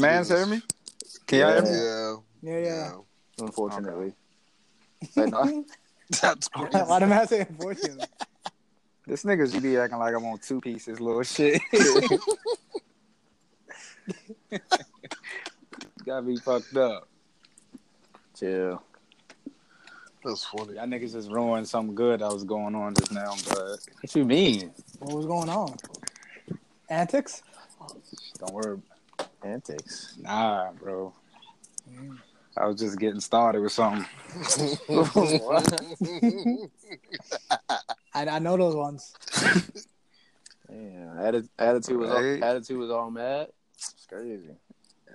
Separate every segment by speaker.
Speaker 1: Man, hear me? Can y'all hear me?
Speaker 2: Yeah.
Speaker 3: Yeah, yeah.
Speaker 4: Unfortunately,
Speaker 1: Like, no,
Speaker 2: That's crazy.
Speaker 3: Why the man say unfortunately?
Speaker 1: this niggas be acting like I'm on two pieces, little shit. Gotta be fucked up.
Speaker 4: chill.
Speaker 2: That's funny.
Speaker 1: Y'all niggas just ruined something good that was going on just now, but
Speaker 4: What you mean?
Speaker 3: What was going on? Antics?
Speaker 1: don't worry.
Speaker 4: Antics.
Speaker 1: Nah, bro. I was just getting started with something.
Speaker 3: I, I know those ones.
Speaker 4: Yeah, atti- attitude was all, attitude was all mad. It's crazy.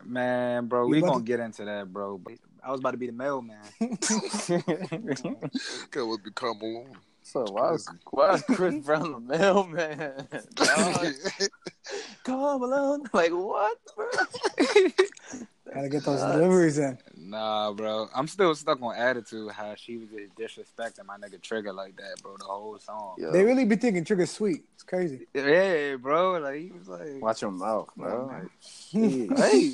Speaker 1: Man, bro,
Speaker 3: You
Speaker 1: we
Speaker 3: about
Speaker 1: gonna
Speaker 3: to-
Speaker 1: get into that, bro. I was about to be the mailman.
Speaker 2: That would become alone.
Speaker 4: So why is why is Chris Brown the mailman? Dog, Come alone. Like what? Bro?
Speaker 3: Gotta get those
Speaker 4: Nuts.
Speaker 3: deliveries in.
Speaker 1: Nah, bro. I'm still stuck on attitude. How she was just disrespecting my nigga Trigger like that, bro. The whole song.
Speaker 4: Yo,
Speaker 3: They really be thinking Trigger sweet. It's crazy.
Speaker 1: Yeah, bro. Like he was like,
Speaker 4: watch your mouth, bro. Like,
Speaker 1: hey,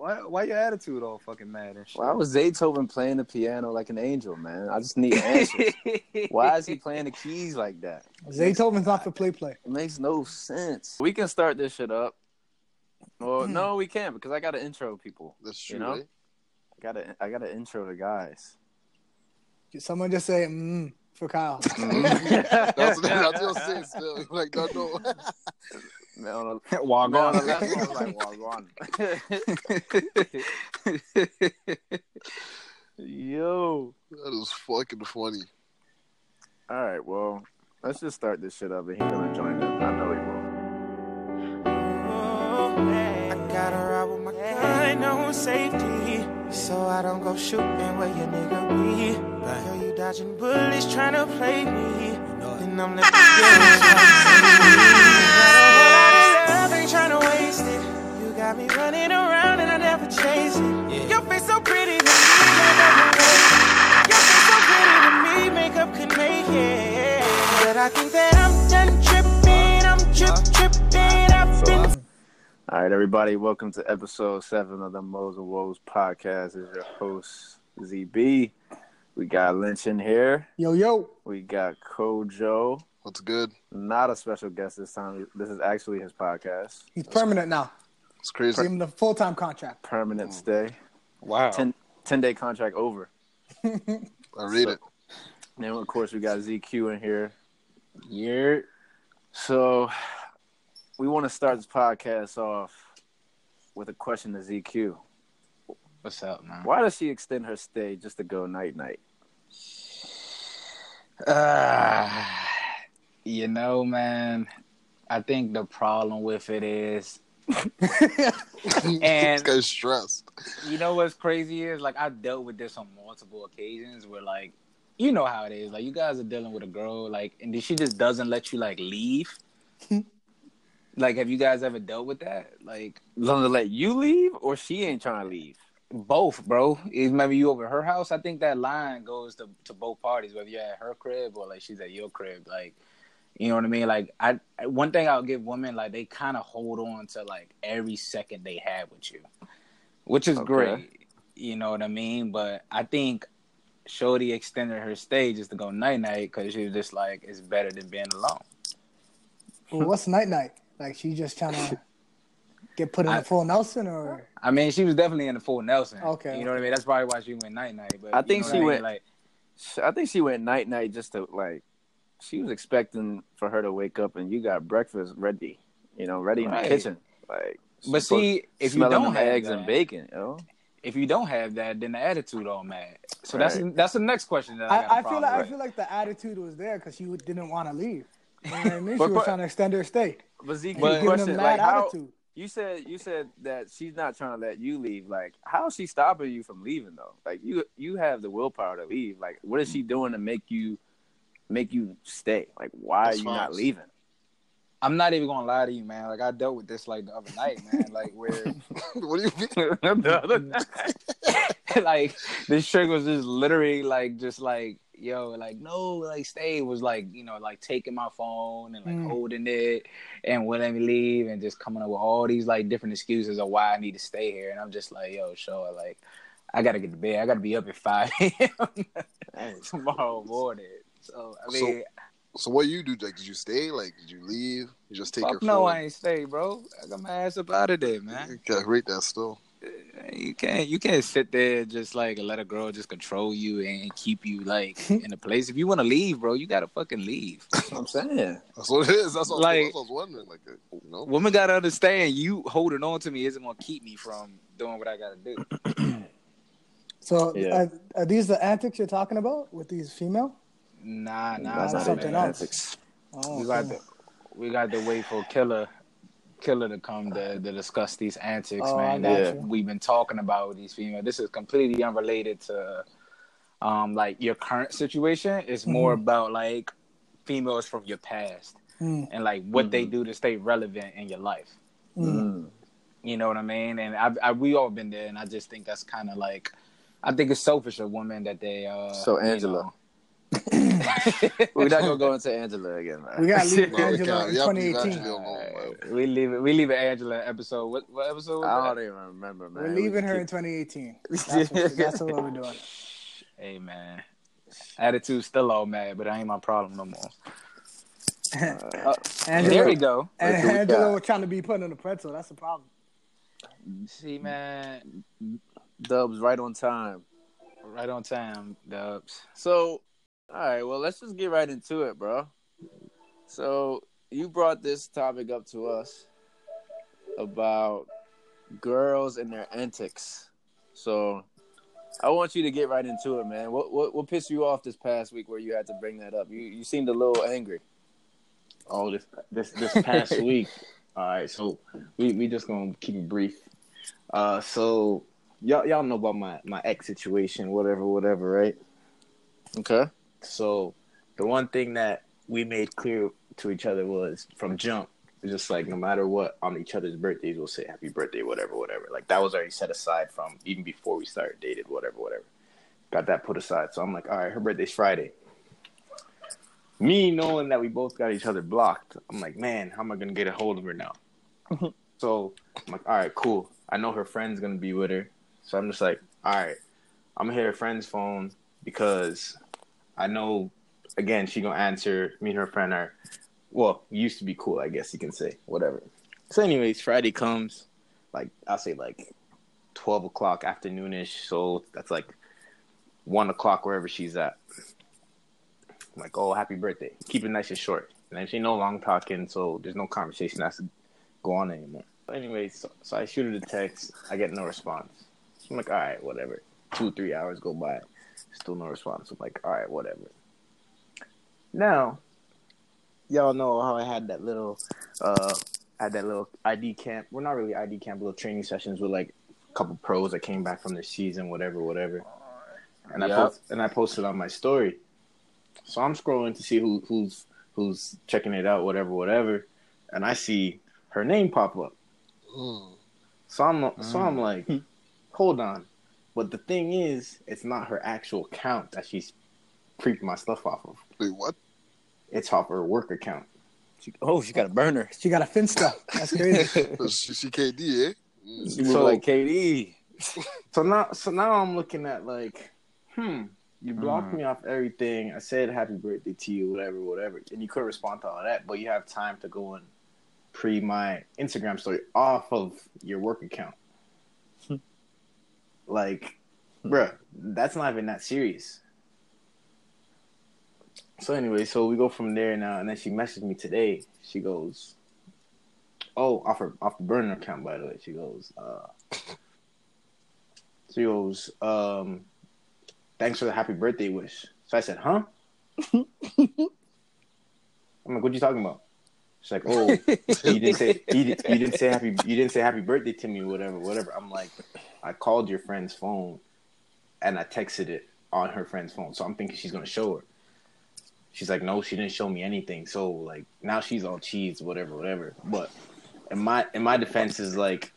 Speaker 1: why, why your attitude all fucking mad and shit?
Speaker 4: Why was Zaytoven playing the piano like an angel, man? I just need answers. Why is he playing the keys like that?
Speaker 3: Zaytoven's not for play play.
Speaker 4: It makes no sense. We can start this shit up. Well, no, we can't because I got to intro people.
Speaker 2: That's true,
Speaker 4: You know?
Speaker 2: right?
Speaker 4: I got to I got to intro the guys.
Speaker 3: Someone just say mm for Kyle.
Speaker 2: That's, that's what I'm saying still. Like, no, no.
Speaker 4: Man, on the,
Speaker 1: Walk
Speaker 4: man, on
Speaker 1: on.
Speaker 4: the left, I was like, Wagwan. Yo.
Speaker 2: That is fucking funny.
Speaker 4: All right, well, let's just start this shit up and he's gonna join in. I know he will.
Speaker 5: I gotta ride with my gun on safety. So I don't go shooting where your nigga be. But yo, you dodging bullets trying to play me. Then I'm left got me running around and I never chase it. Your face so pretty to me, I never wait. Your face so pretty to me, makeup could make it. But I think that I'm done tripping, I'm trip uh-huh. tripping, I've been uh,
Speaker 4: All right, everybody, welcome to episode seven of the Moles and Woes podcast. This is your host, ZB. We got Lynch in here.
Speaker 3: Yo, yo.
Speaker 4: We got Kojo.
Speaker 2: What's good?
Speaker 4: Not a special guest this time. This is actually his podcast.
Speaker 3: He's permanent now.
Speaker 2: It's crazy.
Speaker 3: Give him the full time contract.
Speaker 4: Permanent stay.
Speaker 1: Wow.
Speaker 4: 10, 10 day contract over.
Speaker 2: I read
Speaker 4: So-
Speaker 2: it.
Speaker 4: Then, of course, we got ZQ in here.
Speaker 1: Yeah.
Speaker 4: So, we want to start this podcast off with a question to ZQ.
Speaker 1: What's up, man?
Speaker 4: Why does she extend her stay just to go night night?
Speaker 1: Uh, you know, man, I think the problem with it is,
Speaker 2: this
Speaker 1: and
Speaker 2: guy's stressed.
Speaker 1: you know what's crazy is like I've dealt with this on multiple occasions where like you know how it is like you guys are dealing with a girl like and then she just doesn't let you like leave. like, have you guys ever dealt with that? Like
Speaker 4: Gonna let you leave, or she ain't trying to leave?
Speaker 1: both, bro. Is maybe you over her house? I think that line goes to to both parties, whether you're at her crib or like she's at your crib. Like, you know what I mean? Like, I one thing I'll give women like they kind of hold on to like every second they have with you, which is
Speaker 4: Okay.
Speaker 1: great. You know what I mean? But I think Shorty extended her stay just to go night night because she was just like it's better than being alone.
Speaker 3: Well, what's night night? Like she just trying to get put in
Speaker 1: I-
Speaker 3: a full Nelson or
Speaker 1: I mean, she was definitely in the full Nelson.
Speaker 3: Okay.
Speaker 1: you know what I mean? That's probably why she went night night. But
Speaker 4: I
Speaker 1: you
Speaker 4: think
Speaker 1: know
Speaker 4: she
Speaker 1: what I
Speaker 4: went-
Speaker 1: like.
Speaker 4: I think she went night night just to like. She was expecting for her to wake up and you got breakfast ready, you know, ready in the kitchen. Like,
Speaker 1: But see, if you don't have
Speaker 4: eggs
Speaker 1: that,
Speaker 4: and bacon, you know.
Speaker 1: if you don't have that, then the attitude all mad. So
Speaker 4: Right.
Speaker 1: that's that's the next question that I, got a
Speaker 3: I, I feel
Speaker 1: problem
Speaker 3: like I feel like the attitude was there because she didn't want to leave. You know what I mean?
Speaker 4: But-
Speaker 3: she was
Speaker 4: but-
Speaker 3: trying to extend her stay.
Speaker 4: But ZQ,
Speaker 1: But-
Speaker 3: Giving
Speaker 4: question,
Speaker 3: them
Speaker 4: like
Speaker 3: mad
Speaker 4: how
Speaker 3: attitude.
Speaker 4: you said you said that she's not trying to let you leave. Like, how is she stopping you from leaving though? Like, you you have the willpower to leave. Like, what is she doing to make you make you stay? Like, why
Speaker 2: That's
Speaker 4: are you not leaving?
Speaker 1: I'm not even gonna lie to you, man. Like I dealt with this like the other night, man. Like where
Speaker 2: what do you mean?
Speaker 1: like this trick was just literally like just like yo, like no, like stay was like you know like taking my phone and like
Speaker 3: Mm.
Speaker 1: holding it and wouldn't let me leave and just coming up with all these like different excuses of why I need to stay here. And I'm just like, yo, sure, like I gotta get to bed. I gotta be up at five a.m. tomorrow morning. So I mean,
Speaker 2: So what you do? Like, did you stay? Like, did you leave? You just take
Speaker 1: fuck
Speaker 2: your phone? no.
Speaker 1: I ain't stay, bro. I got my ass up out of there, man.
Speaker 2: You can't rate that still.
Speaker 1: You can't you can't sit there and just like let a girl just control you and keep you like in a place. If you want to leave, bro, you gotta fucking leave.
Speaker 4: I'm saying.
Speaker 2: That's what it is. That's what,
Speaker 1: Like-
Speaker 2: that's what I was wondering. Like, uh, you know,
Speaker 1: Women gotta understand you holding on to me isn't gonna keep me from doing what I gotta do.
Speaker 3: So
Speaker 4: Yeah.
Speaker 3: are, are these the antics you're talking about with these female?
Speaker 1: Nah, nah,
Speaker 3: That's
Speaker 1: nah,
Speaker 3: something
Speaker 1: man.
Speaker 3: else. Oh,
Speaker 1: We got
Speaker 3: okay.
Speaker 1: to we got to wait for Killer Killer to come to, to discuss these antics,
Speaker 3: Oh,
Speaker 1: man.
Speaker 3: got
Speaker 1: That
Speaker 3: you.
Speaker 1: we've been talking about with these females. This is completely unrelated to um like your current situation. It's more
Speaker 3: Mm-hmm.
Speaker 1: about like females from your past
Speaker 3: Mm,
Speaker 1: and like what they
Speaker 4: Mhm.
Speaker 1: do to stay relevant in your life.
Speaker 3: mm.
Speaker 4: Mm.
Speaker 1: You know what I mean? And I, I we all been there, and I just think that's kind of like, I think it's selfish of women that they. uh
Speaker 4: So,
Speaker 1: you
Speaker 4: Angela.
Speaker 1: know.
Speaker 4: We're not gonna go into Angela again, man.
Speaker 3: We got to leave
Speaker 2: No,
Speaker 3: Angela in
Speaker 2: to leave
Speaker 3: 2018.
Speaker 2: Angela alone, man.
Speaker 1: Alright, we leave it. We leave it. Angela episode. What what episode? Was
Speaker 4: I don't even remember, man.
Speaker 3: We're
Speaker 4: We
Speaker 3: leaving her in 2018. That's what, that's what we're doing.
Speaker 1: Hey man, attitude still all mad, but that ain't my problem no more.
Speaker 4: Uh,
Speaker 3: Angela,
Speaker 1: there we go.
Speaker 3: and
Speaker 4: That's what we
Speaker 3: Angela was trying to be put in a pretzel. That's the problem.
Speaker 1: See man,
Speaker 4: Dubs right on time.
Speaker 1: right on time, Dubs.
Speaker 4: So, all right, well, let's just get right into it, bro. So, you brought this topic up to us about girls and their antics. So, I want you to get right into it, man. What what what pissed you off this past week where you had to bring that up? You you seemed a little angry.
Speaker 6: Oh, this this this past week. All right, so we we just gonna keep it brief. Uh, so y'all y'all know about my my ex situation, whatever, whatever, right?
Speaker 4: Okay.
Speaker 6: So the one thing that we made clear to each other was from jump, just like no matter what, on each other's birthdays, we'll say happy birthday, whatever, whatever. Like that was already set aside from even before we started dated, whatever, whatever. Got that put aside. So I'm like, all right, her birthday's Friday. Me knowing that we both got each other blocked, I'm like, man, how am I gonna get a hold of her now? so I'm like, all right, cool. I know her friend's gonna be with her. So I'm just like, all right, I'm gonna hit her friend's phone because I know again she gonna answer. Me and her friend are well, used to be cool, I guess you can say. Whatever. So anyways, Friday comes, like I'll say like twelve o'clock afternoonish, so that's like one o'clock wherever she's at. I'm like, oh, happy birthday. Keep it nice and short. And then she no long talking, so there's no conversation that has to go on anymore. But anyways, so, so I shoot her the text. I get no response. So I'm like, all right, whatever. Two, three hours go by. Still no response. I'm like, all right, whatever. Now, y'all know how I had that little, uh, I had that little ID camp. We're not really ID camp, little training sessions with like a couple pros that came back from the season, whatever, whatever. And I post, and I posted on my story. So I'm scrolling to see who who's who's checking it out, whatever, whatever, and I see her name pop up.
Speaker 2: Mm.
Speaker 6: So I'm so I'm like, hold on. But the thing is, it's not her actual account that she's creeping my stuff off of.
Speaker 2: Wait, what?
Speaker 6: It's off her work account.
Speaker 4: She, oh, she got a burner.
Speaker 3: She got a Finsta. That's crazy.
Speaker 2: she, she KD, eh? Mm.
Speaker 4: She
Speaker 6: So-
Speaker 4: like KD.
Speaker 6: So now, so now I'm looking at like, hmm, you blocked
Speaker 1: Mm.
Speaker 6: me off everything. I said happy birthday to you, whatever, whatever, and you could respond to all that, but you have time to go and pre my Instagram story off of your work account. Like, bruh, that's not even that serious. So anyway, so we go from there now, and then she messaged me today. She goes, "Oh, off her off the burner account, by the way." She goes, uh, she goes, um, thanks for the happy birthday wish. So I said, huh? I'm like, what you talking about? She's like, oh, you didn't say you didn't, you didn't say happy you didn't say happy birthday to me, whatever, whatever. I'm like, I called your friend's phone, and I texted it on her friend's phone, so I'm thinking she's gonna show her. She's like, no, she didn't show me anything. So like now she's all cheese, whatever, whatever. But in my in my defense is like,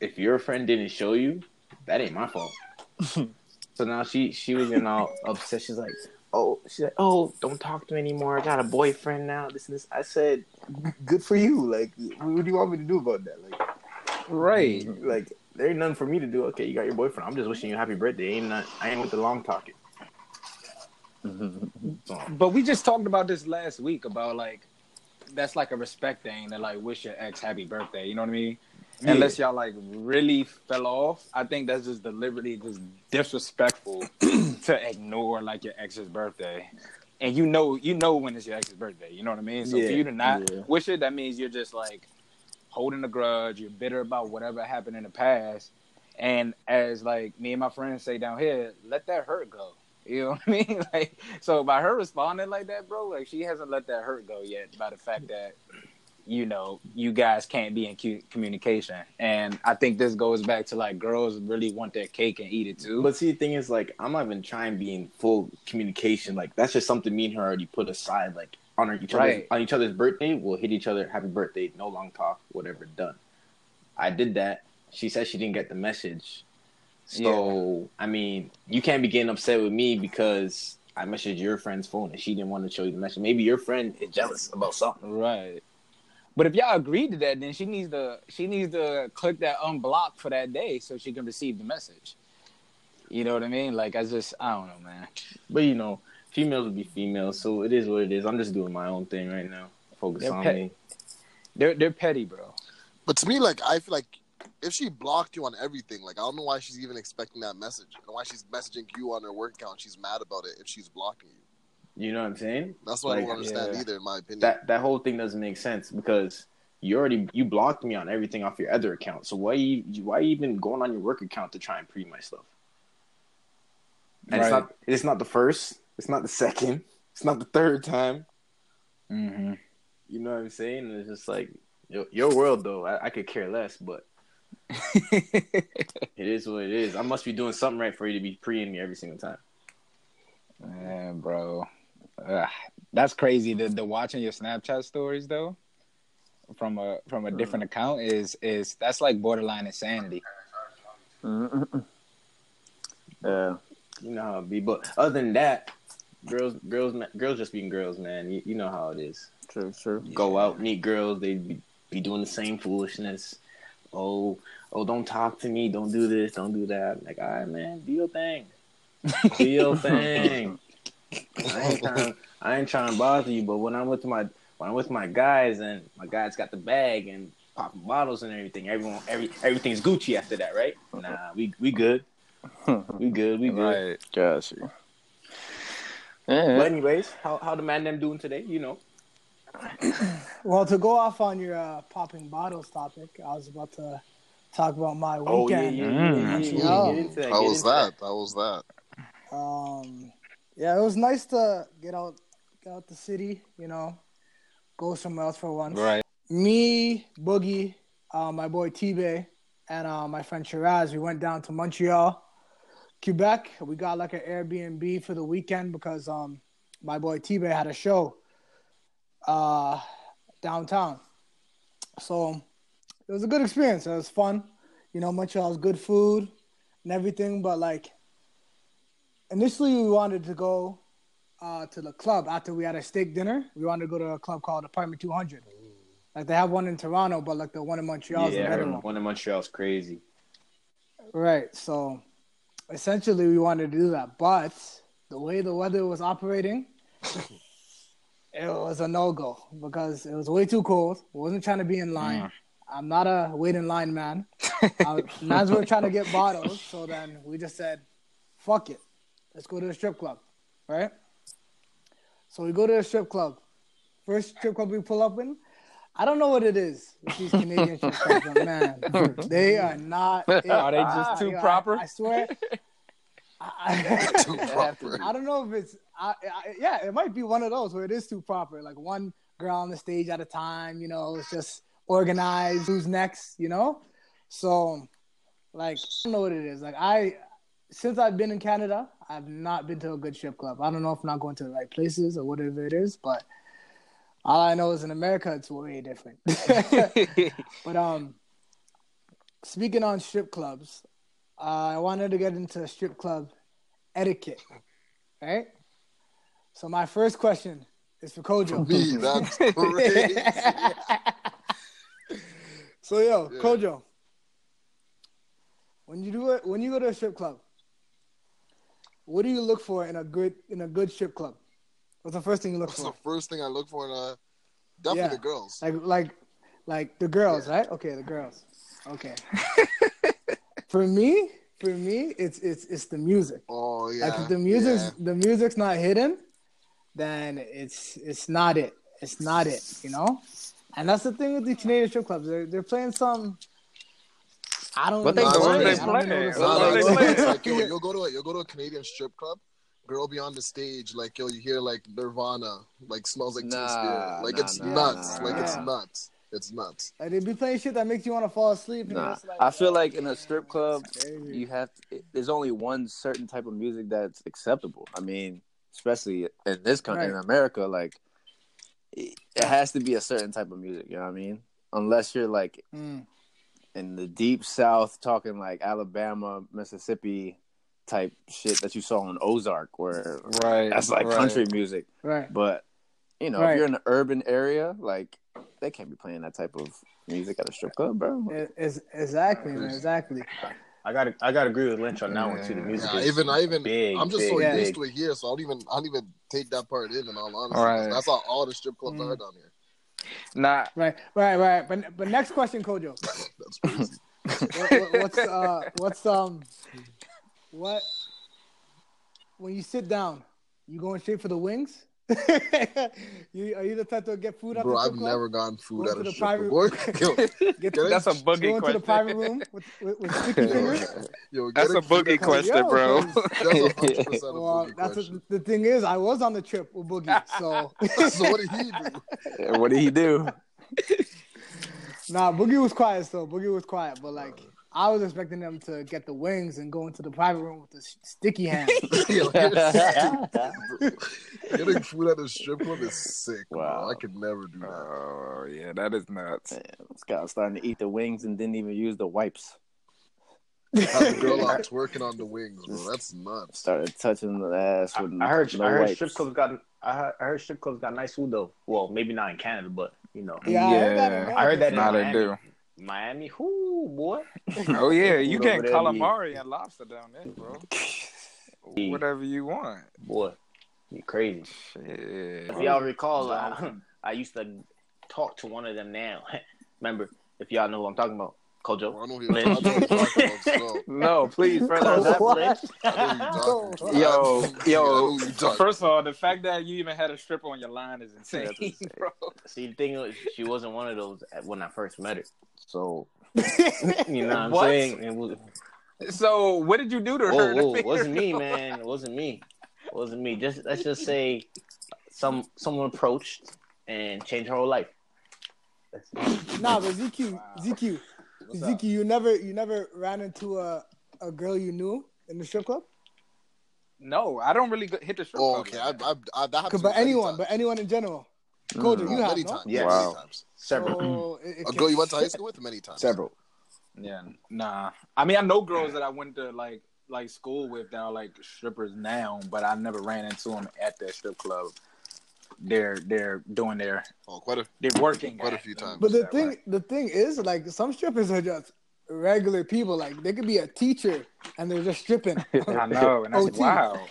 Speaker 6: if your friend didn't show you, that ain't my fault. so now she she was getting all upset. She's like, oh, she's like, oh, don't talk to me anymore. I got a boyfriend now. This and this. I said, good for you. Like, what do you want me to do about that? Like,
Speaker 1: Right.
Speaker 6: like there ain't nothing for me to do. Okay, you got your boyfriend. I'm just wishing you a happy birthday. Ain't not. I ain't with the long talking.
Speaker 1: But we just talked about this last week about like that's like a respect thing to like wish your ex happy birthday. You know what I mean?
Speaker 6: Yeah.
Speaker 1: Unless y'all like really fell off, I think that's just deliberately just disrespectful to ignore like your ex's birthday. And you know, you know when it's your ex's birthday. You know what I mean? So
Speaker 6: Yeah,
Speaker 1: for you to not
Speaker 6: yeah.
Speaker 1: wish it, that means you're just like holding a grudge. You're bitter about whatever happened in the past. And as like me and my friends say down here, let that hurt go. You know what I mean? Like, so by her responding like that, bro, like she hasn't let that hurt go yet. By the fact that you know you guys can't be in communication, and I think this goes back to like girls really want their cake and eat it too.
Speaker 6: but see, the thing is, like, I'm not even trying to be in full communication. Like, that's just something me and her already put aside. Like, on each other's
Speaker 1: Right.
Speaker 6: on each other's birthday, we'll hit each other, happy birthday, no long talk, whatever, done. I did that. She said she didn't get the message. So I mean, you can't be getting upset with me because I messaged your friend's phone and she didn't want to show you the message. Maybe your friend is jealous about something.
Speaker 1: Right. But if y'all agreed to that, then she needs to she needs to click that unblock for that day so she can receive the message. You know what I mean? Like I just I don't know, man.
Speaker 6: But you know, females will be females, so it is what it is. I'm just doing my own thing right now. Focus
Speaker 1: They're
Speaker 6: on
Speaker 1: pet-
Speaker 6: me.
Speaker 1: They're they're petty, bro.
Speaker 2: But to me, like I feel like if she blocked you on everything, like I don't know why she's even expecting that message, and why she's messaging you on her work account. She's mad about it if she's blocking you.
Speaker 6: You know what I'm saying?
Speaker 2: That's what I don't understand
Speaker 1: yeah.
Speaker 2: either, in my opinion.
Speaker 6: That that whole thing doesn't make sense because you already you blocked me on everything off your other account. So why you why you even going on your work account to try and pre my stuff? And it's not it's not the first, it's not the second, it's not the third time.
Speaker 1: Mm-hmm.
Speaker 6: You know what I'm saying? And it's just like your, your world though. I, I could care less, but it is what it is. I must be doing something right for you to be preing me every single time.
Speaker 1: Man, bro, Ugh, that's crazy. The the watching your Snapchat stories though, from a from a different account is is that's like borderline insanity.
Speaker 4: Mm-mm. Yeah.
Speaker 6: You know how it be. But other than that, girls, girls, ma- girls just being girls, man. You, you know how it is.
Speaker 4: True, true.
Speaker 6: Go out, meet girls. They be, be doing the same foolishness. Oh, oh, don't talk to me. Don't do this. Don't do that. Like, all right, man, do your thing. Do your thing. I ain't trying. I ain't trying to bother you. But when I'm with my when I'm with my guys and my guys got the bag and popping bottles and everything, everyone, every everything's Gucci after that, right? Nah, we we good. We good. We good.
Speaker 4: Got you. Yeah.
Speaker 6: But anyways, how how the man them doing today? You know.
Speaker 3: Well, to go off on your uh, popping bottles topic, I was about to talk about my
Speaker 6: Oh yeah,
Speaker 3: weekend.
Speaker 6: yeah,
Speaker 1: Mm.
Speaker 6: yeah, yeah, yeah,
Speaker 3: Yeah.
Speaker 6: Get into that.
Speaker 2: How was
Speaker 6: into
Speaker 2: that? How was that?
Speaker 3: Um, yeah, it was nice to get out, get out the city. You know, go somewhere else for once.
Speaker 1: Right.
Speaker 3: Me, Boogie, uh, my boy T Bay, and uh, my friend Shiraz, we went down to Montreal, Quebec. We got like an Airbnb for the weekend because um, my boy T Bay had a show uh, downtown. So it was a good experience. It was fun. You know, Montreal's good food and everything, but like initially we wanted to go uh, to the club after we had a steak dinner. We wanted to go to a club called Apartment 200. Like they have one in Toronto, but like the one in Montreal is
Speaker 6: yeah,
Speaker 3: one
Speaker 6: in Montreal's crazy.
Speaker 3: Right. So essentially we wanted to do that. But the way the weather was operating, it was a no go because it was way too cold. We wasn't trying to be in line.
Speaker 1: Mm.
Speaker 3: I'm not a wait in line man. uh, mans were trying to get bottles, so then we just said, fuck it. Let's go to the strip club. Right? So we go to the strip club. First strip club we pull up in. I don't know what it is with these Canadian strip clubs, man. They are not. it.
Speaker 1: Are they just too
Speaker 3: I-
Speaker 1: proper?
Speaker 3: I, swear. I,
Speaker 2: Too proper.
Speaker 3: I don't know if it's. I, I, yeah, it might be one of those where it is too proper. Like one girl on the stage at a time. You know, it's just organized. Who's next? You know. So, like, I don't know what it is. Like I, since I've been in Canada, I've not been to a good strip club. I don't know if I'm not going to the right places or whatever it is, but all I know is in America it's way different. but um, speaking on strip clubs, uh, I wanted to get into strip club etiquette, right? So my first question is for Kojo.
Speaker 2: Me, that's crazy.
Speaker 3: so yo,
Speaker 2: Yeah.
Speaker 3: Kojo, when you do it, when you go to a strip club, what do you look for in a good in a good strip club? What's the first thing you look
Speaker 2: That's
Speaker 3: for?
Speaker 2: the first thing I look for in a definitely
Speaker 3: Yeah.
Speaker 2: the girls.
Speaker 3: Like like like the girls,
Speaker 2: Yeah.
Speaker 3: right? Okay, the girls. Okay. for me, for me, it's it's it's the music.
Speaker 2: Oh yeah.
Speaker 3: Like if the music's
Speaker 2: yeah.
Speaker 3: the music's not hidden, then it's it's not it. It's not it, you know? And that's the thing with the Canadian strip clubs. They're they're playing some I don't
Speaker 4: What they
Speaker 3: know.
Speaker 2: doing?
Speaker 3: I
Speaker 2: They
Speaker 3: don't know
Speaker 6: playing.
Speaker 2: Nah,
Speaker 3: song.
Speaker 2: nah,
Speaker 6: What
Speaker 2: it's
Speaker 6: they
Speaker 2: like, it's
Speaker 6: playing?
Speaker 2: like, you'll go to a you'll go to a Canadian strip club, girl beyond the stage, like yo, you hear like Nirvana, like smells like Teen
Speaker 4: Nah,
Speaker 2: Spirit, like
Speaker 4: nah,
Speaker 2: it's
Speaker 4: nah,
Speaker 2: nuts,
Speaker 4: nah,
Speaker 2: like it's nuts, it's nuts.
Speaker 3: Like they be playing shit that makes you want to fall asleep. And
Speaker 4: Nah,
Speaker 3: it's like,
Speaker 4: I feel like in a strip club, you have to, there's only one certain type of music that's acceptable. I mean, especially in this country, in America, like it, it has to be a certain type of music. You know what I mean? Unless you're like
Speaker 3: Mm.
Speaker 4: in the deep South, talking like Alabama, Mississippi type shit that you saw on Ozark, where
Speaker 1: Right.
Speaker 4: that's like
Speaker 1: right.
Speaker 4: country music.
Speaker 3: right.
Speaker 4: But you know,
Speaker 3: Right.
Speaker 4: if you're in an urban area, like they can't be playing that type of music at a strip club, bro.
Speaker 3: It- it's, exactly, man, exactly.
Speaker 6: I got I got to agree with Lynch on that one too. The music
Speaker 2: Yeah,
Speaker 6: is
Speaker 2: even I even
Speaker 6: big,
Speaker 2: I'm just
Speaker 6: big,
Speaker 2: so
Speaker 3: Yeah.
Speaker 2: used to it here, so I don't even I don't even take that part in. And all honesty,
Speaker 1: Right.
Speaker 2: that's how all the strip clubs
Speaker 3: Mm.
Speaker 2: are down here.
Speaker 1: Nah,
Speaker 3: Right, right, right. But but next question, Kojo.
Speaker 2: That's crazy.
Speaker 3: what, what, what's uh what's um what when you sit down you going straight for the wings you are you the type to get food at
Speaker 2: Bro,
Speaker 3: the
Speaker 2: I've
Speaker 3: club?
Speaker 2: never gotten food
Speaker 3: out
Speaker 2: of
Speaker 3: the private-
Speaker 2: club. Yo,
Speaker 3: get
Speaker 2: Get
Speaker 1: that's a
Speaker 3: go
Speaker 1: boogie
Speaker 3: into the private room with, with, with sticky fingers
Speaker 2: yo,
Speaker 1: That's a
Speaker 2: getting
Speaker 1: boogie question,
Speaker 3: Yo,
Speaker 1: bro.
Speaker 3: cause-
Speaker 2: That's a hundred percent a
Speaker 3: well
Speaker 2: boogie
Speaker 3: that's
Speaker 2: question.
Speaker 3: a, the thing is I was on the trip with Boogie so
Speaker 2: so what did he do?
Speaker 4: what did he do?
Speaker 3: nah Boogie was quiet So Boogie was quiet but like I was expecting them to get the wings and go into the private room with the s- sticky hand
Speaker 2: Yo, you're sick, bro. Getting food at a strip club is sick, bro.
Speaker 4: Wow.
Speaker 2: I could never do that.
Speaker 1: Oh yeah, that is nuts.
Speaker 4: This guy was starting to eat the wings and didn't even use the wipes.
Speaker 2: Have a girl out twerking on the wings, bro. That's nuts.
Speaker 4: Started touching the ass
Speaker 6: I,
Speaker 4: with
Speaker 6: I heard
Speaker 4: no
Speaker 6: I heard
Speaker 4: wipes.
Speaker 6: strip clubs got I heard, I heard strip clubs got nice food though. Well, maybe not in Canada, but you know,
Speaker 3: yeah, I heard that in
Speaker 1: Yeah,
Speaker 6: I heard that in
Speaker 1: Nah, they
Speaker 6: Miami.
Speaker 1: do.
Speaker 6: Miami, whoo boy.
Speaker 1: Oh yeah, you get calamari and lobster down there, bro. Whatever you want.
Speaker 6: Boy, you crazy.
Speaker 1: Shit.
Speaker 6: If y'all recall, uh, I used to talk to one of them now. Remember, if y'all know who I'm talking about, Kojo.
Speaker 2: I know who you're I know who you're talking about. So.
Speaker 4: No, please, further that Lynch.
Speaker 2: I know who you're talking about.
Speaker 1: Yo,
Speaker 2: I
Speaker 1: yo.
Speaker 2: who you're talking
Speaker 1: First of all, the fact that you even had a stripper on your line is insane, bro.
Speaker 6: See, the thing was, she wasn't one of those when I first met her. So, you know what I'm
Speaker 1: What?
Speaker 6: saying? It was,
Speaker 1: So, what did you do to her?
Speaker 6: whoa,
Speaker 1: to
Speaker 6: whoa,
Speaker 1: make
Speaker 6: it wasn't me, man. It wasn't me. It wasn't me. Just let's just say, some someone approached and changed her whole life. That's-
Speaker 3: Nah, but ZQ, ZQ, ZQ, you never, you never ran into a, a girl you knew in the strip club.
Speaker 1: No, I don't really hit the strip
Speaker 2: Oh,
Speaker 1: club.
Speaker 2: okay.
Speaker 1: like
Speaker 2: I. I, I, that happens
Speaker 3: But anyone,
Speaker 2: times.
Speaker 3: but anyone in general. Kojo,
Speaker 2: Oh,
Speaker 3: you mm, have
Speaker 2: many
Speaker 3: no?
Speaker 2: times.
Speaker 6: Yes.
Speaker 2: Many
Speaker 1: Wow.
Speaker 2: times.
Speaker 6: Several.
Speaker 3: So it, it
Speaker 2: A girl you went to high school with? Many times.
Speaker 6: Several.
Speaker 1: Yeah, nah. I mean, I know girls that I went to like like school with that are like strippers now, but I never ran into them at that strip club. They're they're doing their
Speaker 2: Oh, quite a
Speaker 1: they're working
Speaker 2: Quite a few times.
Speaker 3: But the
Speaker 1: put it that
Speaker 3: thing,
Speaker 1: way.
Speaker 3: the thing is, like some strippers are just regular people. Like they could be a teacher and they're just stripping.
Speaker 1: I know, and that's
Speaker 3: OT.
Speaker 1: wow.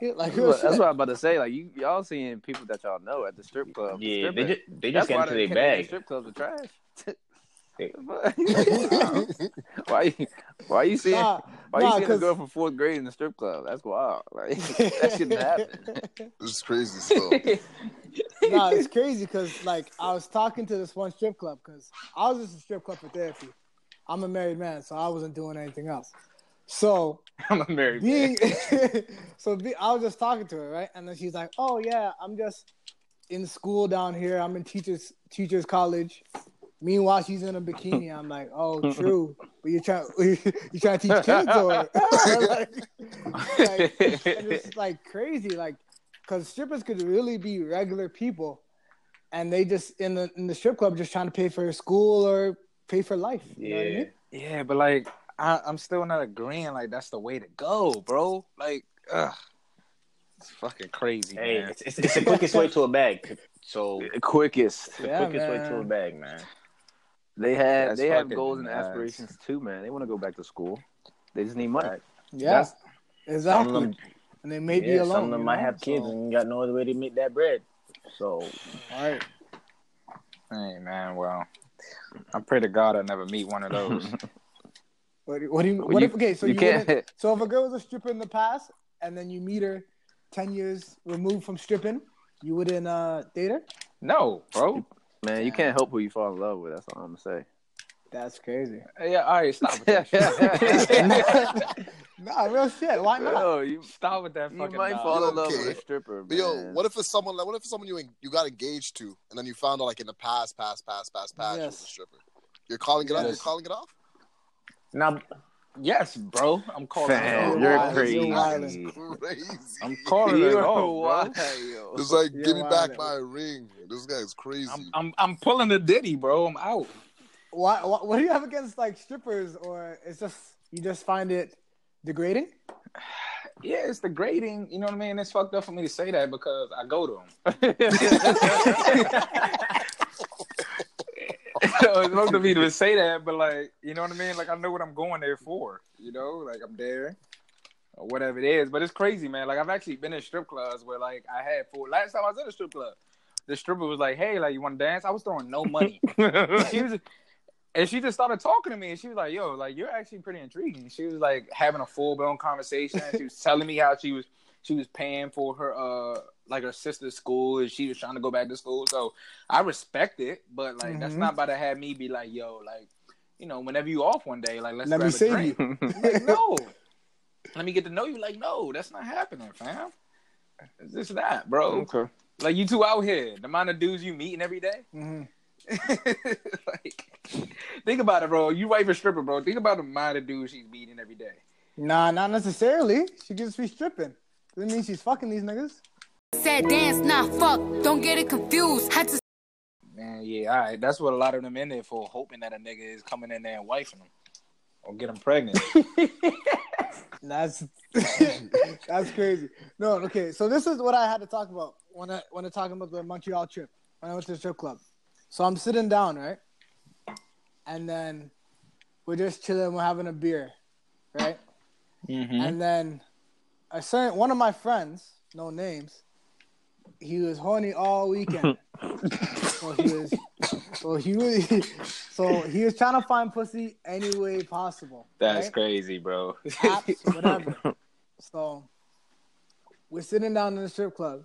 Speaker 3: like
Speaker 4: That's what, that's what I'm about to say. Like you, y'all seeing people that y'all know at the strip club.
Speaker 6: Yeah, they just they just
Speaker 4: That's
Speaker 6: get into their bag.
Speaker 4: Strip clubs are trash.
Speaker 6: They-
Speaker 4: why you, why you seeing
Speaker 3: Nah,
Speaker 4: why
Speaker 3: nah,
Speaker 4: you seeing a
Speaker 3: 'cause-
Speaker 4: girl from fourth grade in the strip club? That's wild. Like that shouldn't happen.
Speaker 2: It's is crazy still.
Speaker 3: nah, it's crazy because like I was talking to this one strip club because I was just a strip club for therapy. I'm a married man, so I wasn't doing anything else. So
Speaker 1: I'm a married man.
Speaker 3: being, so be, I was just talking to her, right? And then she's like, "Oh yeah, I'm just in school down here. I'm in teachers teachers college." Meanwhile, she's in a bikini. I'm like, "Oh, true, but you're trying you trying to teach kids or like, like, it's like crazy, like because strippers could really be regular people, and they just in the in the strip club just trying to pay for school or pay for life. You know what I
Speaker 6: Yeah.
Speaker 3: mean?
Speaker 1: Yeah, but like I, I'm still not agreeing. Like that's the way to go, bro. Like, ugh. It's fucking crazy,
Speaker 6: Hey,
Speaker 1: man.
Speaker 6: it's, it's, it's the quickest way to a bag. So
Speaker 4: Quickest.
Speaker 6: the
Speaker 3: Yeah,
Speaker 6: quickest way to a bag, man.
Speaker 4: They have
Speaker 1: That's
Speaker 4: they have goals and
Speaker 1: nuts.
Speaker 4: aspirations too, man. They want to go back to school. They just need money.
Speaker 3: Yeah,
Speaker 6: Some
Speaker 3: exactly.
Speaker 6: them,
Speaker 3: and they may be alone.
Speaker 6: some of them might
Speaker 3: know?
Speaker 6: have kids
Speaker 3: So,
Speaker 6: and got no other way to make that bread. So
Speaker 3: all right.
Speaker 1: Hey, man. Well, I pray to God I never meet one of those.
Speaker 3: What, what do you?
Speaker 4: Well,
Speaker 3: What
Speaker 4: you-
Speaker 3: if? Okay, so
Speaker 4: you
Speaker 3: you,
Speaker 4: can't-
Speaker 3: wouldn't- So if a girl was a stripper in the past, and then you meet her ten years removed from stripping, you wouldn't uh, date her?
Speaker 1: no, bro.
Speaker 4: Man, you can't help who you fall in love with. That's all I'm gonna say.
Speaker 3: That's crazy.
Speaker 1: Yeah, all right, stop with that. shit.
Speaker 3: nah, real shit. Why not?
Speaker 4: Yo, you,
Speaker 1: stop with that Fucking
Speaker 4: you
Speaker 1: fucking.
Speaker 4: might
Speaker 1: dog.
Speaker 4: fall in love
Speaker 2: Okay.
Speaker 4: with a stripper,
Speaker 2: But yo,
Speaker 4: man.
Speaker 2: what if it's someone like what if it's someone you you got engaged to and then you found out like in the past, past, past, past, past, she was
Speaker 3: Yes.
Speaker 2: a stripper. You're calling it off. You're calling it off.
Speaker 6: now,
Speaker 1: Yes, bro. I'm calling.
Speaker 4: Fam,
Speaker 3: You're
Speaker 4: you're
Speaker 3: wild.
Speaker 4: crazy.
Speaker 3: You're
Speaker 2: Crazy.
Speaker 1: I'm calling
Speaker 4: You're
Speaker 1: off, bro.
Speaker 4: wild.
Speaker 2: It's like,
Speaker 3: You're
Speaker 2: give me back my ring. This guy's crazy.
Speaker 1: I'm, I'm I'm pulling the ditty, bro. I'm out.
Speaker 3: Why, why? What do you have against like strippers, or it's just you just find it degrading?
Speaker 1: Yeah, it's degrading. You know what I mean? It's fucked up for me to say that because I go to them. it's up for me to say that, but like, you know what I mean? Like, I know what I'm going there for. You know, like I'm there or whatever it is. But it's crazy, man. Like I've actually been in strip clubs where like I had four. Last time I was in a strip club, the stripper was like, "Hey, like you want to dance?" I was throwing no money. she was, and she just started talking to me, and she was like, "Yo, like you're actually pretty intriguing." She was like having a full blown conversation. She was telling me how she was she was paying for her uh like her sister's school, and she was trying to go back to school. So I respect it, but like that's
Speaker 3: Mhm.
Speaker 1: not about to have me be like, "Yo, like." You know, whenever you off one day, like let's
Speaker 3: Let me save
Speaker 1: drink.
Speaker 3: you.
Speaker 1: Like, no. Let me get to know you. Like, no, that's not happening, fam. It's just that, bro.
Speaker 4: okay.
Speaker 1: Like, you two out here. The amount of dudes you meeting every day.
Speaker 3: hmm
Speaker 1: like, think about it, bro. You wife a stripper, bro. Think about the amount of dudes she's meeting every day.
Speaker 3: Nah, not necessarily. She could just be stripping. Doesn't mean she's fucking these niggas.
Speaker 7: Said dance, not fuck. Don't get it confused. Had to
Speaker 1: Man, yeah, all right. That's what a lot of them in there for, hoping that a nigga is coming in there and wifing them or get them pregnant.
Speaker 3: That's that's crazy. No, okay. So this is what I had to talk about when I when I talking about the Montreal trip when I went to the strip club. So I'm sitting down, right, and then we're just chilling. We're having a beer, right,
Speaker 1: mm-hmm.
Speaker 3: and then a certain one of my friends, no names, he was horny all weekend. so he was, so he was, so he was trying to find pussy any way possible.
Speaker 1: That's
Speaker 3: right?
Speaker 1: crazy, bro.
Speaker 3: apps, whatever. So we're sitting down in the strip club,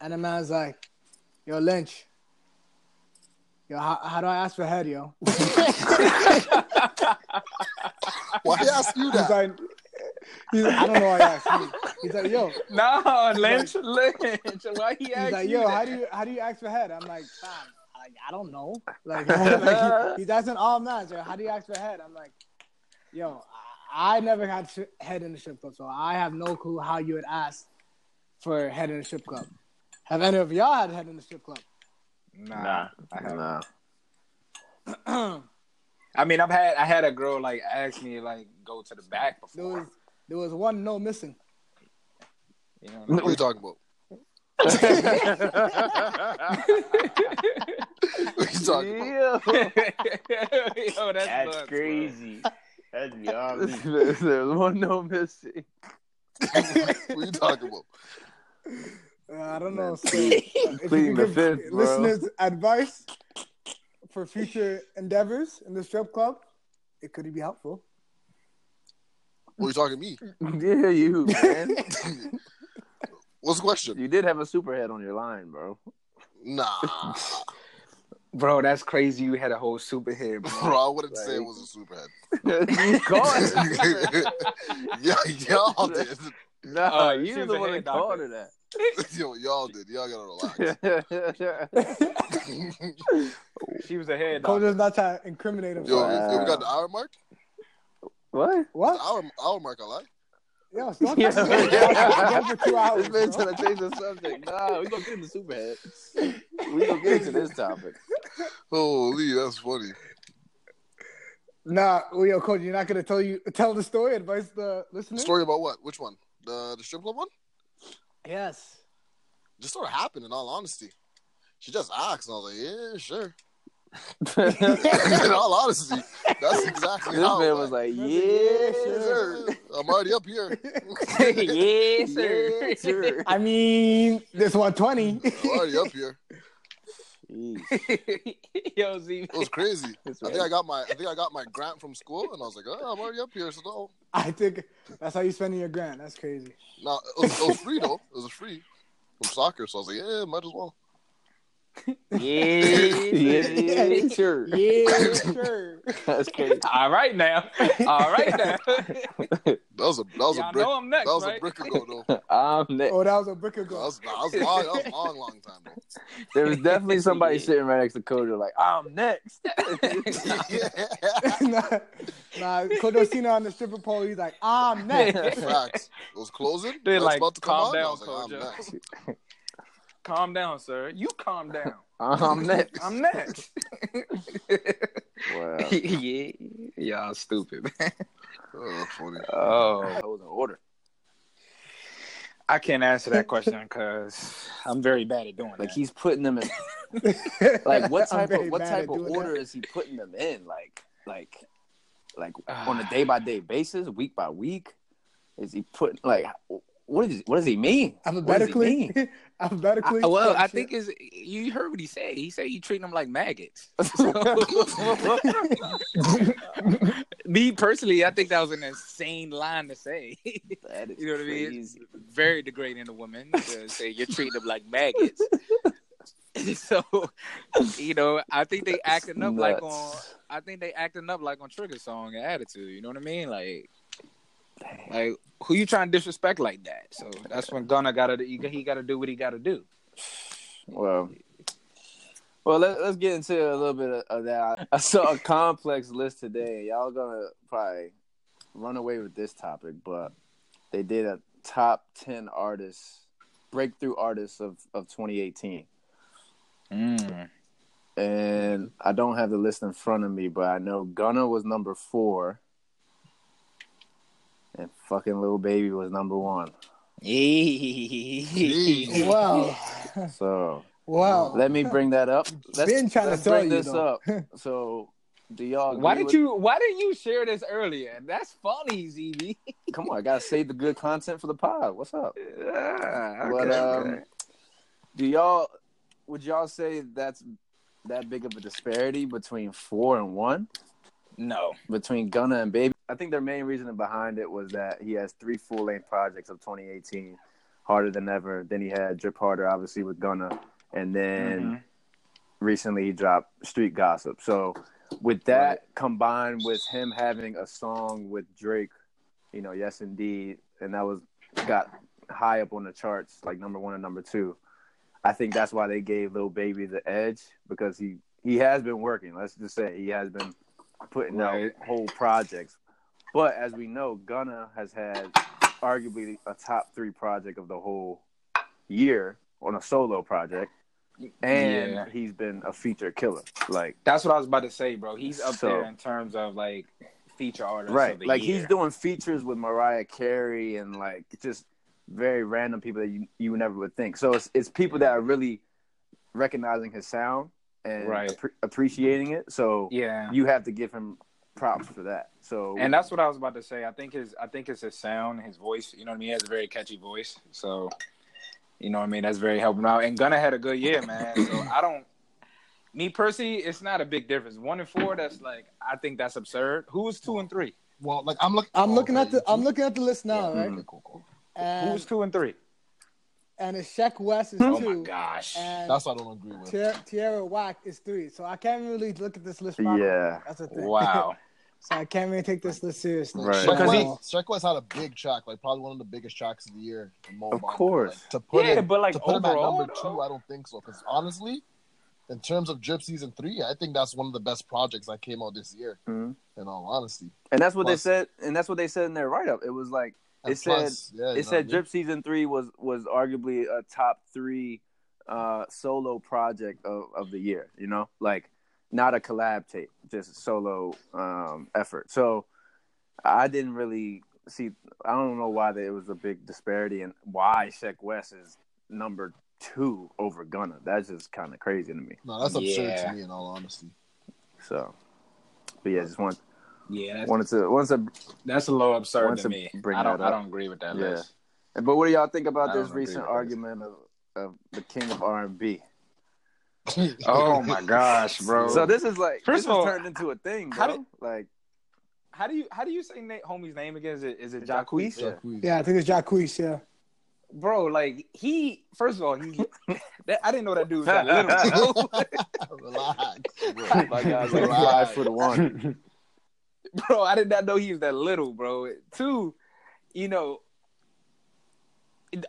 Speaker 3: and the man's like, "Yo, Lynch, yo, how, how do I ask for head, yo?"
Speaker 2: Why ask you
Speaker 3: He's
Speaker 2: that?
Speaker 3: Like, he's like, I don't know why I asked me. He's like, "Yo,"
Speaker 1: no, Lynch, Lynch. Why he asked
Speaker 3: he's
Speaker 1: like,
Speaker 3: "Yo,
Speaker 1: that?
Speaker 3: how do you how do you ask for head?" I'm like, "Fam, like, I don't know." Like, like he, he's asking all men, so how do you ask for head? I'm like, "Yo, I, I never had sh- head in the strip club, so I have no clue how you would ask for head in the strip club." Have any of y'all had head in the strip club?
Speaker 1: Nah,
Speaker 6: Nah.
Speaker 1: I haven't.
Speaker 4: Nah.
Speaker 1: I mean, I've had I had a girl like ask me like go to the back
Speaker 3: There
Speaker 1: before.
Speaker 3: was there was one no missing.
Speaker 1: You know
Speaker 2: What are you talking about? What are you talking about?
Speaker 1: Yo, that's,
Speaker 6: That's
Speaker 1: nuts, bro.
Speaker 6: crazy. That's beyond me.
Speaker 4: There's one no missing.
Speaker 2: What are you talking about?
Speaker 3: Uh, I don't know. So, if you
Speaker 4: Pleading the fifth, bro.
Speaker 3: listeners advice for future endeavors in the strip club, it could be helpful.
Speaker 2: What are you talking to me?
Speaker 4: Yeah, you man.
Speaker 2: What's the question?
Speaker 4: you did have a superhead on your line, bro.
Speaker 2: Nah,
Speaker 1: Bro, that's crazy. You had a whole superhead, bro.
Speaker 2: bro, I wouldn't say it was a superhead.
Speaker 4: you called it.
Speaker 2: yeah, y'all did.
Speaker 4: No,
Speaker 1: Uh, she
Speaker 4: you
Speaker 1: was
Speaker 4: the
Speaker 1: a
Speaker 4: one
Speaker 1: head
Speaker 4: that called
Speaker 1: doctor.
Speaker 4: her
Speaker 2: Yo, y'all did. Y'all gotta relax.
Speaker 1: She was a head
Speaker 3: Coach
Speaker 1: doctor.
Speaker 3: is not trying to incriminate
Speaker 2: Yo,
Speaker 3: himself.
Speaker 2: if we got the hour mark.
Speaker 4: What?
Speaker 3: what?
Speaker 2: The hour, hour mark, a lot.
Speaker 3: Yo, stop
Speaker 4: Yeah.
Speaker 3: talking about it for two hours.
Speaker 4: This man trying to change the subject. Nah, we gonna get into superhead. We gonna get into this topic.
Speaker 2: Holy, that's funny.
Speaker 3: Nah, well, yo, coach, you're not gonna tell you tell the story, advise the listeners.
Speaker 2: Story about what? Which one? The the strip club one?
Speaker 3: Yes.
Speaker 2: Just sort of happened. In all honesty, she just asked, and I was like, yeah, sure.
Speaker 4: This
Speaker 2: in all honesty, that's exactly how. it
Speaker 4: man was like,
Speaker 3: That's
Speaker 4: yeah,
Speaker 3: a-
Speaker 2: Yes,
Speaker 4: sir.
Speaker 2: sir. I'm already up here.
Speaker 1: yes, sir.
Speaker 4: Yeah, sir.
Speaker 3: I mean, this 120.
Speaker 2: I'm already up here.
Speaker 1: Yo, Z.
Speaker 2: It was crazy.
Speaker 4: That's
Speaker 2: I think I got my I think I got my grant from school, and I was like, oh, I'm already up here. So no,
Speaker 3: I think that's how you spending your grant. That's crazy.
Speaker 2: no, it was, it was free though. It was free from soccer. So I was like, yeah, might as well.
Speaker 4: yeah, sure.
Speaker 3: Yeah, sure.
Speaker 4: That's crazy.
Speaker 1: All right now. All right now.
Speaker 2: That was a that was
Speaker 1: Y'all
Speaker 2: a brick.
Speaker 1: I'm next,
Speaker 2: that was
Speaker 1: right?
Speaker 2: a brick ago though.
Speaker 4: I'm next.
Speaker 3: Oh, that was a brick
Speaker 2: That
Speaker 3: ago.
Speaker 2: was, that was long. That was a long, long, long time though.
Speaker 4: There was definitely somebody sitting right next to Kojo, like, I'm next.
Speaker 2: yeah.
Speaker 3: nah, nah, Kodosina on the stripper pole. He's like, I'm next.
Speaker 2: Facts. It was closing.
Speaker 1: They're like,
Speaker 2: about to come
Speaker 1: calm
Speaker 2: on. I
Speaker 1: down,
Speaker 2: was like, I'm next.
Speaker 1: Calm down, sir. You calm down.
Speaker 4: I'm next.
Speaker 1: I'm next.
Speaker 4: Wow.
Speaker 1: yeah, y'all stupid, man.
Speaker 2: Oh, that's funny.
Speaker 1: Oh,
Speaker 4: That was an order.
Speaker 1: I can't answer that question because I'm very bad at doing
Speaker 4: Like
Speaker 1: that.
Speaker 4: he's putting them in. Like what type of what type of order
Speaker 3: that.
Speaker 4: is he putting them in? Like like like on a day by day basis, week by week? Is he putting like what is what does he mean? What does he
Speaker 3: Alphabetically.
Speaker 4: mean?
Speaker 3: Alphabetically.
Speaker 1: I- well, I think is you heard what he said. He said you treat them like maggots. Me personally, I think that was an insane line to say. You know what I mean?
Speaker 4: crazy.
Speaker 1: Very degrading to women to say you're treating them like maggots. so, you know, I think they acting up like on. I think they acting up like on Trigger Song and Attitude. You know what I mean? Like, like who you trying to disrespect like that? So that's when Gunna got to. He got to do what he got to do.
Speaker 4: Well, well, let, let's get into a little bit of, of that. I saw a complex list today. Y'all gonna probably run away with this topic, but they did a top ten artists, breakthrough artists of of 2018,
Speaker 1: Mm.
Speaker 4: and I don't have the list in front of me, but I know Gunna was number four, and fucking Lil Baby was number one.
Speaker 1: Yeah.
Speaker 3: Wow.
Speaker 4: So
Speaker 3: Wow.
Speaker 4: let me bring that up. Let's,
Speaker 3: Been trying to
Speaker 4: let's
Speaker 3: tell
Speaker 4: bring
Speaker 3: you,
Speaker 4: this
Speaker 3: though.
Speaker 4: up. So. Do y'all?
Speaker 1: Why did
Speaker 4: with-
Speaker 1: you? Why didn't you share this earlier? That's funny, ZB.
Speaker 4: Come on, I gotta save the good content for the pod. What's up?
Speaker 1: Yeah,
Speaker 4: But um,
Speaker 1: okay.
Speaker 4: do y'all would y'all say that's that big of a disparity between four and one
Speaker 1: no.
Speaker 4: between Gunna and Baby? I think their main reason behind it was that he has three full length projects of 2018, harder than ever. Then he had Drip Harder, obviously with Gunna, and then
Speaker 1: Mhm.
Speaker 4: recently he dropped Street Gossip. So with that combined with him having a song with Drake, you know, yes indeed, and that was got high up on the charts, like number one and number two. I think that's why they gave Lil Baby the edge because he he has been working. Let's just say he has been putting
Speaker 1: Right.
Speaker 4: out whole projects. But as we know, Gunna has had arguably a top three project of the whole year on a solo project, and
Speaker 1: Yeah.
Speaker 4: he's been a feature killer. Like
Speaker 1: That's what I was about to say, bro. He's up
Speaker 4: So-
Speaker 1: there in terms of like feature artists.
Speaker 4: right, like
Speaker 1: year.
Speaker 4: he's doing features with Mariah Carey and like just very random people that you you never would think. So it's it's people that are really recognizing his sound and
Speaker 1: Right.
Speaker 4: appre- appreciating it. So
Speaker 1: Yeah.
Speaker 4: you have to give him props for that. So
Speaker 1: And that's what I was about to say. I think his I think it's his sound, his voice. You know what I mean? He has a very catchy voice. So, you know what I mean? That's very helping out. And Gunna had a good year, man. So I don't. Me Percy, it's not a big difference. One and four, that's like I think that's absurd. Who's two and three?
Speaker 2: Well, like I'm oh, looking.
Speaker 3: I'm looking
Speaker 2: okay,
Speaker 3: at the I'm looking at the list now, right? Mm-hmm.
Speaker 2: Okay, cool, cool.
Speaker 1: Who
Speaker 3: And
Speaker 1: was two and three?
Speaker 3: And it's Sheck West is
Speaker 1: Oh
Speaker 3: two.
Speaker 1: my gosh!
Speaker 3: And
Speaker 2: That's what I don't agree with.
Speaker 3: Tiara, Tierra Whack is three. So I can't really look at this list. properly.
Speaker 4: Yeah.
Speaker 3: That's the thing.
Speaker 1: Wow.
Speaker 3: so I can't really take this list seriously.
Speaker 4: Right.
Speaker 2: Sheck
Speaker 1: Because he-
Speaker 2: West, West had a big track, like probably one of the biggest tracks of the year. in
Speaker 4: Of course.
Speaker 2: Like, to put
Speaker 1: Yeah,
Speaker 2: him,
Speaker 1: but, like,
Speaker 2: to put him at
Speaker 1: overall,
Speaker 2: number two, I don't think so. Because honestly, in terms of Drip Season Three, I think that's one of the best projects that came out this year.
Speaker 4: Mhm.
Speaker 2: In all honesty,
Speaker 4: and that's what
Speaker 2: Plus-
Speaker 4: they said. And that's what they said in their write up. It was like
Speaker 2: And
Speaker 4: it said
Speaker 2: yeah, you know
Speaker 4: it
Speaker 2: what I
Speaker 4: said
Speaker 2: mean?
Speaker 4: Drip Season Three was was arguably a top three uh, solo project of, of the year. You know, like not a collab tape, just a solo um, effort. So I didn't really see. I don't know why there was a big disparity and why Sheck West is number two over Gunna. That's just kind of crazy to me.
Speaker 2: No, that's absurd
Speaker 1: Yeah.
Speaker 2: to me. In all honesty,
Speaker 4: So, but yeah, just want
Speaker 1: Yeah, that's,
Speaker 4: wanted to wanted to.
Speaker 1: that's a little absurd to
Speaker 4: to
Speaker 1: me.
Speaker 4: bring
Speaker 1: I don't.
Speaker 4: that
Speaker 1: I don't agree with that
Speaker 4: Yeah.
Speaker 1: list.
Speaker 4: But what do y'all think about
Speaker 1: I
Speaker 4: this recent
Speaker 1: with this.
Speaker 4: argument of, of the king of R and B?
Speaker 1: Oh my gosh, bro.
Speaker 4: So this is like
Speaker 1: First
Speaker 4: this
Speaker 1: of all,
Speaker 4: turned into a thing,
Speaker 1: how
Speaker 4: bro. like
Speaker 1: how do you how do you say Nate homie's name again? Is it is it
Speaker 4: It's
Speaker 1: Jacquees?
Speaker 4: Jacquees,
Speaker 2: yeah.
Speaker 3: Yeah, I think it's Jacquees. Yeah.
Speaker 1: Bro, like he first of all he that, I didn't know that dude was that little.
Speaker 2: relax. bro.
Speaker 4: my guy's like
Speaker 2: Relax.
Speaker 4: five foot one.
Speaker 1: bro, I did not know he was that little, bro. Two, you know,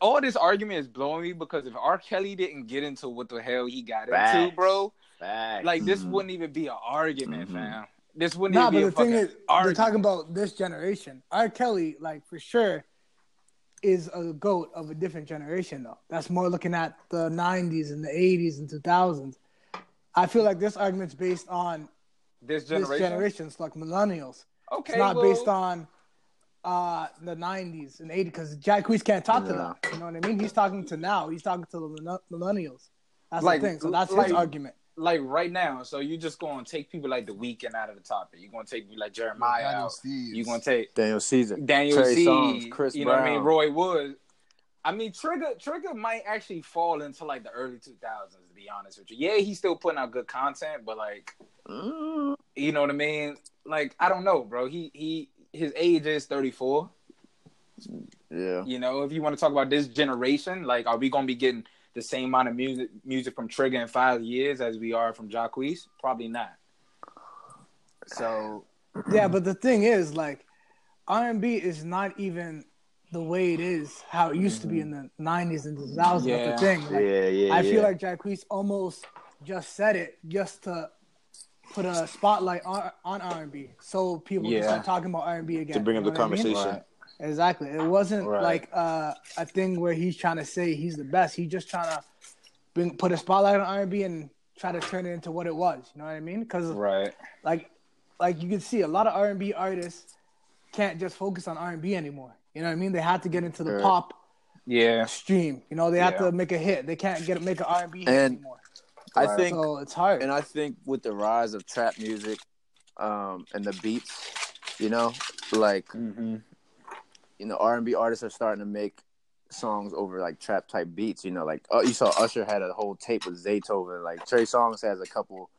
Speaker 1: all this argument is blowing me because if R. Kelly didn't get into what the hell he got into, bro,
Speaker 6: Facts.
Speaker 1: like this
Speaker 4: Mhm.
Speaker 1: wouldn't even be an argument,
Speaker 4: Mhm.
Speaker 1: fam. This wouldn't
Speaker 3: Nah,
Speaker 1: even be
Speaker 3: but
Speaker 1: a
Speaker 3: the thing
Speaker 1: fucking
Speaker 3: is, they're
Speaker 1: argument.
Speaker 3: talking about this generation. R. Kelly, like for sure, is a goat of a different generation, though. That's more looking at the '90s and the '80s and 2000s. I feel like this argument's based on
Speaker 1: this
Speaker 3: this
Speaker 1: generation.
Speaker 3: it's like millennials.
Speaker 1: Okay,
Speaker 3: It's not
Speaker 1: well,
Speaker 3: based on uh the '90s and '80s because Jacquees can't talk to them. You know what I mean? He's talking to now. He's talking to the millennials. That's
Speaker 1: Like-
Speaker 3: the thing. So that's
Speaker 1: like-
Speaker 3: his argument.
Speaker 1: like right now. So you're just going to take people like the Weeknd out of the topic. You're going to take me like Jeremih
Speaker 2: Daniel
Speaker 1: out.
Speaker 2: Steves.
Speaker 1: You're going to take
Speaker 4: Daniel Caesar,
Speaker 1: Daniel
Speaker 4: Trey
Speaker 1: C.
Speaker 4: Songz, Chris
Speaker 1: you know what I mean? Roy Wood. I mean, Trigga Trigga might actually fall into like the early 2000s. To be honest with you, yeah, he's still putting out good content, but like,
Speaker 4: Mm,
Speaker 1: you know what I mean? Like, I don't know, bro. He he his age is 34.
Speaker 4: yeah,
Speaker 1: You know, if you want to talk about this generation, like, are we gonna be getting the same amount of music music from Trigga in five years as we are from Jacquees? Probably not. So
Speaker 3: Yeah, but the thing is, like, R and B is not even the way it is how it used to be in the '90s and 2000s.
Speaker 1: Yeah.
Speaker 3: That's the thing. Like,
Speaker 6: yeah, yeah.
Speaker 3: I
Speaker 6: yeah.
Speaker 3: feel like Jacquees almost just said it just to put a spotlight on on R and B, so people
Speaker 1: Yeah.
Speaker 3: can start talking about R and B again.
Speaker 6: to bring
Speaker 3: you
Speaker 6: up
Speaker 3: know
Speaker 6: the
Speaker 3: what I mean?
Speaker 6: conversation.
Speaker 1: Right.
Speaker 3: Exactly. It wasn't
Speaker 1: Right.
Speaker 3: like uh, a thing where he's trying to say he's the best. He's just trying to bring put a spotlight on R and B and try to turn it into what it was. You know what I mean? Because
Speaker 1: right.
Speaker 3: like like you can see a lot of R and B artists can't just focus on R and B anymore. You know what I mean? They have to get into the
Speaker 4: Right.
Speaker 3: pop
Speaker 1: Yeah.
Speaker 3: stream. You know, they have
Speaker 1: Yeah.
Speaker 3: to make a hit. They can't get make an R and B hit
Speaker 4: And-
Speaker 3: anymore.
Speaker 4: I
Speaker 1: Right.
Speaker 4: think,
Speaker 3: So it's hard.
Speaker 4: and I think with the rise of trap music, um, and the beats, you know, like
Speaker 1: Mm-hmm.
Speaker 4: you know, R and B artists are starting to make songs over like trap type beats. You know, like oh, you saw Usher had a whole tape with Zaytoven. Like Trey Songz has a couple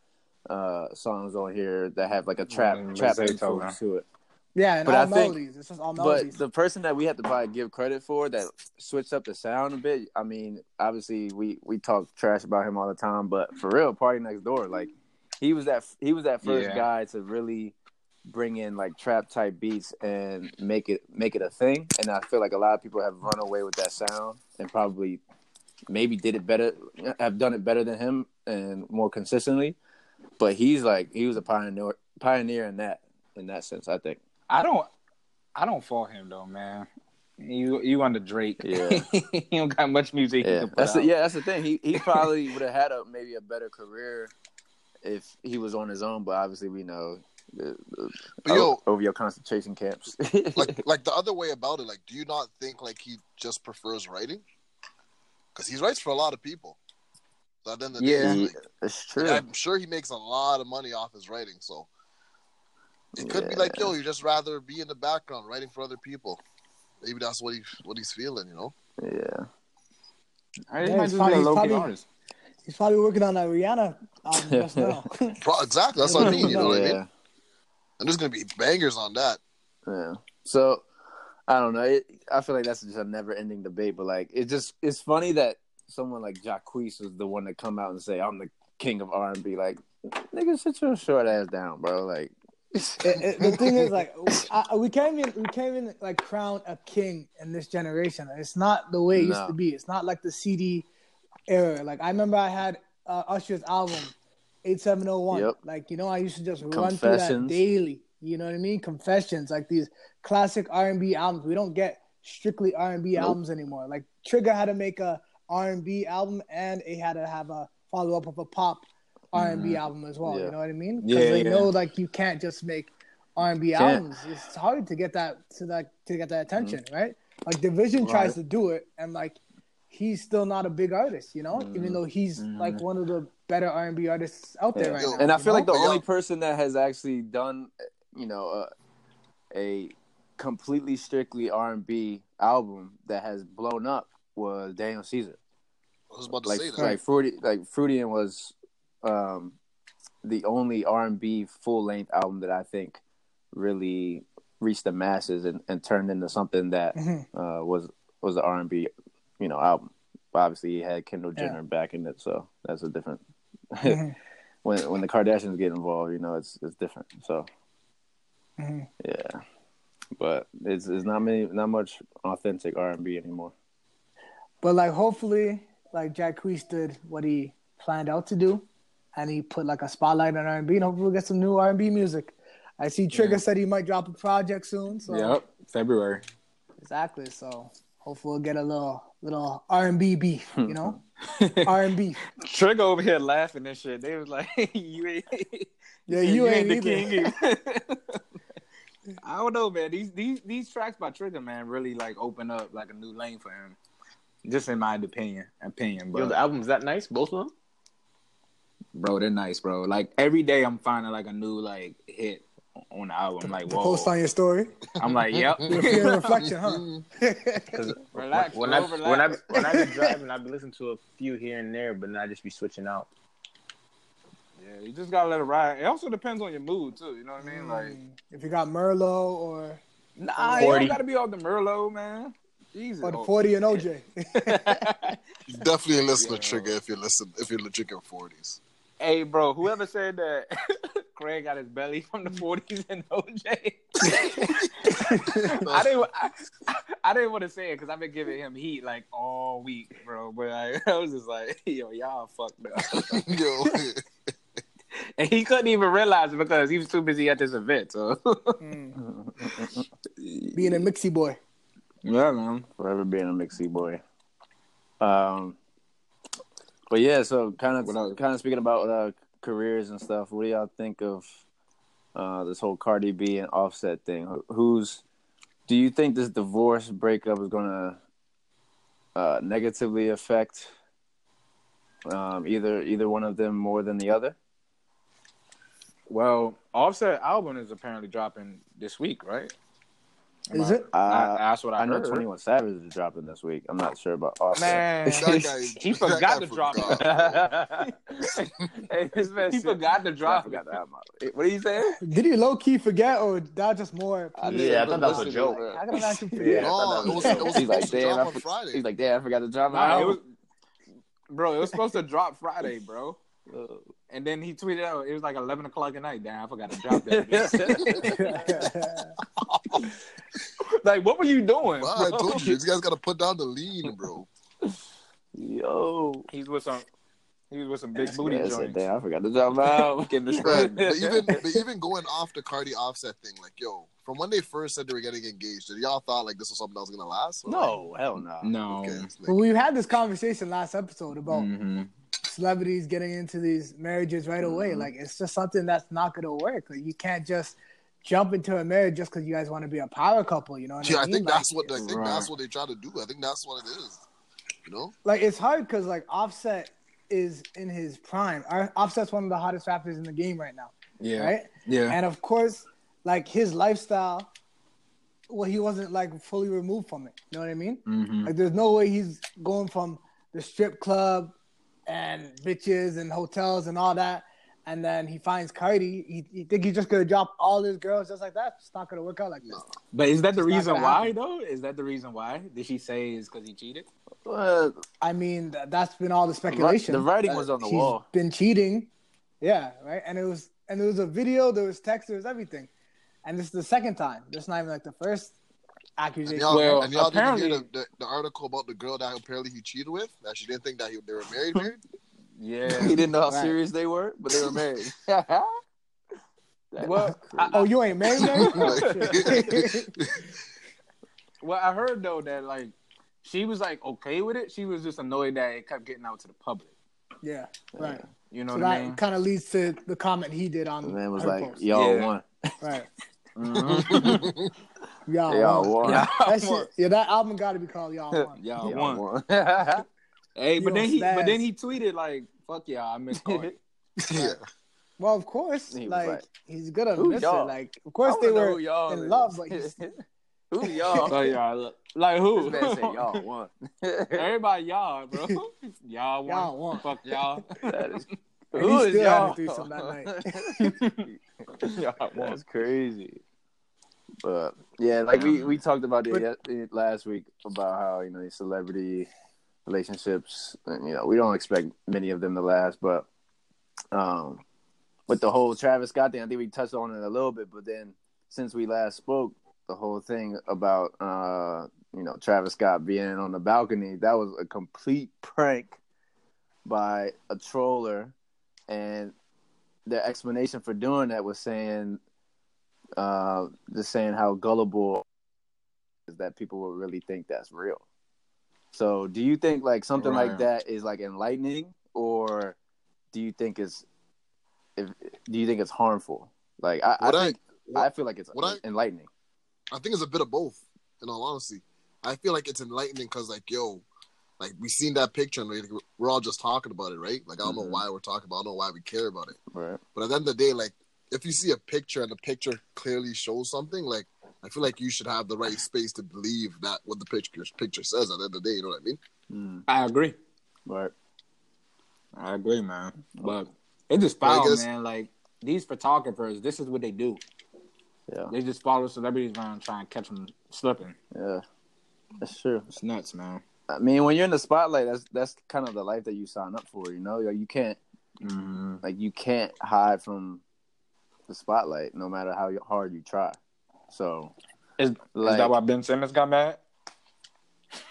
Speaker 4: uh songs on here that have like a trap
Speaker 1: Mm, with
Speaker 4: trap influence to it.
Speaker 3: Yeah, and
Speaker 4: but
Speaker 3: all
Speaker 4: I think-
Speaker 3: melodies. It's just all melodies.
Speaker 4: But the person that we have to probably give credit for that switched up the sound a bit. I mean, obviously we we talk trash about him all the time, but for real, PartyNextDoor, like he was that he was that first
Speaker 1: Yeah.
Speaker 4: guy to really bring in like trap type beats and make it make it a thing. And I feel like a lot of people have run away with that sound and probably maybe did it better, have done it better than him and more consistently. But he's like he was a pioneer pioneer in that in that sense. I think.
Speaker 1: I don't I don't fault him though, man. You you under Drake.
Speaker 4: Yeah.
Speaker 1: he don't got much music he
Speaker 4: Yeah,
Speaker 1: can put
Speaker 4: that's the, yeah, that's the thing. He he probably would have had a maybe a better career if he was on his own. But obviously, we know the, the,
Speaker 2: But yo-
Speaker 4: over your concentration camps.
Speaker 2: like like the other way about it. Like, do you not think like he just prefers writing? Because he writes for a lot of people. So at the end of the
Speaker 1: Yeah.
Speaker 2: day,
Speaker 4: Yeah,
Speaker 2: like,
Speaker 4: it's true.
Speaker 2: I'm sure he makes a lot of money off his writing. So it could be like, yo, you just rather be in the background writing for other people. Maybe that's what he what he's feeling, you know.
Speaker 4: Yeah,
Speaker 1: He
Speaker 3: Yeah, he's probably- he's probably- He's probably working on that Rihanna album just now.
Speaker 2: Exactly, that's what I mean. You know what I mean? And there's gonna be bangers on that.
Speaker 4: yeah. So I don't know. It, I feel like that's just a never-ending debate. But like, it just it's funny that someone like Jacquees was the one to come out and say, "I'm the king of R&B." Like, nigga, sit your short ass down, bro. Like.
Speaker 3: It- it- the thing is, like, I, we can't even we can't even like crown a king in this generation. It's not the way it used to be. It's not like the CD era. Like I remember I had uh, Usher's album, eight seven zero one.
Speaker 4: Yep.
Speaker 3: Like you know, I used to just run through that daily. You know what I mean? Confessions, like these classic R and B albums. We don't get strictly R and B
Speaker 4: Nope.
Speaker 3: albums anymore. Like Trigga had to make a R and B album, and it had to have a follow up of a pop R and B album as well.
Speaker 4: Mm-hmm. Yeah.
Speaker 3: You know what I mean? Because
Speaker 1: Yeah,
Speaker 3: they
Speaker 1: yeah.
Speaker 3: know like you can't just make R and B albums. It's hard to get that to that to get that attention, right? Like dvsn tries to do it, and like he's still not a big artist, you know, even though he's like one of the better R and B artists out there
Speaker 4: Yeah.
Speaker 3: right
Speaker 2: Yo,
Speaker 3: now.
Speaker 4: and I
Speaker 3: you
Speaker 4: feel like the only person that has actually done, you know, uh, a completely strictly R and B album that has blown up was Daniel Caesar.
Speaker 2: I was about to
Speaker 4: Like
Speaker 2: say that.
Speaker 4: like Fruity like Freudian was um, the only R and B full length album that I think really reached the masses and, and turned into something that
Speaker 3: Mhm.
Speaker 4: uh, was was the R and B you know album. Obviously, he had Kendall Jenner back in it, so that's a different.
Speaker 3: Mhm.
Speaker 4: when when the Kardashians get involved, you know, it's it's different. So
Speaker 3: Mhm.
Speaker 4: yeah, but it's it's not many not much authentic R and B anymore.
Speaker 3: But like, hopefully, like Jacquees did what he planned out to do, and he put like a spotlight on R and B, and hopefully we'll get some new R and B music. I see Trigga
Speaker 1: Yeah.
Speaker 3: said he might drop a project soon. So
Speaker 1: Yep, February.
Speaker 3: exactly. So hopefully we'll get a little little R and B beef, you know, R and B.
Speaker 1: Trigga over here laughing and shit. They was like, "You ain't,
Speaker 3: Yeah, you, ain't,
Speaker 1: the king." I don't know, man. These these these tracks by Trigga, man, really like open up like a new lane for him. Just in my opinion, opinion,
Speaker 6: Yo,
Speaker 1: but
Speaker 6: the album's that nice, both of them.
Speaker 1: Bro, they're nice, bro. Like every day, I'm finding like a new like hit on the album. Like, whoa,
Speaker 3: post on your story.
Speaker 1: I'm like, yep.
Speaker 3: Your fear reflection, huh?
Speaker 6: Because
Speaker 1: Relax,
Speaker 6: when,
Speaker 1: bro,
Speaker 6: I when I
Speaker 1: relax.
Speaker 6: when I be driving, I be listening to a few here and there, but then I just be switching out.
Speaker 1: Yeah, you just gotta let it ride. It also depends on your mood too. You know what I mean? Like, mm.
Speaker 3: if you got Merlot or
Speaker 1: nah, you don't gotta be all the Merlot, man. Jesus.
Speaker 3: or the
Speaker 1: Oh.
Speaker 3: forty and OJ.
Speaker 2: You definitely listen
Speaker 1: Yeah.
Speaker 2: to Trigga if you listen if you're drinking forties.
Speaker 1: Hey, bro, whoever said that Craig got his belly from the 40s and OJ, I didn't, I, I didn't want to say it because I've been giving him heat like all week, bro. But I, I was just like, yo, y'all fucked up.
Speaker 2: Yo,
Speaker 1: and he couldn't even realize it because he was too busy at this event. So,
Speaker 3: Mm. Being a mixy boy.
Speaker 1: yeah, man.
Speaker 4: Forever being a mixy boy. Um, but yeah, so kind of kind of speaking about uh, careers and stuff. What do y'all think of uh, this whole Cardi B and Offset thing? Who's do you think this divorce breakup is gonna uh, negatively affect um, either either one of them more than the other?
Speaker 1: Well, Offset album is apparently dropping this week, right? Am
Speaker 3: Is
Speaker 1: I-
Speaker 3: it?
Speaker 1: I,
Speaker 4: Uh,
Speaker 1: that's what I,
Speaker 4: I know. Twenty One Savage is dropping this week. I'm not sure about Offset.
Speaker 1: Man,
Speaker 2: guy-
Speaker 1: he forgot to drop
Speaker 2: forgot.
Speaker 1: it.
Speaker 4: hey, this man
Speaker 1: he forgot to drop
Speaker 4: forgot
Speaker 1: it.
Speaker 4: the album. What are you saying?
Speaker 3: Did he low key forget or that just more?
Speaker 6: Yeah, I thought that was a joke.
Speaker 4: bro.
Speaker 3: How can I actually
Speaker 4: Yeah, thought that
Speaker 2: No,
Speaker 4: was
Speaker 2: it
Speaker 4: a
Speaker 2: was-
Speaker 4: joke.
Speaker 2: it was
Speaker 4: He's like, damn,
Speaker 2: drop
Speaker 4: I
Speaker 2: on
Speaker 4: for-
Speaker 2: Friday.
Speaker 4: He's like, damn, I forgot to drop my
Speaker 1: Nah, it was, bro, it was supposed to drop Friday, bro. And then he tweeted out, it was like 11 o'clock at night. Damn, I forgot to drop that. Bitch. like, what were you doing?
Speaker 2: Well, I told you, these guys got to put down the lean, bro.
Speaker 4: Yo,
Speaker 1: He's with some, he was with some big booty
Speaker 4: Man
Speaker 1: joints.
Speaker 4: damn, I forgot to drop my album.
Speaker 1: Getting the
Speaker 2: But,
Speaker 1: script.
Speaker 2: but even but even going off the Cardi Offset thing, like yo, from when they first said they were getting engaged, did y'all thought like this was something that was gonna last? Or,
Speaker 4: No, hell no.
Speaker 1: No.
Speaker 2: okay, like-
Speaker 3: But we had this conversation last episode about
Speaker 1: Mhm.
Speaker 3: celebrities getting into these marriages right away.
Speaker 1: Mm-hmm.
Speaker 3: Like it's just something that's not gonna work. Like you can't just jump into a marriage just because you guys want to be a power couple. You know what
Speaker 2: yeah,
Speaker 3: I
Speaker 2: I think
Speaker 3: Like,
Speaker 2: that's what I think
Speaker 1: Right.
Speaker 2: that's what they try to do. I think that's what it is. You know,
Speaker 3: like it's hard because like Offset is in his prime. Offset's one of the hottest rappers in the game right now,
Speaker 1: Yeah.
Speaker 3: right?
Speaker 1: Yeah.
Speaker 3: And of course, like his lifestyle, well, he wasn't like fully removed from it. You know what I mean?
Speaker 1: Mhm.
Speaker 3: Like, there's no way he's going from the strip club and bitches and hotels and all that, and then he finds Cardi. He, he think he's just gonna drop all his girls just like that? It's not gonna work out like that.
Speaker 2: no.
Speaker 1: But is that the
Speaker 3: It's not
Speaker 1: reason why,
Speaker 3: happen.
Speaker 1: though? Is that the reason why? Did she say is because he cheated?
Speaker 4: Uh,
Speaker 3: I mean, th- that's been all the speculation.
Speaker 4: the writing was on the
Speaker 3: he's
Speaker 4: wall.
Speaker 3: Been cheating, yeah, right. And it was, and there was a video, there was text, there was everything. And this is the second time. This is not even like the first
Speaker 2: And
Speaker 3: accusation.
Speaker 2: y'all,
Speaker 1: Well,
Speaker 2: and y'all didn't hear
Speaker 1: apparently-
Speaker 2: the, the, the article about the girl that apparently he cheated with. That she didn't think that he, they were married. married.
Speaker 1: Yeah.
Speaker 4: he didn't know how
Speaker 3: Right.
Speaker 4: serious they were, but they were married. That-
Speaker 1: Well,
Speaker 4: that's crazy.
Speaker 3: oh, you ain't married, married? Oh,
Speaker 2: Like-
Speaker 3: shit.
Speaker 1: Well, I heard though that like she was like okay with it. She was just annoyed that it kept getting out to the public.
Speaker 3: yeah, right.
Speaker 1: You know
Speaker 3: So
Speaker 1: what I
Speaker 3: that
Speaker 1: mean?
Speaker 3: kind of leads to the comment he did on
Speaker 4: the man was like,
Speaker 3: post.
Speaker 4: "Y'all
Speaker 1: Yeah.
Speaker 4: won."
Speaker 3: right.
Speaker 4: Mhm.
Speaker 3: Y'all,
Speaker 4: Y'all
Speaker 3: won.
Speaker 4: won.
Speaker 1: Yeah,
Speaker 3: That shit, yeah, that album got to be called Y'all Won.
Speaker 1: y'all
Speaker 4: Y'all
Speaker 1: won.
Speaker 4: won.
Speaker 1: Hey, but then
Speaker 3: on
Speaker 1: he, but then he tweeted like, "Fuck y'all, I miss Cardi."
Speaker 2: yeah.
Speaker 3: Well, of course,
Speaker 4: He
Speaker 3: like,
Speaker 4: like,
Speaker 3: he's gonna
Speaker 4: "Who
Speaker 3: missing.
Speaker 4: y'all?"
Speaker 3: Like, of course they
Speaker 4: wanna know
Speaker 3: were
Speaker 4: who y'all
Speaker 3: in
Speaker 4: is.
Speaker 3: love, but he's,
Speaker 4: who y'all?
Speaker 1: Oh, so y'all, like who?
Speaker 4: This man said y'all won.
Speaker 1: Everybody y'all, bro. Y'all won.
Speaker 3: Y'all won.
Speaker 1: Fuck y'all.
Speaker 4: That is,
Speaker 3: And
Speaker 4: who
Speaker 3: he
Speaker 4: is
Speaker 3: still had a
Speaker 4: y'all?
Speaker 3: threesome that
Speaker 1: y'all won.
Speaker 4: That's crazy. But yeah, like we, um, we talked about it
Speaker 3: But-
Speaker 4: last week about how you know these celebrity relationships. And, you know, we don't expect many of them to last, but um, with the whole Travis Scott thing, I think we touched on it a little bit. But then since we last spoke, the whole thing about uh, you know Travis Scott being on the balcony that was a complete prank by a troller, and their explanation for doing that was saying uh, just saying how gullible is that people will really think that's real. So, do you think like something like that is like enlightening, or do you think it's if do you think it's harmful? Like I, I
Speaker 2: What I-
Speaker 4: think I feel like it's
Speaker 2: what I-
Speaker 4: enlightening.
Speaker 2: I think it's a bit of both. In all honesty, I feel like it's enlightening because, like, yo, like we seen that picture and like, we're all just talking about it, right? Like, I don't
Speaker 4: Mhm.
Speaker 2: know why we're talking about. it. I don't know why we care about it.
Speaker 4: Right.
Speaker 2: But at the end of the day, like, if you see a picture and the picture clearly shows something, like, I feel like you should have the right space to believe that what the picture picture says. At the end of the day, you know what I mean?
Speaker 4: Mm,
Speaker 1: I agree.
Speaker 4: right.
Speaker 1: I agree, man. But it just
Speaker 2: Well,
Speaker 1: foul,
Speaker 2: guess-
Speaker 1: man. Like these photographers, this is what they do.
Speaker 4: Yeah.
Speaker 1: They just follow celebrities around, try and catch them slipping.
Speaker 4: Yeah. That's true.
Speaker 1: It's nuts, man.
Speaker 4: I mean, when you're in the spotlight, that's that's kind of the life that you sign up for. You know, Like, you can't
Speaker 1: Mm-hmm.
Speaker 4: like you can't hide from the spotlight, no matter how hard you try. So,
Speaker 1: Is,
Speaker 4: like,
Speaker 1: is that why Ben Simmons got mad?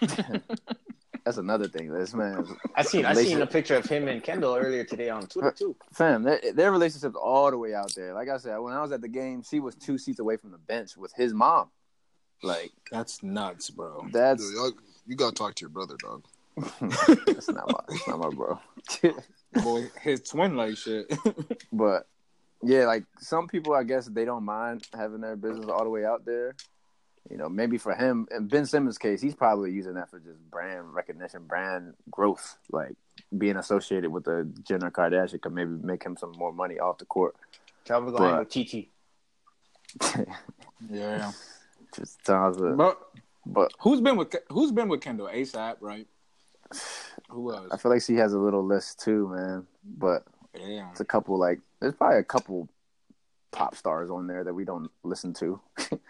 Speaker 4: that's another thing. This man,
Speaker 6: I seen I seen a picture of him and Kendall earlier today on Twitter too.
Speaker 4: fam, their, their relationship's all the way out there. Like I said, when I was at the game, she was two seats away from the bench with his mom. Like
Speaker 1: That's nuts, bro.
Speaker 4: that's
Speaker 2: Dude, y'all- you gotta talk to your brother, dog.
Speaker 4: that's not my that's not my bro.
Speaker 1: Boy, his twin like shit.
Speaker 4: But yeah, like some people, I guess they don't mind having their business all the way out there. You know, maybe for him, in Ben Simmons' case, he's probably using that for just brand recognition, brand growth. Like being associated with the Jenner Kardashian could maybe make him some more money off the court.
Speaker 6: Calvin go hang
Speaker 4: But-
Speaker 6: with TT.
Speaker 1: yeah.
Speaker 4: just sounds, a,
Speaker 1: But
Speaker 4: but
Speaker 1: who's been with who's been with Kendall? ASAP, right? Who else?
Speaker 4: I feel like she has a little list too, man. But
Speaker 1: Yeah.
Speaker 4: it's a couple like there's probably a couple pop stars on there that we don't listen to.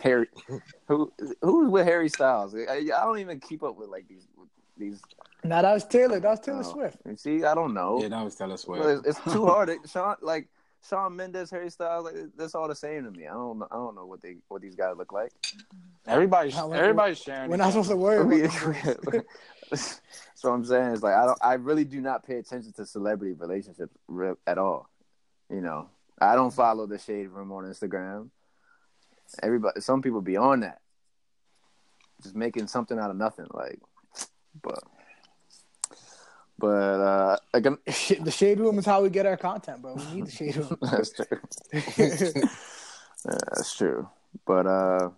Speaker 4: Harry, who who's with Harry Styles? I, I don't even keep up with like these these.
Speaker 3: Now that was Taylor. That was Taylor
Speaker 4: oh,
Speaker 3: Swift.
Speaker 4: you See, I don't know.
Speaker 1: Yeah, that was Taylor Swift.
Speaker 4: It's, it's too hard. It- Shawn, like Shawn Mendes, Harry Styles, like that's all the same to me. I don't, know- I don't know what they, what these guys look like.
Speaker 1: Everybody's
Speaker 3: How-
Speaker 1: everybody's sharing.
Speaker 3: We're not supposed to worry about them.
Speaker 4: That's what I'm saying. Is like I don't, I really do not pay attention to celebrity relationships at all. You know, I don't follow the shade room on Instagram. Everybody, some people be on that, just making something out of nothing. Like, but, but uh, like,
Speaker 3: the shade room is how we get our content, bro. We need the shade room.
Speaker 4: that's true. Yeah, that's true. But uh,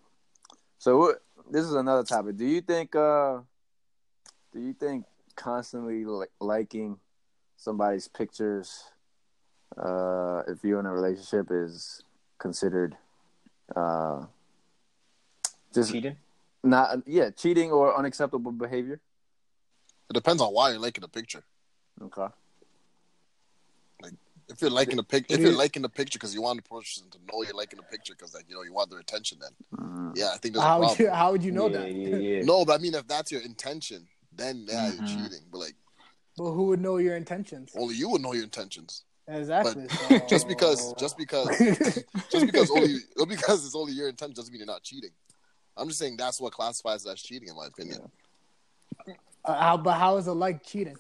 Speaker 4: so what, this is another topic. Do you think uh, do you think constantly li- liking somebody's pictures, uh, if you're in a relationship, is considered uh, just
Speaker 6: Cheating.
Speaker 4: not yeah cheating or unacceptable behavior?
Speaker 2: It depends on why you're liking the picture.
Speaker 4: Okay.
Speaker 2: Like if you're liking the pic, if you're liking the picture because you want the person to know you're liking the picture because like you know you want their attention, then
Speaker 4: Mm.
Speaker 2: yeah, I think there's a
Speaker 3: how would you how would you know
Speaker 6: yeah,
Speaker 3: that?
Speaker 6: Yeah, yeah.
Speaker 2: No, but I mean, if that's your intention, then yeah,
Speaker 1: Mhm.
Speaker 2: you're cheating. But like,
Speaker 3: But who would know your intentions?
Speaker 2: only you would know your intentions.
Speaker 3: Exactly.
Speaker 2: But just because, just because, just because only because it's only your intention doesn't mean you're not cheating. I'm just saying that's what classifies as cheating, in my opinion.
Speaker 3: Uh, how, but how is it like cheating?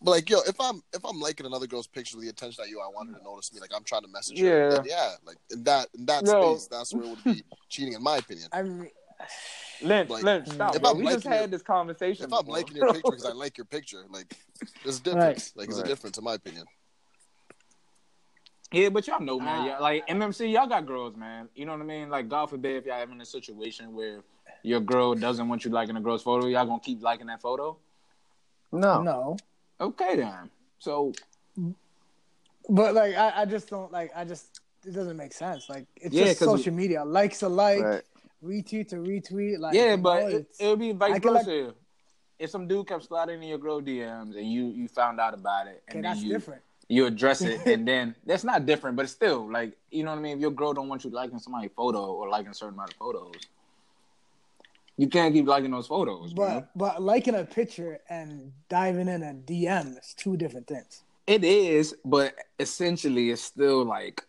Speaker 2: But like, yo, if I'm if I'm liking another girl's picture with the intention that yo, I want her to notice me, like I'm trying to message
Speaker 1: Yeah.
Speaker 2: her, then yeah, like in that in that
Speaker 1: No.
Speaker 2: space, that's where it would be cheating, in my opinion.
Speaker 3: I mean,
Speaker 1: Lynch,
Speaker 2: Like,
Speaker 1: Lynch, stop.
Speaker 2: if
Speaker 1: bro.
Speaker 2: I'm
Speaker 1: We just
Speaker 2: liking
Speaker 1: had this conversation.
Speaker 2: If I'm liking your picture because I like your picture, like there's a difference. Like there's
Speaker 4: Right.
Speaker 2: a difference, in my opinion.
Speaker 1: Yeah, but y'all know, man.
Speaker 3: Ah.
Speaker 1: Yeah, like MMC, y'all got girls, man. You know what I mean? Like, God forbid if y'all having a situation where your girl doesn't want you liking a girl's photo, y'all gonna keep liking that photo?
Speaker 4: No.
Speaker 3: No,
Speaker 1: Okay, then. So
Speaker 3: but like I, I just don't like. I just it doesn't make sense. Like it's
Speaker 1: Yeah,
Speaker 3: just
Speaker 1: 'cause-
Speaker 3: social media. Likes a like,
Speaker 4: Right.
Speaker 3: retweet to retweet. Like
Speaker 1: yeah, but
Speaker 3: know,
Speaker 1: it,
Speaker 3: it's-
Speaker 1: it would be vice
Speaker 3: I can, like-
Speaker 1: versa. if some dude kept sliding in your girl DMs and you you found out about it, and
Speaker 3: that's
Speaker 1: you
Speaker 3: different.
Speaker 1: you address it, and then that's not different, but it's still like you know what I mean. If your girl don't want you liking somebody's photo or liking a certain amount of photos, you can't keep liking those photos.
Speaker 3: But
Speaker 1: man.
Speaker 3: but liking a picture and diving in a DM is two different things.
Speaker 1: It is, but essentially, it's still like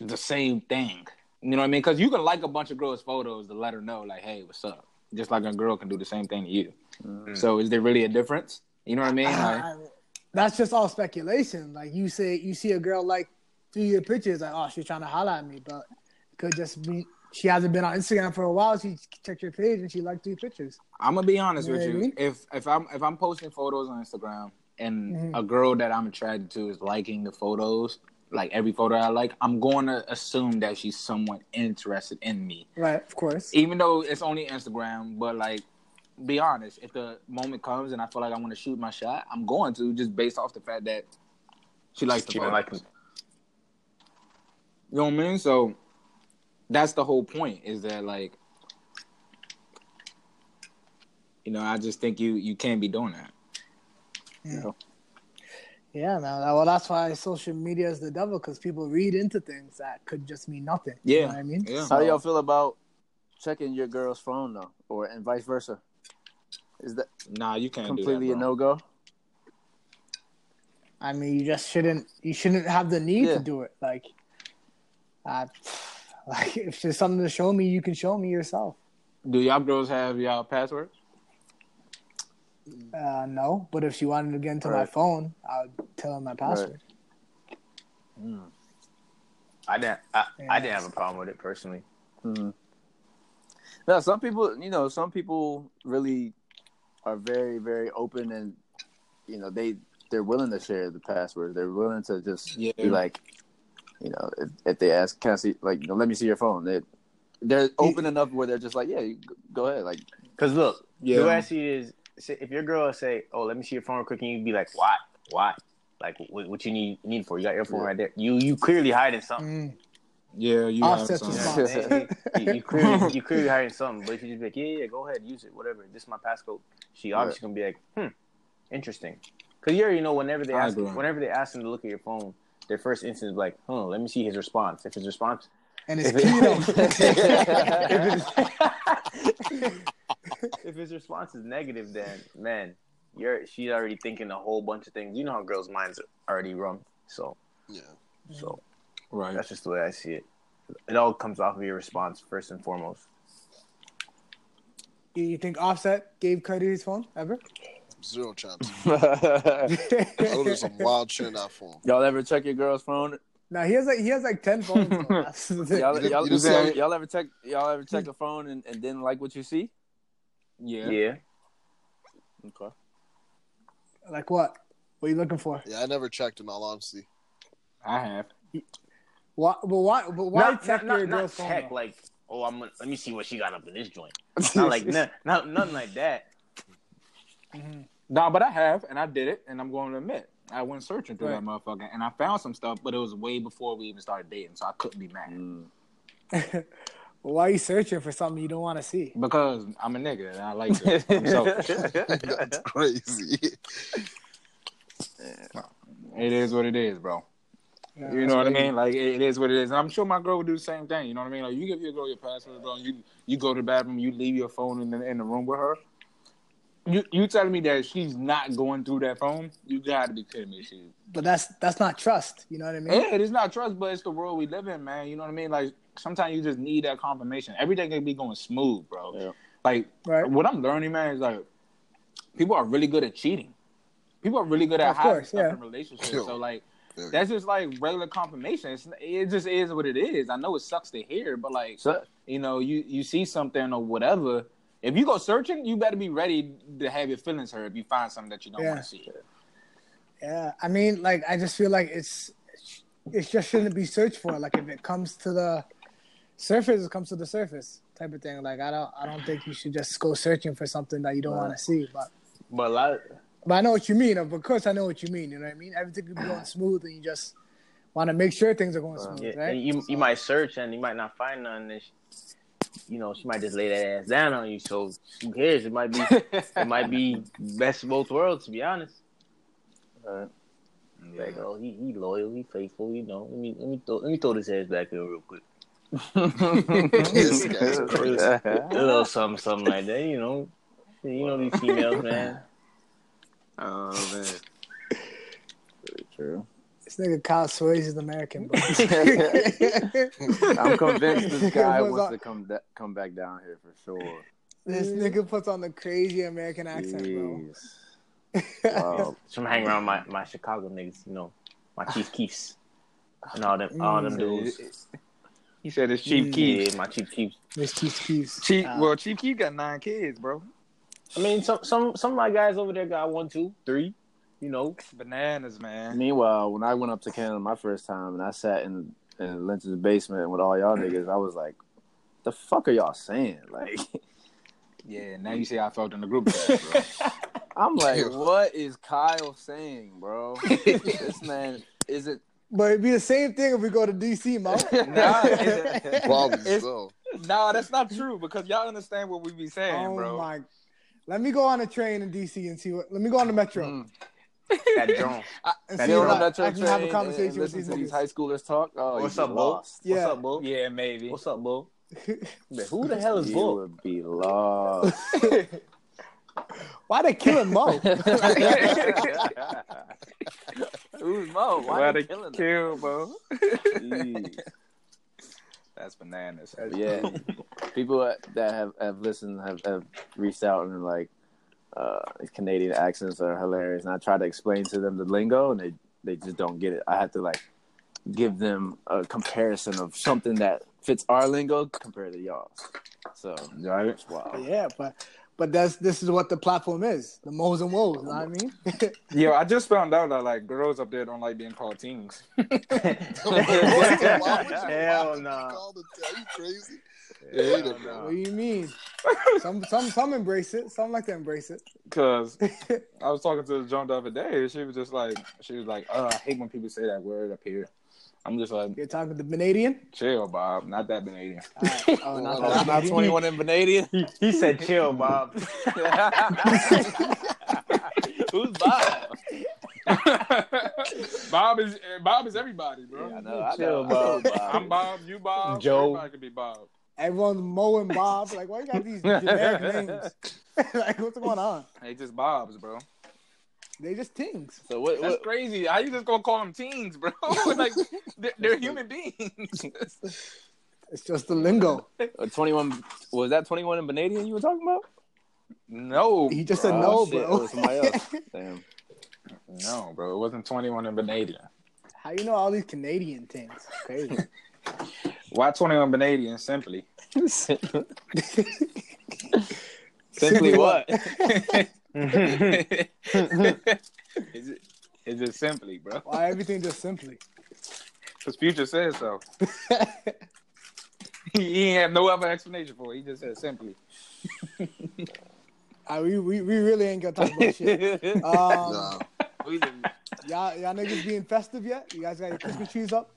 Speaker 1: the same thing. You know what I mean? Because you can like a bunch of girls' photos to let her know, like, "Hey, what's up?" Just like a girl can do the same thing to you. Mm-hmm. So, is there really a difference? You know what I mean? Ah,
Speaker 3: like, that's just all speculation. Like you say, you see a girl like through your pictures, like oh, she's trying to holler at me, but it could just be she hasn't been on Instagram for a while. She checked your page and she liked three pictures.
Speaker 1: I'm gonna be honest
Speaker 3: You
Speaker 1: with
Speaker 3: what I
Speaker 1: you.
Speaker 3: mean?
Speaker 1: If if I'm if I'm posting photos on Instagram and
Speaker 3: Mhm.
Speaker 1: a girl that I'm attracted to is liking the photos, like every photo I like, I'm going to assume that she's somewhat interested in me.
Speaker 3: Right, of course.
Speaker 1: even though it's only Instagram, but like, be honest, if the moment comes and I feel like I want to shoot my shot, I'm going to just based off the fact that she likes the photos.
Speaker 6: like
Speaker 1: You know what I mean? So that's the whole point. Is that like, you know, I just think you you can't be doing that.
Speaker 3: Yeah, man. Well, that's why social media is the devil because people read into things that could just mean nothing. You
Speaker 1: Yeah,
Speaker 3: know what I mean?
Speaker 1: yeah.
Speaker 4: How do y'all feel about checking your girl's phone though, or and vice versa? Is that
Speaker 1: Nah, you can't
Speaker 4: completely
Speaker 1: do
Speaker 4: a no go?
Speaker 3: I mean, you just shouldn't. You shouldn't have the need
Speaker 4: Yeah.
Speaker 3: to do it. Like, uh, like if there's something to show me, you can show me yourself.
Speaker 1: Do y'all girls have y'all passwords?
Speaker 3: Uh, no, but if she wanted to get into my phone, I would tell her my password.
Speaker 6: I didn't. I, I didn't have a problem with it personally.
Speaker 4: Mm-hmm. Now, some people, you know, some people really are very, very open, and you know, they they're willing to share the password. They're willing to just
Speaker 1: Yeah.
Speaker 4: be like, you know, if, if they ask, "Can I see?" Like, you know, let me see your phone. They they're open enough where they're just like, "Yeah, you go ahead." Like,
Speaker 6: Cause look,
Speaker 1: Yeah.
Speaker 6: the way I see it is, say- if your girl say, "Oh, let me see your phone real quick," and you be like, "Why? Why? Like, what, what you need need for? You got your phone
Speaker 4: Yeah.
Speaker 6: right there. You you clearly hiding something.
Speaker 3: Mm.
Speaker 1: Yeah, you
Speaker 3: Offset's
Speaker 1: have
Speaker 3: response.
Speaker 1: some.
Speaker 6: you, you clearly you clearly hiding something, but if you just be like, yeah, yeah, go ahead, use it, whatever. This is my passcode. She obviously gonna be like, hmm, interesting. Cause you already know whenever they
Speaker 1: I
Speaker 6: ask,
Speaker 1: agree.
Speaker 6: whenever they ask them to look at your phone, their first instinct is like, huh, let me see his response. If his response,
Speaker 3: And it's
Speaker 6: if, it- if, it- if his response is negative, then man, you're she's already thinking a whole bunch of things. You know how girls' minds are already run. So
Speaker 2: Yeah.
Speaker 6: so
Speaker 1: Right.
Speaker 6: that's just the way I see it. It all comes off of your response first and foremost.
Speaker 3: you think Offset gave Cardi his phone ever?
Speaker 2: Zero chance.
Speaker 4: y'all
Speaker 2: I know there's some wild shit in that phone.
Speaker 4: Y'all ever check your girl's phone?
Speaker 3: No, he has like he has like ten phones. though. That's the thing.
Speaker 4: Y'all,
Speaker 2: You didn't-
Speaker 4: y'all,
Speaker 2: you didn't see how-
Speaker 4: y'all ever check? Y'all ever check hmm. a phone and, and didn't like what you see?
Speaker 1: Yeah.
Speaker 6: yeah.
Speaker 4: Okay.
Speaker 3: Like what? What are you looking for?
Speaker 2: Yeah, I never checked in all honesty.
Speaker 1: I have.
Speaker 3: Why? But why? But why
Speaker 6: not,
Speaker 3: check
Speaker 6: not,
Speaker 3: your
Speaker 6: not,
Speaker 3: girl's phone?
Speaker 6: check like, oh, I'm gonna, let me see what she got up in this joint. Not like no, not nothing like that. Mm-hmm.
Speaker 1: Nah, but I have, and I did it, and I'm going to admit, I went searching through
Speaker 3: Right.
Speaker 1: that motherfucker, and I found some stuff, but it was way before we even started dating, so I couldn't be mad mm.
Speaker 3: why are you searching for something you don't want to see?
Speaker 1: because I'm a nigga and I like it. I'm.
Speaker 2: That's crazy.
Speaker 1: it is what it is, bro. You know what I mean? Like it, it is what it is, and I'm sure my girl would do the same thing. You know what I mean? Like you give your girl your password, bro. And you you go to the bathroom, you leave your phone in the in the room with her. You you telling me that she's not going through that phone? You got to be kidding me, she.
Speaker 3: But that's that's not trust. You know what I mean?
Speaker 1: Yeah, it is not trust, but it's the world we live in, man. You know what I mean? Like sometimes you just need that confirmation. Everything can be going smooth, bro.
Speaker 4: Yeah.
Speaker 1: Like
Speaker 3: Right.
Speaker 1: what I'm learning, man, is like people are really good at cheating. People are really good at
Speaker 3: Of
Speaker 1: hiding
Speaker 3: course,
Speaker 1: stuff
Speaker 3: yeah.
Speaker 1: in relationships. So like
Speaker 2: Very.
Speaker 1: that's just like regular confirmation. It's, it just is what it is. I know it sucks to hear, but like
Speaker 4: So,
Speaker 1: you know, you you see something or whatever. If you go searching, you better be ready to have your feelings hurt if you find something that you don't
Speaker 3: Yeah.
Speaker 1: want to see.
Speaker 3: Yeah. I mean, like I just feel like it's it just shouldn't be searched for. Like if it comes to the surface, it comes to the surface type of thing. Like I don't I don't think you should just go searching for something that you don't want to see. But
Speaker 6: But a lot,
Speaker 3: but I know what you mean. Of course, I know what you mean. You know what I mean? Everything could be going smooth, and you just want to make sure things are going smooth,
Speaker 6: yeah,
Speaker 3: right?
Speaker 6: and you you might search and you might not find none. And she, you know, she might just lay that ass down on you. So who cares? It might be it might be best of both worlds. To be honest. Uh, Like, oh, he, he loyal, he faithful, you know. Let me let me throw let me throw this ass back in real quick.
Speaker 2: This guy's crazy.
Speaker 6: A little something, something like that, you know. You know these females, man.
Speaker 4: Oh man. Very true.
Speaker 3: This nigga Kyle Swayze is American, bro.
Speaker 4: I'm convinced this guy wants
Speaker 3: I-
Speaker 4: to come da- come back down here for sure.
Speaker 3: this nigga puts on the crazy American accent, bro.
Speaker 4: Jeez. Wow.
Speaker 6: So I'm hanging around my, my Chicago niggas, you know, my Chief Keefs. And all them all them dudes.
Speaker 1: He said it's Chief Keef.
Speaker 6: Yeah, my Chief Keefs.
Speaker 3: This Chiefs Keefs.
Speaker 1: Chief,
Speaker 3: Uh,
Speaker 1: well, Chief Keef got nine kids, bro.
Speaker 6: I mean some some some of my guys over there got one, two, three, you know.
Speaker 1: Bananas, man.
Speaker 4: Meanwhile, when I went up to Canada my first time and I sat in in Lynch's basement with all y'all niggas, I was like, "The fuck are y'all saying?" Like,
Speaker 1: Yeah, now you see how I felt in the group chat, bro.
Speaker 4: I'm like, "What is Kyle saying, bro? this man isn't."
Speaker 3: But it'd be the same thing if we go to DC, Mo.
Speaker 1: Nah, it's-
Speaker 2: Probably
Speaker 1: It's-
Speaker 2: so.
Speaker 1: nah, that's not true because y'all understand what we be saying,
Speaker 3: oh
Speaker 1: bro.
Speaker 3: my! Let me go on a train in DC and see what. Let me go on the metro
Speaker 4: Mm.
Speaker 6: That drone.
Speaker 3: and
Speaker 6: That
Speaker 3: see
Speaker 4: Sit on
Speaker 3: I,
Speaker 4: that
Speaker 3: I can have a
Speaker 4: train
Speaker 3: conversation
Speaker 4: and
Speaker 3: with
Speaker 4: listen
Speaker 3: these
Speaker 4: to these high schoolers talk. Oh,
Speaker 6: What's up,
Speaker 4: be
Speaker 6: Bo?
Speaker 3: Yeah.
Speaker 6: What's up, Bo?
Speaker 1: Yeah, maybe.
Speaker 6: What's up, Bo? Who the hell is
Speaker 4: You
Speaker 6: Bo?
Speaker 4: would be lost.
Speaker 3: Why they killing Mo?
Speaker 4: Who's Mo? Why,
Speaker 1: Why
Speaker 4: are
Speaker 1: they
Speaker 4: they killing him?
Speaker 1: kill, bro?
Speaker 4: Jeez.
Speaker 1: That's bananas.
Speaker 4: yeah, people that that have, have listened have, have reached out and like, uh, Canadian accents are hilarious. And I try to explain to them the lingo, and they they just don't get it. I have to like give them a comparison of something that fits our lingo compared to y'all's. So
Speaker 1: Right?
Speaker 4: wow,
Speaker 3: yeah, but but that's this is what the platform is. The Mo's and Woes. You know what I mean?
Speaker 1: Yo, I just found out that like girls up there don't like being called teens.
Speaker 2: Why would you, why would
Speaker 6: Hell
Speaker 2: no.
Speaker 6: nah.
Speaker 2: call Are you crazy? You hate it, bro.
Speaker 3: what do you mean? Some some some embrace it. Some like to embrace it.
Speaker 1: Cause I was talking to the Joan the other day, and she was just like, she was like, oh, I hate when people say that word up here." I'm just like,
Speaker 3: You're talking to the Canadian.
Speaker 1: chill, Bob. Not that Canadian.
Speaker 3: Oh, not
Speaker 2: Oh,
Speaker 3: that
Speaker 4: not
Speaker 3: Canadian.
Speaker 4: twenty one in Canadian.
Speaker 6: He, he said, "Chill, Bob."
Speaker 4: Who's Bob?
Speaker 1: Bob is Bob is everybody, bro.
Speaker 4: I know. I
Speaker 6: Chill,
Speaker 4: know.
Speaker 6: Bob.
Speaker 1: I'm Bob. You Bob.
Speaker 6: Joe.
Speaker 1: Everybody can be Bob.
Speaker 3: Everyone's Mo and Bob. Like, why you got these generic names? like, what's going on?
Speaker 1: They just Bobs, bro.
Speaker 3: They just things.
Speaker 4: So what?
Speaker 1: That's
Speaker 4: what
Speaker 1: crazy. How you just gonna call them teens, bro? like they're, they're human beings.
Speaker 3: It's just the lingo.
Speaker 4: twenty one was that twenty one in Canadian you were talking about?
Speaker 1: no,
Speaker 3: He just
Speaker 1: bro.
Speaker 3: said no, oh,
Speaker 4: shit,
Speaker 3: bro.
Speaker 4: it was somebody else. Damn.
Speaker 1: No, bro. It wasn't 21 in Canadian.
Speaker 3: How you know all these Canadian things? Crazy.
Speaker 1: Why 21 Canadian? Simply.
Speaker 4: Simply what?
Speaker 1: is it? Is it simply, bro?
Speaker 3: Why everything just simply?
Speaker 1: Because Future says so. he, he ain't have no other explanation for it. He just said simply.
Speaker 3: We, we we really ain't gonna talk about shit. Um,
Speaker 2: Nah.
Speaker 3: y'all y'all niggas being festive yet? You guys got your Christmas trees up?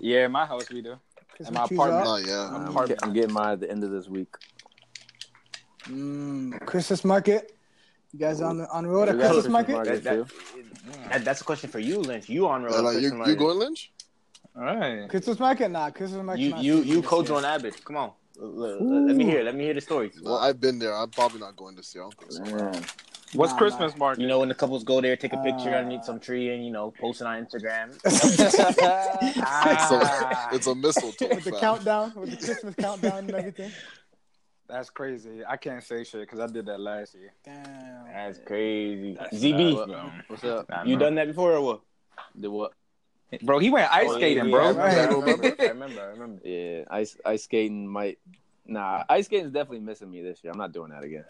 Speaker 1: Yeah, my house we do.
Speaker 3: Christmas
Speaker 1: my
Speaker 3: trees
Speaker 1: apartment.
Speaker 3: up?
Speaker 2: Not yet.
Speaker 4: I'm, get- I'm getting mine at the end of this week.
Speaker 3: Mm, Christmas market. You guys on the on the road at
Speaker 4: We got a
Speaker 3: Christmas market?
Speaker 6: That, that, that, that's a question for you, Lynch. You on road?
Speaker 2: Yeah, like, you, you
Speaker 6: market.
Speaker 2: going, Lynch?
Speaker 1: All right.
Speaker 3: Christmas market? Nah, Christmas market.
Speaker 6: You you you coach on Abbott. Come on. L- l- Let me hear. Let me hear the story.
Speaker 2: Well, I've been there. I'm probably not going this year. I don't think so.
Speaker 4: Man.
Speaker 1: What's
Speaker 3: Nah,
Speaker 1: Christmas market?
Speaker 6: You know when the couples go there, take a picture
Speaker 3: Uh,
Speaker 6: underneath some tree, and you know post it on Instagram.
Speaker 1: Ah,
Speaker 2: It's a mistletoe.
Speaker 3: with the
Speaker 2: fam.
Speaker 3: countdown, with the Christmas countdown and everything.
Speaker 1: that's crazy. I can't say shit because I did that last year.
Speaker 3: Damn.
Speaker 6: That's crazy.
Speaker 1: That's
Speaker 6: ZB,
Speaker 1: nuts.
Speaker 4: What's up?
Speaker 6: You done that before or what?
Speaker 4: The what?
Speaker 1: Bro, he went ice
Speaker 6: Oh,
Speaker 1: skating,
Speaker 6: yeah,
Speaker 1: bro.
Speaker 6: I remember, I remember. I remember. I remember.
Speaker 4: Yeah, ice ice skating might. Nah, ice skating is definitely missing me this year. I'm not doing that again.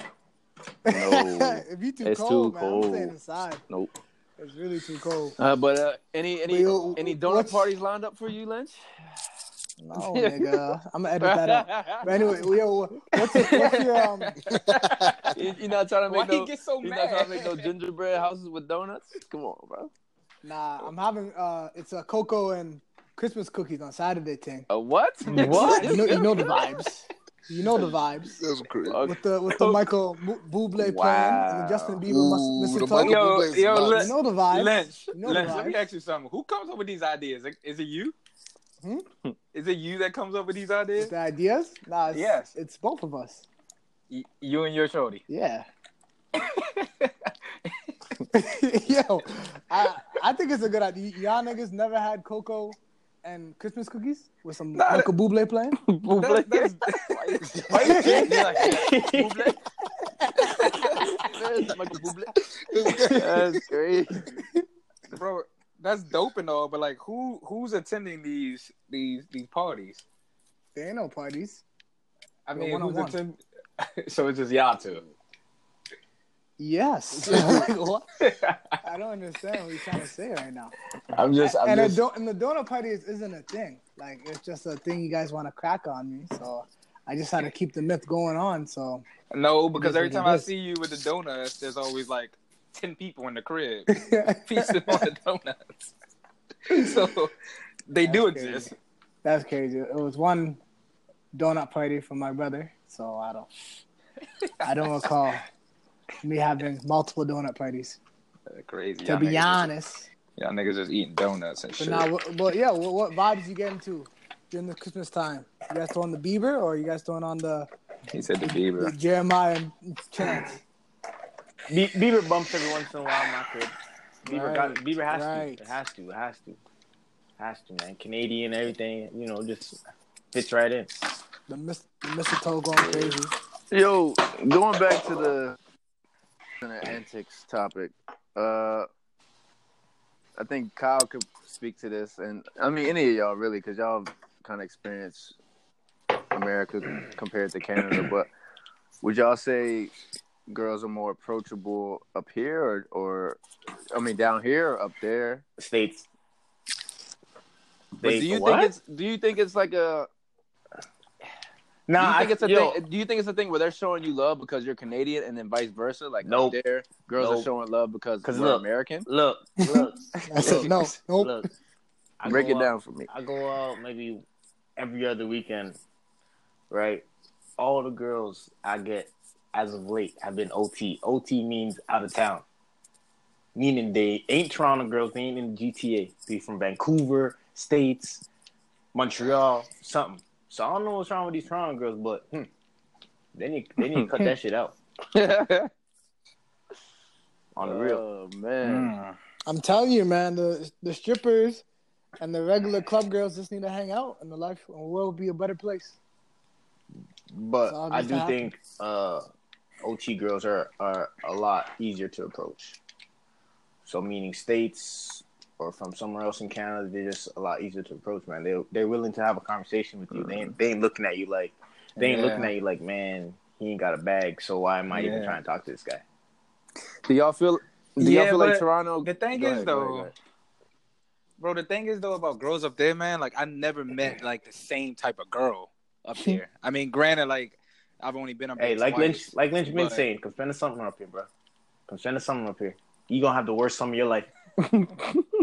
Speaker 4: No.
Speaker 3: if you too
Speaker 4: It's
Speaker 3: cold,
Speaker 4: too
Speaker 3: man, I'm staying
Speaker 4: cold.
Speaker 3: inside.
Speaker 4: Nope.
Speaker 3: It's really too cold.
Speaker 4: Uh, but uh, any any
Speaker 3: But yo,
Speaker 4: any donut
Speaker 3: what's-
Speaker 4: parties lined up for you, Lynch?
Speaker 3: No, nigga. I'm gonna edit that out. But anyway, yo, what's, what's your um?
Speaker 4: You- You're not trying to
Speaker 1: Why
Speaker 4: make
Speaker 1: he
Speaker 4: no.
Speaker 1: get so
Speaker 4: You're not trying to make
Speaker 1: mad?
Speaker 4: no gingerbread houses with donuts. Come on, bro.
Speaker 3: Nah, I'm having uh, it's a cocoa and Christmas cookies on Saturday thing.
Speaker 4: A what?
Speaker 6: What?
Speaker 3: You know, you know the vibes. You know the vibes.
Speaker 2: That's crazy.
Speaker 3: With the with the Michael Bu- Bublé playing and the Justin Bieber
Speaker 2: Ooh,
Speaker 3: mus-
Speaker 2: the
Speaker 3: mistletoe.
Speaker 1: Yo,
Speaker 2: Bublé
Speaker 1: yo,
Speaker 2: nuts.
Speaker 3: You know the vibes.
Speaker 1: Lynch,
Speaker 3: You know the
Speaker 1: Lynch, let me ask you something. Who comes up with these ideas? Is it you?
Speaker 3: Hmm?
Speaker 1: Is it you that comes up with these ideas?
Speaker 3: The ideas? Nah, it's,
Speaker 1: Yes.
Speaker 3: it's both of us.
Speaker 1: Y- You and your shorty.
Speaker 3: Yeah. Yo, I I think it's a good idea. Y'all niggas never had cocoa and Christmas cookies with some
Speaker 1: Nah,
Speaker 3: Michael Bublé playing?
Speaker 1: That's, that's,
Speaker 4: Why you saying it like? Bublé? Michael Bublé. That's crazy.
Speaker 1: bro, that's dope and all, but like, who who's attending these these these parties?
Speaker 3: There ain't no parties.
Speaker 1: I mean, who's
Speaker 3: one-on-one.
Speaker 1: attending? so it's just y'all two.
Speaker 3: Yes. Like, what? I don't understand what you're trying to say right now.
Speaker 1: I'm just, I'm
Speaker 3: and,
Speaker 1: just.
Speaker 3: a do- and the donut party is, isn't a thing. Like it's just a thing you guys want to crack on me. So I just had to keep the myth going on. So
Speaker 1: No, because every time I see you with the donuts, there's always like ten people in the crib feasting on the donuts. so they do
Speaker 3: crazy.
Speaker 1: exist.
Speaker 3: That's crazy. It was one donut party for my brother, so I don't, I don't recall me having multiple donut parties.
Speaker 1: Uh, crazy.
Speaker 3: To be honest,
Speaker 1: y'all niggas just eating donuts and
Speaker 3: but
Speaker 1: shit.
Speaker 3: now, what- but yeah, what, what vibes you get into during the Christmas time? You guys throwing the Bieber or you guys throwing on the,
Speaker 1: he said the
Speaker 3: the
Speaker 1: Bieber.
Speaker 3: Jeremih and Chance?
Speaker 6: Be- Bieber bumps every once in a while in my crib. Bieber got Bieber has
Speaker 3: right.
Speaker 6: to. It has to. It has to. Has to, man. Canadian, everything. You know, just fits right in.
Speaker 3: The, mis- the mistletoe going crazy.
Speaker 4: Yo, going back to the, the antics topic, uh, I think Kyle could speak to this, and I mean any of y'all really, because y'all kind of experience America compared to Canada. But would y'all say girls are more approachable up here, or, or I mean down here or up there?
Speaker 6: States.
Speaker 4: But do you
Speaker 6: what?
Speaker 4: think it's do you think it's like a
Speaker 6: Nah,
Speaker 4: do you think
Speaker 6: I,
Speaker 4: it's a
Speaker 6: yo,
Speaker 4: thing? Do you think it's a thing where they're showing you love because you're Canadian, and then vice versa? Like
Speaker 6: Nope.
Speaker 4: there, girls are showing love because we're
Speaker 6: look,
Speaker 4: American.
Speaker 6: Look, look,
Speaker 3: I said no, nope.
Speaker 6: look. I
Speaker 4: Break it
Speaker 6: out-
Speaker 4: down for me.
Speaker 6: I go out maybe every other weekend, right? All the girls I get as of late have been OT. OT means out of town, meaning they ain't Toronto girls. They ain't in the GTA. They from Vancouver, States, Montreal, something. So I don't know what's wrong with these Toronto girls, but hmm, they need they need to cut that shit out on the real.
Speaker 4: Oh man,
Speaker 1: Mm.
Speaker 3: I'm telling you, man, the the strippers and the regular club girls just need to hang out, and the life and the world will be a better place.
Speaker 4: but
Speaker 6: I do think uh, OT girls are, are a lot easier to approach. So, meaning states or from somewhere else in Canada, they're just a lot easier to approach, man. They they're willing to have a conversation with you. They ain't, they ain't looking at you like they ain't
Speaker 1: Yeah.
Speaker 6: looking at you like, man, he ain't got a bag, so why am I even trying to talk to this guy?
Speaker 4: do y'all feel? Do y'all feel like Toronto?
Speaker 1: The thing
Speaker 4: Go
Speaker 1: is
Speaker 4: ahead, go
Speaker 1: though,
Speaker 4: ahead, go ahead.
Speaker 1: bro, the thing is though about girls up there, man. Like I never met like the same type of girl up here. I mean, granted, like I've only been up
Speaker 6: Hey, like
Speaker 1: twice,
Speaker 6: Lynch, like Lynch been saying, come spend the summer up here, bro. Come spend the summer up here. You gonna have the worst summer of your life.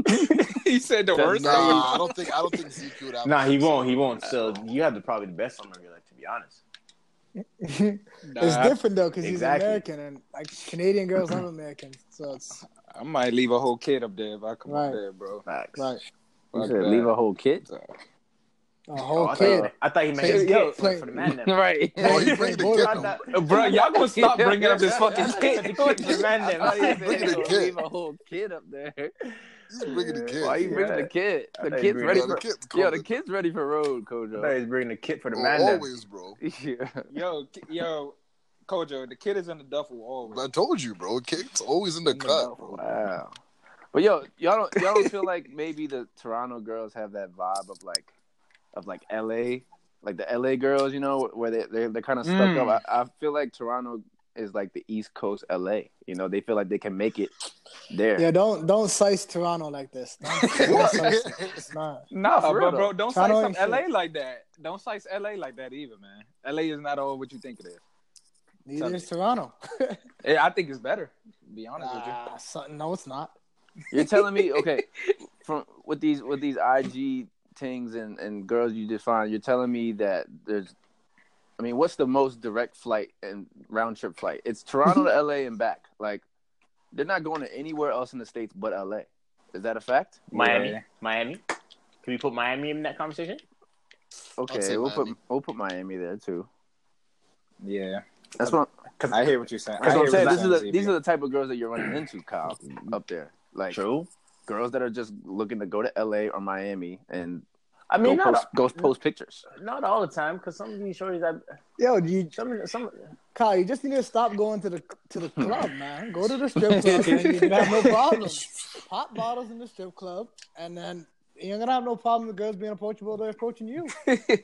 Speaker 1: he said the
Speaker 4: That's
Speaker 1: worst.
Speaker 2: Nah,
Speaker 1: thing.
Speaker 2: I don't think I don't think ZQ would have.
Speaker 6: Nah, he won't. He won't. So you have the probably the best summer of your life, to be honest.
Speaker 3: it's different though because
Speaker 6: Exactly.
Speaker 3: he's American, and like Canadian girls love Americans, so it's
Speaker 1: I might leave a whole kid up there if I come
Speaker 3: Right.
Speaker 1: up there, bro.
Speaker 6: Facts.
Speaker 3: right.
Speaker 4: You
Speaker 1: Fuck
Speaker 4: said
Speaker 1: that.
Speaker 4: leave a whole kid.
Speaker 3: A
Speaker 6: Oh,
Speaker 3: whole
Speaker 6: I,
Speaker 3: kid.
Speaker 6: thought, I thought he meant
Speaker 3: Play-
Speaker 6: his
Speaker 3: yo,
Speaker 6: kid
Speaker 3: play-
Speaker 6: for the man. Them.
Speaker 4: right.
Speaker 2: Oh, you bring the kid.
Speaker 6: I
Speaker 2: though.
Speaker 6: thought-
Speaker 1: Bro, y'all gonna stop bringing up this fucking
Speaker 6: For
Speaker 1: kid.
Speaker 6: the kid, for the man. Them. I didn't
Speaker 2: Bring the kid.
Speaker 4: Leave a whole kid up there.
Speaker 2: He's bringing the kid.
Speaker 4: Why you bringing the kid? The kid's ready for.
Speaker 2: the kid.
Speaker 4: Yo, the kid's ready for road,
Speaker 6: I thought
Speaker 4: Kojo.
Speaker 6: was bringing the kid for the
Speaker 2: Oh,
Speaker 6: man.
Speaker 2: always, bro.
Speaker 4: Yeah.
Speaker 1: Yo, yo, Kojo, the kid is in the duffel always.
Speaker 2: I told you, bro. The kid's always in the
Speaker 1: In the
Speaker 2: cut,
Speaker 1: duffel.
Speaker 4: Wow. But yo, y'all don't y'all don't feel like maybe the Toronto girls have that vibe of like of like LA, like the LA girls, you know, where they they they're kind of stuck
Speaker 1: Mm.
Speaker 4: up. I, I feel like Toronto is like the East Coast LA. You know, they feel like they can make it there.
Speaker 3: Yeah, don't don't size Toronto like this. Don't, don't size. It's not.
Speaker 1: No,
Speaker 4: for
Speaker 1: but
Speaker 4: real,
Speaker 1: bro, don't
Speaker 3: Toronto
Speaker 1: slice LA
Speaker 3: shit.
Speaker 1: like that. Don't slice LA like that either, man. LA is not all what you think it is.
Speaker 3: Neither is Toronto.
Speaker 1: Eh, I think it's better. To be honest with you.
Speaker 3: So- no, it's not.
Speaker 4: You're telling me, okay, from with these with these IG things and and girls you define, you're telling me that there's, I mean, what's the most direct flight and round trip flight? It's Toronto to LA and back. Like, they're not going to anywhere else in the states but LA. Is that a fact?
Speaker 6: Miami,
Speaker 1: Yeah.
Speaker 6: Miami. Can we put Miami in that conversation?
Speaker 4: Okay, we'll
Speaker 2: Miami.
Speaker 4: put we'll put Miami there too.
Speaker 1: Yeah.
Speaker 4: That's what.
Speaker 1: Cause I hear what you're saying. I
Speaker 4: That's what I'm
Speaker 1: hear
Speaker 4: saying.
Speaker 1: what
Speaker 4: This
Speaker 1: you're
Speaker 4: is
Speaker 1: saying,
Speaker 4: the, these are the type of girls that you're running into, Kyle, up there. Like
Speaker 6: True.
Speaker 4: girls that are just looking to go to LA or Miami and
Speaker 6: I mean,
Speaker 4: go,
Speaker 6: not,
Speaker 4: post, go post pictures.
Speaker 6: not all the time, because some of these shorties, I,
Speaker 3: Yo, you,
Speaker 6: some, some,
Speaker 3: Kyle, you just need to stop going to the to the club, man. Go to the strip club, and you can have no problems. Pop bottles in the strip club, and then you're gonna have no problem with girls being approachable. They're approaching you.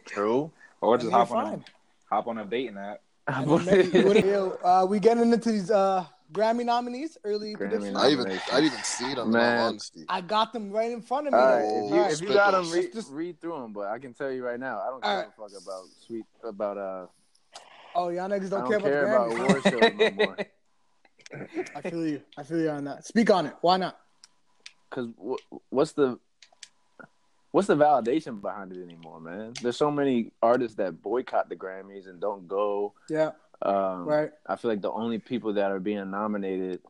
Speaker 6: true.
Speaker 1: Or just hop on a hop on a dating app.
Speaker 3: And then maybe- what- yo, uh, we getting into these uh, Grammy nominees early
Speaker 4: Grammy
Speaker 3: predictions.
Speaker 2: I even I didn't even see them.
Speaker 4: Man.
Speaker 3: I got them right in front of me.
Speaker 4: All right, if you,
Speaker 3: All right.
Speaker 4: if you got them, read,
Speaker 3: Just-
Speaker 4: read through them. But I can tell you right now, I don't
Speaker 3: All
Speaker 4: give
Speaker 3: right.
Speaker 4: a fuck about sweet about uh.
Speaker 3: Oh, y'all niggas don't,
Speaker 4: don't
Speaker 3: care,
Speaker 4: care
Speaker 3: about
Speaker 4: about
Speaker 3: the
Speaker 4: award
Speaker 3: Grammys.
Speaker 4: shows no more.
Speaker 3: I feel you. I feel you on that. Speak on it. Why not?
Speaker 4: Because what's the what's the validation behind it anymore, man? There's so many artists that boycott the Grammys and don't go.
Speaker 3: Yeah.
Speaker 4: Um,
Speaker 3: Right.
Speaker 4: I feel like the only people that are being nominated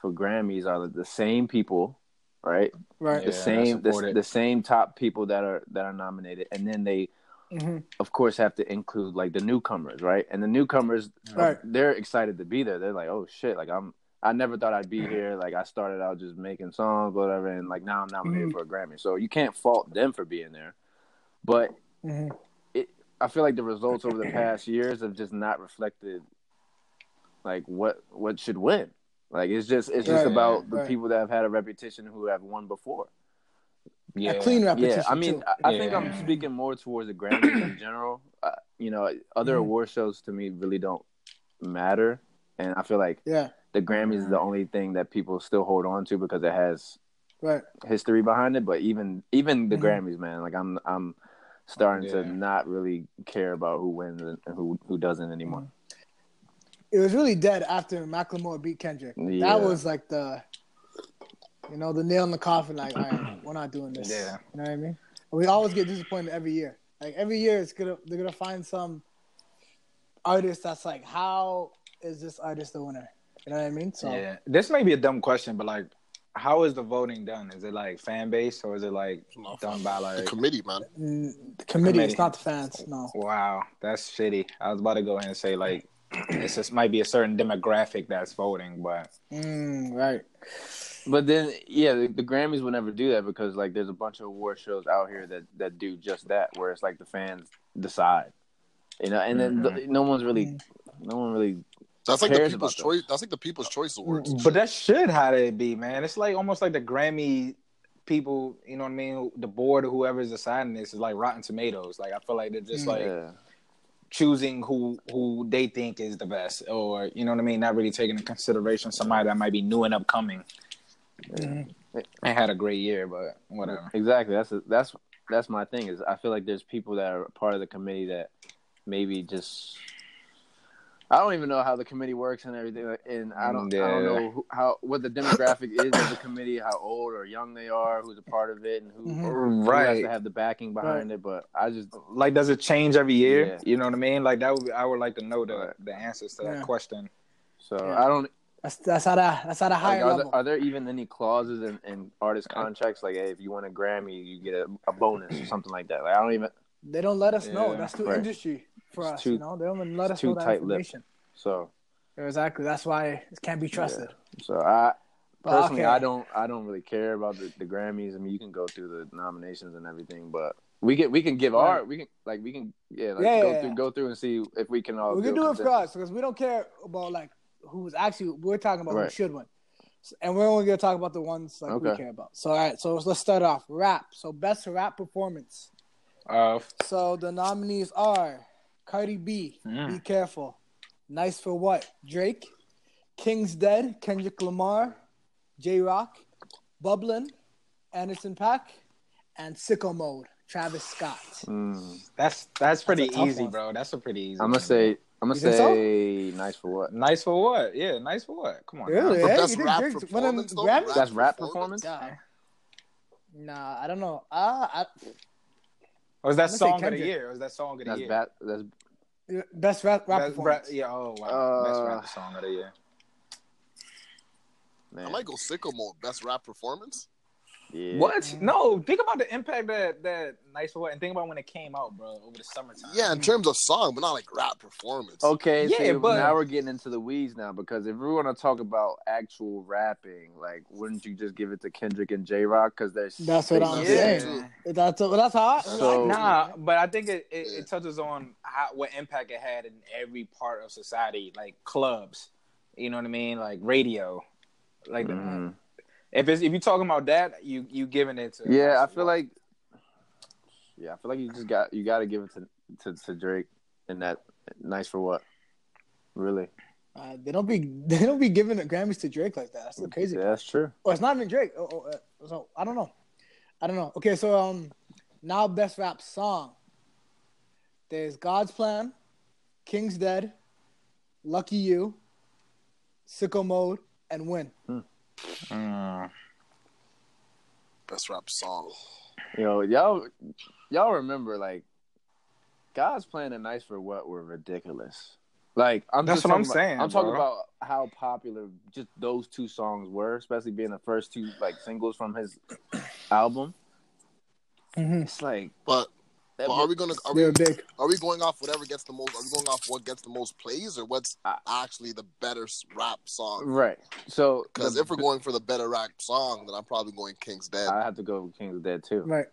Speaker 4: for Grammys are the same people, right?
Speaker 3: Right.
Speaker 1: Yeah,
Speaker 4: the same the, the same top people that are that are nominated, and then they
Speaker 3: hmm
Speaker 4: of course have to include like the newcomers, right? And the newcomers,
Speaker 3: Right.
Speaker 4: they're excited to be there. They're like, oh shit, like I'm. I never thought I'd be here. Like I started out just making songs, whatever, and like now I'm nominated
Speaker 3: Mhm.
Speaker 4: for a Grammy. So you can't fault them for being there. But
Speaker 3: hmm
Speaker 4: I feel like the results over the past years have just not reflected like what what should win. Like it's just it's just
Speaker 3: Right,
Speaker 4: about the
Speaker 3: right.
Speaker 4: people that have had a reputation who have won before.
Speaker 1: Yeah.
Speaker 3: A clean repetition.
Speaker 4: Yeah, I mean,
Speaker 3: too.
Speaker 4: I, I think
Speaker 1: Yeah.
Speaker 4: I'm speaking more towards the Grammys in general. Uh, you know, other
Speaker 3: Mhm.
Speaker 4: award shows to me really don't matter, and I feel like
Speaker 3: yeah.
Speaker 4: the Grammys is the only thing that people still hold on to because it has
Speaker 3: Right.
Speaker 4: history behind it. But even even the
Speaker 3: Mhm.
Speaker 4: Grammys, man, like I'm I'm starting
Speaker 1: Yeah.
Speaker 4: to not really care about who wins and who who doesn't anymore.
Speaker 3: It was really dead after Macklemore beat Kendrick.
Speaker 4: Yeah.
Speaker 3: That was like the, you know, the nail in the coffin. Like, all right, we're not doing this.
Speaker 1: Yeah.
Speaker 3: You know what I mean? We always get disappointed every year. Like every year, it's gonna they're gonna find some artist that's like, how is this artist the winner? You know what I mean? So
Speaker 1: Yeah. This may be a dumb question, but like, how is the voting done? Is it like fan base or is it like done by like?
Speaker 3: mm,
Speaker 2: committee, man.
Speaker 3: the committee,
Speaker 1: committee.
Speaker 3: it's not the fans. No.
Speaker 1: Wow, that's shitty. I was about to go ahead and say like, it's just might be a certain demographic that's voting, but
Speaker 3: Mm, right.
Speaker 4: But then, yeah, the, the Grammys would never do that because like there's a bunch of award shows out here that that do just that, where it's like the fans decide, you know, and then the, no one's really, no one really.
Speaker 2: That's like the people's
Speaker 4: about
Speaker 2: choice. That's like the people's choice awards.
Speaker 1: but that should how it be, man. It's like almost like the Grammy people, you know what I mean? The board or whoever's deciding this is like Rotten Tomatoes. Like I feel like they're just like
Speaker 4: yeah.
Speaker 1: choosing who who they think is the best, or you know what I mean, not really taking into consideration somebody that might be new and upcoming.
Speaker 3: Mhm.
Speaker 1: I had a great year, but whatever.
Speaker 4: Exactly. That's that's that's my thing. Is I feel like there's people that are part of the committee that maybe just. I don't even know how the committee works and everything, and I don't, I don't know who, how what the demographic is of the committee, how old or young they are, who's a part of it, and who,
Speaker 3: Mhm.
Speaker 4: who has
Speaker 1: Right.
Speaker 4: to have the backing behind it. But I just
Speaker 1: Like, does it change every year?
Speaker 4: Yeah.
Speaker 1: You know what I mean? Like that would be, I would like to know the the answers to
Speaker 3: Yeah.
Speaker 1: that question.
Speaker 4: so
Speaker 3: Yeah.
Speaker 4: I don't.
Speaker 3: That's that's at a that's at a
Speaker 4: Like,
Speaker 3: higher
Speaker 4: are,
Speaker 3: level.
Speaker 4: there, are there even any clauses in, in artist contracts like, hey, if you win a Grammy, you get a, a bonus or something like that? Like I don't even.
Speaker 3: they don't let us know. That's too
Speaker 4: right.
Speaker 3: industry for
Speaker 4: It's
Speaker 3: us.
Speaker 4: too-
Speaker 3: you know, they don't even let us know that information.
Speaker 4: So
Speaker 3: Exactly. That's why it can't be trusted.
Speaker 4: so I
Speaker 3: But
Speaker 4: personally
Speaker 3: okay.
Speaker 4: I don't I don't really care about the, the Grammys. I mean, you can go through the nominations and everything, but we can we can give our we can like we can yeah like
Speaker 3: Yeah,
Speaker 4: go
Speaker 3: yeah,
Speaker 4: through go through and see if we can all
Speaker 3: we can do it for us because we don't care about like who's actually we're talking about who should win, and we're only gonna talk about the ones like we care about. So all right, so let's start off rap. So best rap performance.
Speaker 1: Uh,
Speaker 3: So the nominees are Cardi B,
Speaker 1: Mm.
Speaker 3: Be Careful, Nice for what? Drake, King's Dead, Kendrick Lamar, Jay Rock, Bubblin, Anderson .Paak, and Sicko Mode, Travis Scott.
Speaker 4: Mm.
Speaker 1: That's that's pretty
Speaker 3: a tough
Speaker 1: easy,
Speaker 3: one.
Speaker 1: bro. That's a pretty easy.
Speaker 4: I'm gonna say. I'm gonna
Speaker 3: think so?
Speaker 4: say nice for what?
Speaker 1: nice for what? Yeah, nice for what? Come on.
Speaker 3: Really?
Speaker 2: For
Speaker 3: Yeah,
Speaker 2: best
Speaker 3: you think
Speaker 2: rap
Speaker 3: Drake's winning
Speaker 2: performance.
Speaker 4: That's rap performance.
Speaker 3: Yeah. Nah, I don't know. Uh, I,
Speaker 1: Or is that
Speaker 3: I'm gonna say
Speaker 1: song of the year? Or is that song of the
Speaker 4: That's
Speaker 1: year?
Speaker 4: bad. That's
Speaker 3: best rap, rap
Speaker 1: Best
Speaker 3: performance.
Speaker 1: rap- yeah. Oh wow. Best
Speaker 4: Uh,
Speaker 1: rap song of the year.
Speaker 4: man.
Speaker 2: I might go sicko mode. Best rap performance.
Speaker 4: Yeah.
Speaker 1: What? No, think about the impact that that Nice for What, and think about when it came out, bro, over the summertime.
Speaker 2: Yeah, in terms of song, but not like rap performance.
Speaker 4: Okay,
Speaker 1: Yeah,
Speaker 4: see,
Speaker 1: but-
Speaker 4: now we're getting into the weeds now because if we want to talk about actual rapping, like, wouldn't you just give it to Kendrick and Jay Rock because they're
Speaker 3: That's what I'm
Speaker 1: Yeah.
Speaker 3: saying. That's that's how. I,
Speaker 4: So-
Speaker 3: like,
Speaker 1: Nah, but I think it, it,
Speaker 2: Yeah.
Speaker 1: it touches on how what impact it had in every part of society, like clubs. You know what I mean? Like radio. Like
Speaker 4: Mhm.
Speaker 1: If it's if you're talking about that, you you giving it to
Speaker 4: Yeah, I feel like. Yeah, I feel like you just got you got to give it to, to to Drake and that nice for what? Really?
Speaker 3: uh, they don't be they don't be giving the Grammys to Drake like that. That's the crazy.
Speaker 4: Yeah, that's true.
Speaker 3: Oh, it's not even Drake. Oh, oh, uh, so I don't know. I don't know. Okay, so um, now best rap song. There's God's Plan, King's Dead, Lucky You, Sicko Mode, and Win.
Speaker 1: Mm.
Speaker 2: Best rap song.
Speaker 4: Yo, y'all, y'all remember like God's playing a nice for what were ridiculous. Like I'm
Speaker 1: That's
Speaker 4: just
Speaker 1: what I'm
Speaker 4: about-
Speaker 1: saying,
Speaker 4: I'm talking
Speaker 1: bro.
Speaker 4: about how popular just those two songs were, especially being the first two like singles from his album.
Speaker 3: Mm-hmm.
Speaker 4: It's like
Speaker 2: But,
Speaker 4: that
Speaker 2: but are we gonna are we
Speaker 3: were
Speaker 2: are we going off whatever gets the most? Are we going off what gets the most plays or what's
Speaker 4: I-
Speaker 2: actually the better rap song?
Speaker 4: right. So
Speaker 2: Because if we're going for the better rap song, then I'm probably going King's Dead.
Speaker 4: I have to go with King's Dead too.
Speaker 3: Right.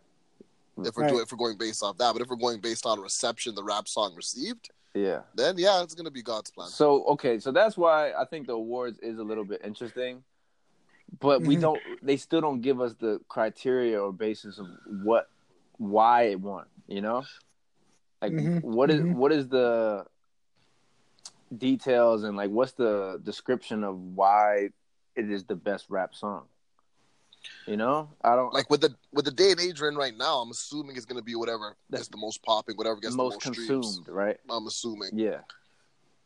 Speaker 2: if we're
Speaker 3: right.
Speaker 2: doing if we're going based off that, but if we're going based on reception the rap song received,
Speaker 4: Yeah.
Speaker 2: then yeah, it's gonna be God's plan.
Speaker 4: So okay, so that's why I think the awards is a little bit interesting, but we
Speaker 3: Mhm.
Speaker 4: don't. They still don't give us the criteria or basis of what, why it won. You know, like
Speaker 3: Mhm.
Speaker 4: what is-
Speaker 3: Mhm.
Speaker 4: what is the details and like what's the description of why it is the best rap song. You know, I don't
Speaker 2: Like with the with the day and age we're in right now, I'm assuming it's gonna be whatever that's the most popping, whatever gets
Speaker 4: most
Speaker 2: the most
Speaker 4: consumed,
Speaker 2: streams.
Speaker 4: right?
Speaker 2: I'm assuming
Speaker 4: Yeah,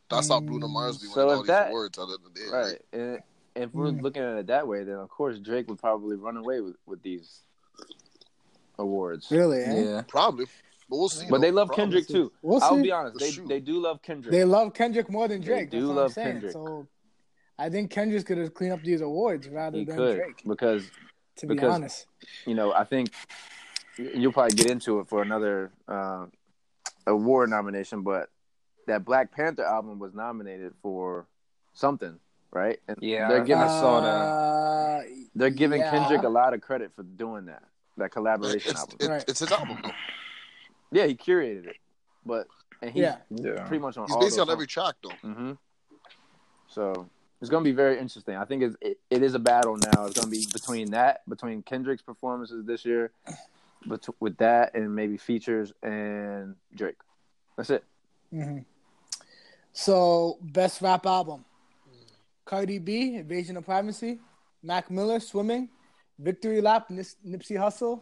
Speaker 2: that's how Bruno Mars be
Speaker 4: So
Speaker 2: winning all these
Speaker 4: that-
Speaker 2: awards. At the end of the day,
Speaker 4: right. And if we're
Speaker 3: Mm.
Speaker 4: looking at it that way, then of course Drake would probably run away with, with these awards.
Speaker 3: Really? Eh?
Speaker 1: Yeah.
Speaker 2: Probably, but we'll see.
Speaker 4: But
Speaker 2: though.
Speaker 4: they love
Speaker 2: Probably.
Speaker 4: Kendrick too.
Speaker 3: We'll
Speaker 4: I'll
Speaker 3: see.
Speaker 4: be honest, they
Speaker 2: Shoot.
Speaker 4: they do love Kendrick.
Speaker 3: They love Kendrick more than Drake.
Speaker 4: They do
Speaker 3: That's what
Speaker 4: love
Speaker 3: I'm.
Speaker 4: Kendrick.
Speaker 3: So I think Kendrick's gonna clean up these awards rather
Speaker 4: he
Speaker 3: than
Speaker 4: could
Speaker 3: Drake.
Speaker 4: because
Speaker 3: To be
Speaker 4: because-
Speaker 3: honest.
Speaker 4: you know I think you'll probably get into it for another uh, award nomination, but that Black Panther album was nominated for something, right? And
Speaker 1: Yeah,
Speaker 4: they're giving
Speaker 1: I saw that.
Speaker 3: Uh,
Speaker 4: they're giving
Speaker 3: yeah.
Speaker 4: Kendrick a lot of credit for doing that that collaboration
Speaker 2: It's,
Speaker 4: album.
Speaker 2: it-
Speaker 3: Right.
Speaker 2: it's his album. Though.
Speaker 4: Yeah, he curated it, but and he's
Speaker 3: Yeah.
Speaker 1: Yeah.
Speaker 4: pretty much on
Speaker 2: He's
Speaker 4: all
Speaker 2: basically
Speaker 4: those
Speaker 2: on every track though.
Speaker 4: hmm So it's gonna be very interesting. I think it's, it, it is a battle now. It's gonna be between that, between Kendrick's performances this year, but with that and maybe features and Drake. That's it.
Speaker 3: mhm. So best rap album: Cardi B, Invasion of Privacy, Mac Miller, Swimming, Victory Lap, Nis- Nipsey Hussle,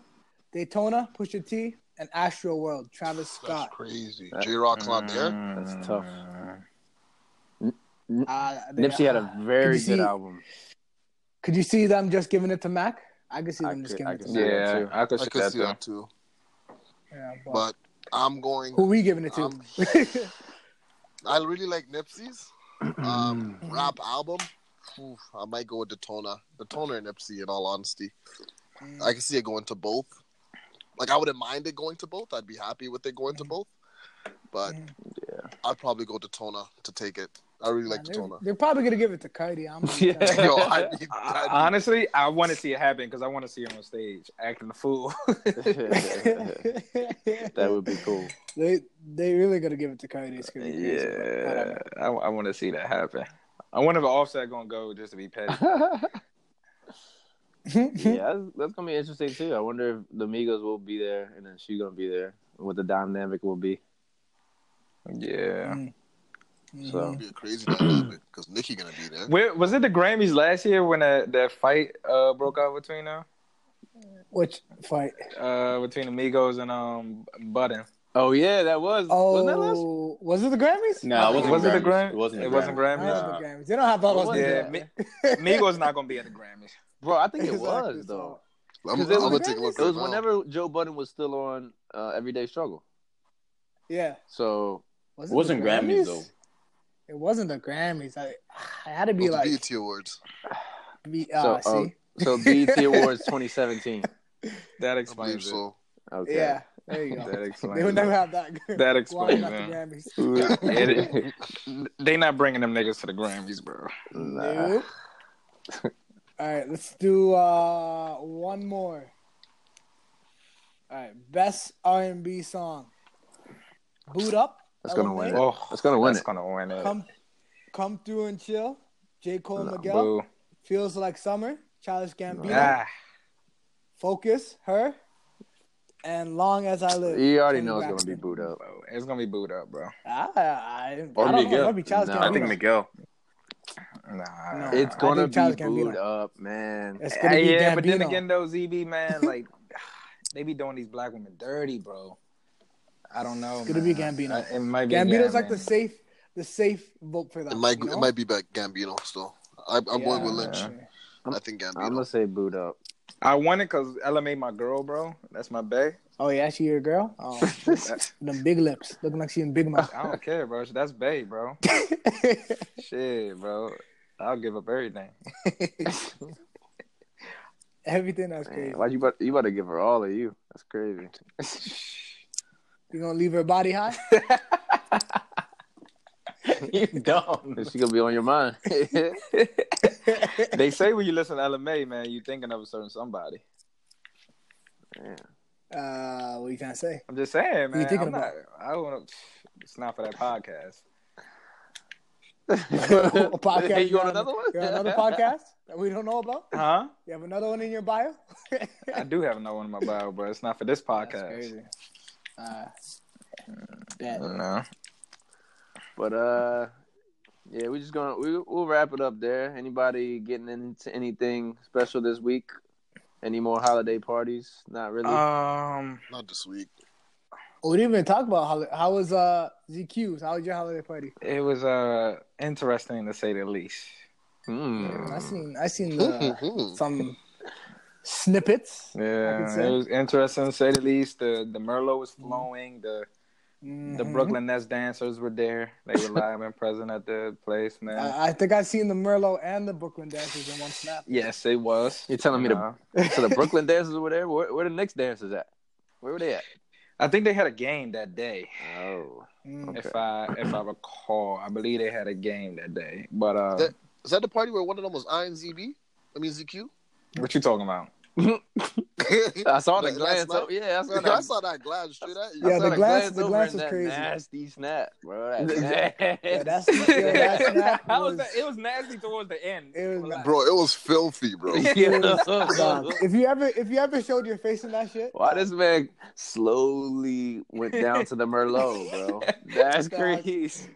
Speaker 3: Daytona, Pusha T, and Astroworld, Travis Scott.
Speaker 2: That's
Speaker 3: Scott.
Speaker 2: crazy.
Speaker 4: That-
Speaker 2: Jay Rock's not there.
Speaker 4: That's tough.
Speaker 3: Uh, they-
Speaker 4: Nipsey had a very good
Speaker 3: see-
Speaker 4: album.
Speaker 3: Could you see them just giving it to Mac? I could see
Speaker 4: I
Speaker 3: them just
Speaker 4: could-
Speaker 3: giving
Speaker 4: I
Speaker 3: it to Mac.
Speaker 1: Yeah,
Speaker 4: too.
Speaker 1: I could
Speaker 2: I
Speaker 1: see
Speaker 2: could
Speaker 1: that
Speaker 2: see
Speaker 1: too.
Speaker 2: that too.
Speaker 3: Yeah, but
Speaker 2: But I'm going.
Speaker 3: who are we giving it to?
Speaker 2: Um, I really like Nipsey's um, rap album. Oof, I might go with Daytona. Daytona and Nipsey, in all honesty. Mm. I can see it going to both. Like I wouldn't mind it going to both. I'd be happy with it going to mm. both. But
Speaker 4: Yeah.
Speaker 2: I'd probably go Daytona to take it. I really like
Speaker 3: they're,
Speaker 2: Daytona.
Speaker 3: they're probably gonna give it to Cardi. I'm
Speaker 4: Yeah.
Speaker 2: Yo, I need,
Speaker 1: I-
Speaker 2: I need-
Speaker 1: honestly, I want to see it happen because I want to see him on stage acting the fool.
Speaker 4: that would be cool.
Speaker 3: They they really gonna give it to Cardi. It's gonna be
Speaker 1: yeah,
Speaker 3: whatever.
Speaker 1: I, I want to see that happen. I wonder if Offset gonna go just to be petty.
Speaker 4: yeah, that's, that's gonna be interesting too. I wonder if the Migos will be there and then she's gonna be there. What the dynamic will be.
Speaker 1: Yeah,
Speaker 3: Mm.
Speaker 4: So
Speaker 2: It'd be a crazy dynamic because Nicki gonna be there.
Speaker 1: Where, was it the Grammys last year when that, that fight uh, broke out between them?
Speaker 3: Which fight?
Speaker 1: Uh, between Amigos and um Budden.
Speaker 4: Oh yeah, that was wasn't that last
Speaker 3: Oh, was it the Grammys?
Speaker 6: No, it wasn't
Speaker 1: Was it the
Speaker 6: Grammys.
Speaker 1: Gram-
Speaker 6: It wasn't.
Speaker 1: it
Speaker 6: the
Speaker 1: wasn't
Speaker 6: Grammys.
Speaker 3: I
Speaker 1: Grammys?
Speaker 3: love the Grammys. They don't have all those.
Speaker 1: Yeah,
Speaker 3: niggas.
Speaker 1: Mi- Migos not gonna be at the Grammys.
Speaker 4: Bro, I think it
Speaker 3: Exactly,
Speaker 4: was though.
Speaker 2: I'm,
Speaker 4: 'Cause
Speaker 2: I'm
Speaker 4: was
Speaker 2: gonna take a look.
Speaker 4: It was whenever Joe Budden was still on uh, Everyday Struggle.
Speaker 3: Yeah.
Speaker 4: So
Speaker 3: Was
Speaker 6: It wasn't
Speaker 3: the
Speaker 6: Grammys though.
Speaker 3: It wasn't the Grammys. I, I had to be
Speaker 2: Oh, the
Speaker 3: like,
Speaker 2: BET Awards.
Speaker 3: be,
Speaker 4: so
Speaker 3: uh, see,
Speaker 4: um, so BET Awards 2017.
Speaker 1: That
Speaker 2: I
Speaker 1: explains it.
Speaker 2: so.
Speaker 4: Okay.
Speaker 3: yeah, there you go.
Speaker 1: That explains
Speaker 3: They would never have that.
Speaker 1: That explains
Speaker 3: not the
Speaker 1: it.
Speaker 3: Grammys?
Speaker 1: It- They not bringing them niggas to the Grammys, bro.
Speaker 4: Nah.
Speaker 3: Nope. All right, let's do uh one more. All right, best R and B song. Boo'd Up.
Speaker 4: That's gonna win it.
Speaker 1: Oh,
Speaker 4: That's gonna win
Speaker 1: that's
Speaker 4: it.
Speaker 1: gonna win it.
Speaker 3: Come, come through and chill. J Cole
Speaker 4: No,
Speaker 3: Miguel.
Speaker 1: Boo.
Speaker 3: Feels like summer. Childish Gambino.
Speaker 1: Ah,
Speaker 3: Focus. H.E.R. And long as I live.
Speaker 4: You already
Speaker 3: Toni
Speaker 4: know it's gonna be Boo'd Up.
Speaker 1: bro, it's gonna be Boo'd Up, bro.
Speaker 3: I, I, I
Speaker 6: Or
Speaker 3: don't know.
Speaker 6: Miguel.
Speaker 3: It might be Childish
Speaker 4: No.
Speaker 1: I think Miguel. Nah.
Speaker 3: No.
Speaker 4: It's gonna
Speaker 3: think
Speaker 4: be
Speaker 3: Childish Gambino.
Speaker 4: Boo'd Up, man.
Speaker 3: It's gonna be
Speaker 1: Hey, yeah,
Speaker 3: Gambino.
Speaker 1: but then again, though, ZB man, like they be doing these black women dirty, bro. I don't know.
Speaker 3: It's gonna be. Gambino.
Speaker 1: I- it might be
Speaker 3: Gambino's like the safe, the safe vote for that.
Speaker 2: It might
Speaker 3: you know?
Speaker 2: it might be back Gambino still. I, I'm going with Lynch.
Speaker 1: Yeah.
Speaker 2: I think Gambino.
Speaker 4: I'm gonna say Boo'd Up.
Speaker 1: I want it because Ella Mai my girl, bro. That's my bae.
Speaker 3: Oh yeah, she your girl. Oh, them big lips, looking like she in Big Mouth.
Speaker 1: I don't care, bro. That's bae, bro. Shit, bro. I'll give up everything.
Speaker 3: Everything that's crazy.
Speaker 4: Man, why you about, you about to give her all of you? That's crazy.
Speaker 3: You gonna leave her body high?
Speaker 6: you dumb.
Speaker 4: She gonna be on your mind.
Speaker 1: they say when you listen to Ella Mai, man, you're thinking of a certain somebody. Yeah.
Speaker 3: Uh, what you trying to say?
Speaker 1: I'm just saying,
Speaker 3: Who you
Speaker 1: man.
Speaker 3: thinking
Speaker 1: I'm not, I don't. wanna- It's not for that podcast.
Speaker 3: a podcast?
Speaker 4: Hey, you
Speaker 3: want
Speaker 4: another one?
Speaker 3: You're another podcast that we don't know about.
Speaker 1: Huh?
Speaker 3: You have another one in your bio?
Speaker 1: I do have another one in my bio, but it's not for this
Speaker 3: That's
Speaker 1: podcast.
Speaker 3: crazy. Uh, that.
Speaker 1: No.
Speaker 4: But uh, yeah, we're just gonna we we'll wrap it up there. Anybody getting into anything special this week? Any more holiday parties? Not really.
Speaker 1: Um,
Speaker 2: Not this week.
Speaker 3: We didn't even talk about holiday. How was uh ZQ's? How was your holiday party?
Speaker 1: it was uh interesting to say the least.
Speaker 4: Hmm.
Speaker 3: I seen I seen the,
Speaker 2: Mhm.
Speaker 3: some snippets.
Speaker 1: Yeah, it was interesting to say the least. The the Merlot was flowing. The the
Speaker 3: Mhm.
Speaker 1: Brooklyn Nets dancers were there. They were live and present at the place, man.
Speaker 3: I, I think I seen the Merlot and the Brooklyn dancers in one snap.
Speaker 1: yes, it was.
Speaker 4: You're telling me
Speaker 1: You
Speaker 4: the so the Brooklyn dancers were there? Where, where the Knicks dancers at? Where were they at?
Speaker 1: I think they had a game that day.
Speaker 4: Oh,
Speaker 3: Mm.
Speaker 1: If I if I recall, I believe they had a game that day. But uh,
Speaker 2: That- Is that the party where one of them was INZB? I mean ZQ.
Speaker 1: what you talking about?
Speaker 4: I saw the
Speaker 2: Last
Speaker 4: glance.
Speaker 2: night?
Speaker 4: up. Yeah, I saw
Speaker 2: I
Speaker 4: that.
Speaker 2: saw that glance straight at you.
Speaker 3: Yeah,
Speaker 4: saw
Speaker 3: the glance- the glance
Speaker 4: and
Speaker 3: was crazy.
Speaker 4: Nasty snap, bro. That snap.
Speaker 3: Yeah, that's yeah, that snap
Speaker 1: How was
Speaker 3: was-
Speaker 1: that? It was nasty towards the end.
Speaker 3: It was
Speaker 2: Bro, it was filthy, bro.
Speaker 3: Dog, if you ever if you ever showed your face in that shit,
Speaker 4: Why this man slowly went down to the Merlot, bro? That's crazy.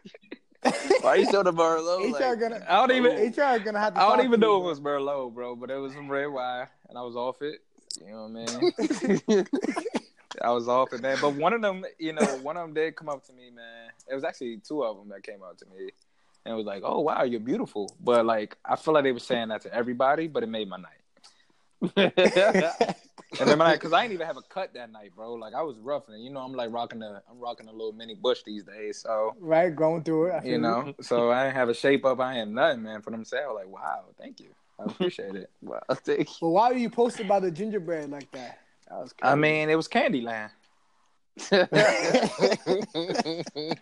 Speaker 4: Why you show the Merlot?
Speaker 3: HR
Speaker 4: Like,
Speaker 3: gonna
Speaker 1: I don't even.
Speaker 3: HR gonna have to.
Speaker 1: I don't even
Speaker 3: to
Speaker 1: know
Speaker 3: you,
Speaker 1: it was Merlot, bro, but it was some red wine, and I was off it. You know what I mean? I was off it, man. But one of them, you know, one of them did come up to me, man. It was actually two of them that came up to me, and it was like, "Oh wow, you're beautiful." But like, I feel like they were saying that to everybody, but it made my night. And then my because I didn't even have a cut that night, bro. Like I was roughing it. You know, I'm like rocking the, I'm rocking a little mini bush these days, so.
Speaker 3: right? Going through it, I
Speaker 1: You know, so I didn't have a shape up. I ain't nothing, man. For them to say, like, wow, thank you. I appreciate it.
Speaker 4: wow, thank you.
Speaker 3: But why were you posted by the gingerbread like that? That was
Speaker 1: I mean, it was Candyland.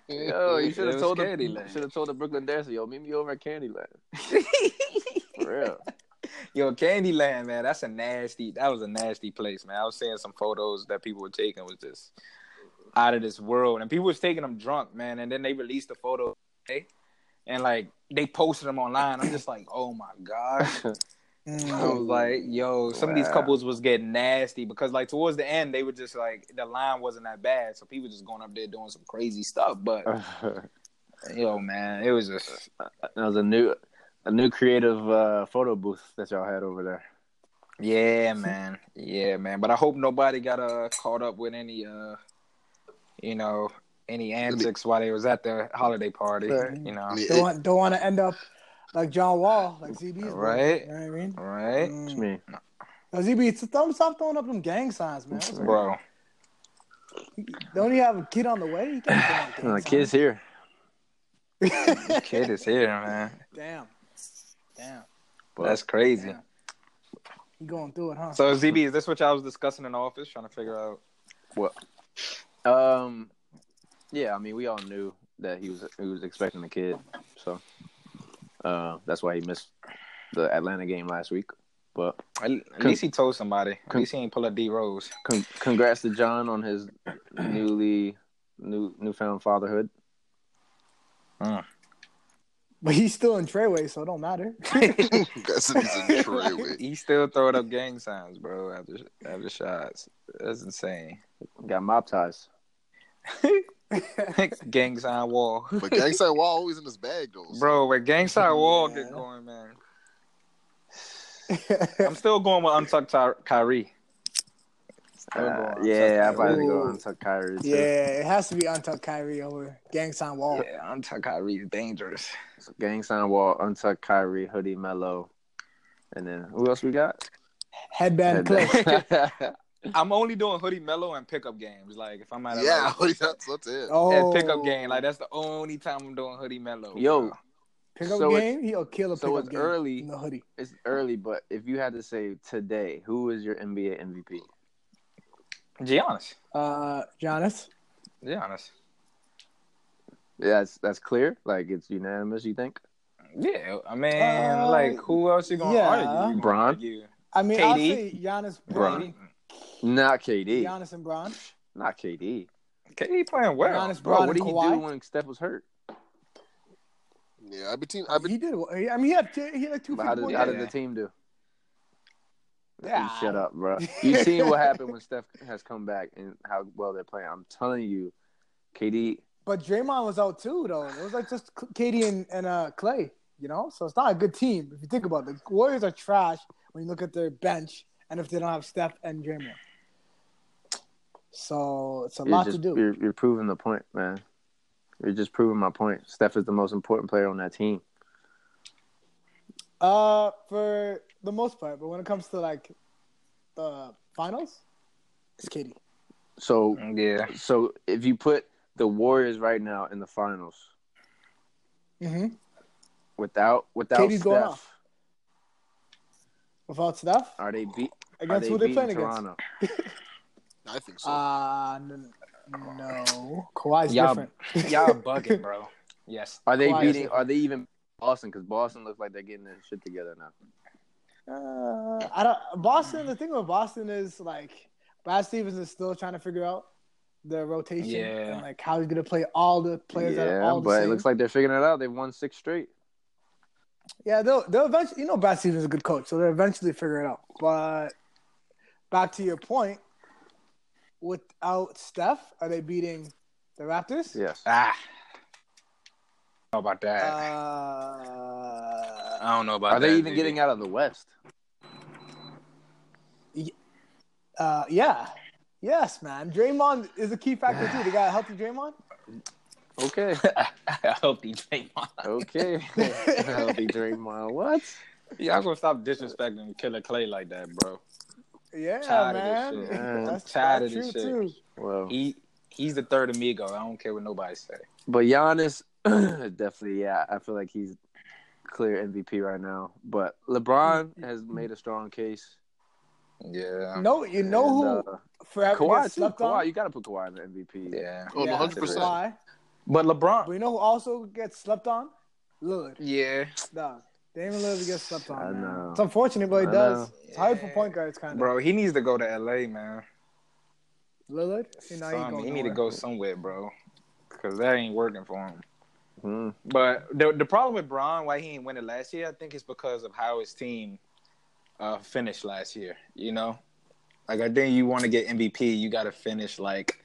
Speaker 4: Yo, you should have
Speaker 1: was
Speaker 4: told the
Speaker 1: Candyland.
Speaker 4: should have told the Brooklyn dancer, yo, meet me over at Candyland. For real.
Speaker 1: Yo, Candyland, man, that's a nasty. That was a nasty place, man. I was seeing some photos that people were taking was just out of this world, and people was taking them drunk, man. And then they released the photo, okay? and like they posted them online. I'm just like, oh my gosh. Mm. I was like, yo, some of these couples was getting nasty because like towards the end they were just like the line wasn't that bad, so people just going up there doing some crazy stuff. But Yo, man, it was just
Speaker 4: That was a new, a new creative uh, photo booth that y'all had over there.
Speaker 1: yeah, man, yeah, man. But I hope nobody got uh caught up with any uh, you know, any antics while they was at the holiday party.
Speaker 3: Right.
Speaker 1: You know,
Speaker 3: Don't want, don't want to end up like John Wall, like ZB's.
Speaker 1: Right.
Speaker 3: You know what I mean?
Speaker 1: right,
Speaker 3: Mm.
Speaker 4: What you mean?
Speaker 3: Yo, ZB, stop, stop throwing up them gang signs, man. What's
Speaker 1: bro.
Speaker 3: Don't you have a kid on the way? You can't
Speaker 4: The
Speaker 3: out gang
Speaker 4: kid's here.
Speaker 3: signs.
Speaker 1: Kid is here, man.
Speaker 3: Damn. Damn.
Speaker 1: That's crazy.
Speaker 3: Damn. You going through it, huh?
Speaker 1: So ZB, is this what y'all was discussing in the office, trying to figure out? What?
Speaker 4: Um, yeah, I mean, we all knew that he was he was expecting a kid, so uh, that's why he missed the Atlanta game last week. But
Speaker 1: At, at least he told somebody. At least he ain't pull a D Rose.
Speaker 4: con- congrats to John on his newly new newfound fatherhood.
Speaker 3: But he's still in Treyway, so it don't matter.
Speaker 2: Guys said he's in Treyway.
Speaker 1: He still throwing up gang signs, bro. After after shots, that's insane.
Speaker 4: Got mob ties.
Speaker 1: gang sign wall,
Speaker 2: But Gang Sign Wall always in his bag though. so-
Speaker 1: bro. Where gang sign wall
Speaker 3: Yeah.
Speaker 1: get going, man. I'm still going with untucked Ty- Kyrie. Still
Speaker 4: Uh,
Speaker 1: going
Speaker 4: yeah, I
Speaker 1: untucked
Speaker 4: probably
Speaker 3: Ooh.
Speaker 4: go on Tuck Kyrie. Too.
Speaker 3: yeah, it has to be untucked Kyrie over gang sign wall.
Speaker 1: Yeah, untucked Kyrie is dangerous.
Speaker 4: So gang sign wall, untuck Kyrie, hoodie Melo, and then who else we got?
Speaker 3: Headband Clay.
Speaker 1: I'm only doing hoodie Melo and pickup games. Like if I'm at a
Speaker 2: Yeah,
Speaker 1: like,
Speaker 2: that's that's it.
Speaker 3: Oh,
Speaker 1: at pickup game, like that's the only time I'm doing hoodie Melo.
Speaker 4: Yo,
Speaker 1: bro.
Speaker 3: pickup
Speaker 4: so
Speaker 3: game. He'll kill a
Speaker 4: so
Speaker 3: pickup
Speaker 4: it's
Speaker 3: game
Speaker 4: early.
Speaker 3: in the hoodie.
Speaker 4: it's early, but if you had to say today, who is your NBA MVP?
Speaker 1: Giannis.
Speaker 3: Uh, Giannis.
Speaker 1: Giannis.
Speaker 4: Yeah, that's that's clear. Like it's unanimous. You think?
Speaker 1: Yeah, I mean,
Speaker 3: Uh,
Speaker 1: like who else you gonna
Speaker 3: yeah.
Speaker 1: argue? You
Speaker 4: Bron?
Speaker 1: argue?
Speaker 3: I mean, I'll
Speaker 1: KD?
Speaker 3: say Giannis,
Speaker 4: Bron.
Speaker 3: Bron,
Speaker 4: Not KD.
Speaker 3: Giannis and Bron.
Speaker 4: Not KD.
Speaker 1: KD playing well.
Speaker 3: Giannis,
Speaker 4: Bro,
Speaker 3: Bron,
Speaker 4: what did he
Speaker 3: Kawhi.
Speaker 4: do when Steph was hurt?
Speaker 2: Yeah, I between I bet
Speaker 3: He did. well. I mean, he had he had like two.
Speaker 4: But how did how did the team do?
Speaker 3: Yeah.
Speaker 4: You shut up, bro. You seen what happened when Steph has come back and how well they're playing. I'm telling you, KD.
Speaker 3: But Draymond was out too, though. It was like just KD and, and uh, Clay, you know. So it's not a good team if you think about it. The Warriors are trash when you look at their bench, and if they don't have Steph and Draymond. So it's a
Speaker 4: You're
Speaker 3: lot
Speaker 4: just
Speaker 3: to do.
Speaker 4: You're, you're proving the point, man. You're just proving my point. Steph is the most important player on that team.
Speaker 3: Uh, for the most part, but when it comes to like the finals, it's KD.
Speaker 4: So
Speaker 1: Yeah,
Speaker 4: so if you put the Warriors right now in the finals
Speaker 3: Mm-hmm.
Speaker 4: without without
Speaker 3: KD's going
Speaker 4: Steph,
Speaker 3: off. Without Steph,
Speaker 4: are they beat? Are
Speaker 3: against
Speaker 4: they
Speaker 3: who they
Speaker 4: beating
Speaker 3: playing against?
Speaker 4: Toronto?
Speaker 2: I think so.
Speaker 3: Uh, n- no. Kawhi's
Speaker 1: Y'all-
Speaker 3: different.
Speaker 1: y'all bugging, bro. Yes,
Speaker 4: Are they
Speaker 3: Kawhi
Speaker 4: beating? Are they even Boston? Because Boston looks like they're getting their shit together now.
Speaker 3: Uh, I don't. Boston. The thing with Boston is like Brad Stevens is still trying to figure out the rotation
Speaker 1: Yeah.
Speaker 3: and like how he's gonna play all the players that are
Speaker 4: yeah,
Speaker 3: all the
Speaker 4: but
Speaker 3: same.
Speaker 4: it looks like they're figuring it out. They've won six straight.
Speaker 3: yeah, they'll they'll eventually. You know, Brad Stevens is a good coach, so they'll eventually figure it out. But back to your point, without Steph, are they beating the Raptors?
Speaker 4: Yes.
Speaker 1: ah. How about that?
Speaker 3: Uh,
Speaker 1: I don't know about that.
Speaker 4: Are they even
Speaker 1: dude.
Speaker 4: getting out of the West?
Speaker 3: Uh, yeah. Yes, man. Draymond is a key factor too. They got a healthy Draymond.
Speaker 4: Okay.
Speaker 1: Healthy Draymond.
Speaker 4: Okay. Healthy Draymond. What?
Speaker 1: Y'all gonna stop disrespecting Killer Clay like that, bro.
Speaker 3: Yeah,
Speaker 1: Tired of
Speaker 3: man.
Speaker 1: this
Speaker 4: shit. Man,
Speaker 3: That's,
Speaker 1: tired
Speaker 3: that's
Speaker 1: of this
Speaker 3: true
Speaker 1: shit.
Speaker 3: too.
Speaker 4: Well,
Speaker 1: He he's the third amigo. I don't care what nobody say.
Speaker 4: but Giannis, definitely, yeah. I feel like he's clear MVP right now. But LeBron has made a strong case.
Speaker 1: Yeah.
Speaker 3: No, you know who
Speaker 4: And, uh,
Speaker 3: forever
Speaker 4: Kawhi
Speaker 3: gets
Speaker 4: too.
Speaker 3: slept
Speaker 4: Kawhi, you got to put Kawhi in the MVP.
Speaker 1: Yeah.
Speaker 2: Oh,
Speaker 3: Yeah,
Speaker 2: 100%.
Speaker 3: Kawhi.
Speaker 1: But LeBron.
Speaker 3: But you know who also gets slept on? Lillard.
Speaker 1: Yeah.
Speaker 3: Dog. Damian Lillard gets slept on.
Speaker 4: I
Speaker 3: man.
Speaker 4: know.
Speaker 3: It's unfortunate, but he does.
Speaker 4: know.
Speaker 3: It's hard for
Speaker 1: Yeah.
Speaker 3: point guards, kind of.
Speaker 1: Bro, he needs to go to LA, man.
Speaker 3: Lillard, you know, he,
Speaker 1: Son,
Speaker 3: going
Speaker 1: he need to go somewhere, bro. Cause that ain't working for him.
Speaker 4: Mhm.
Speaker 1: But the the problem with Bron, why he ain't win it last year, I think it's because of how his team uh, finished last year. You know, like I think you want to get MVP, you got to finish like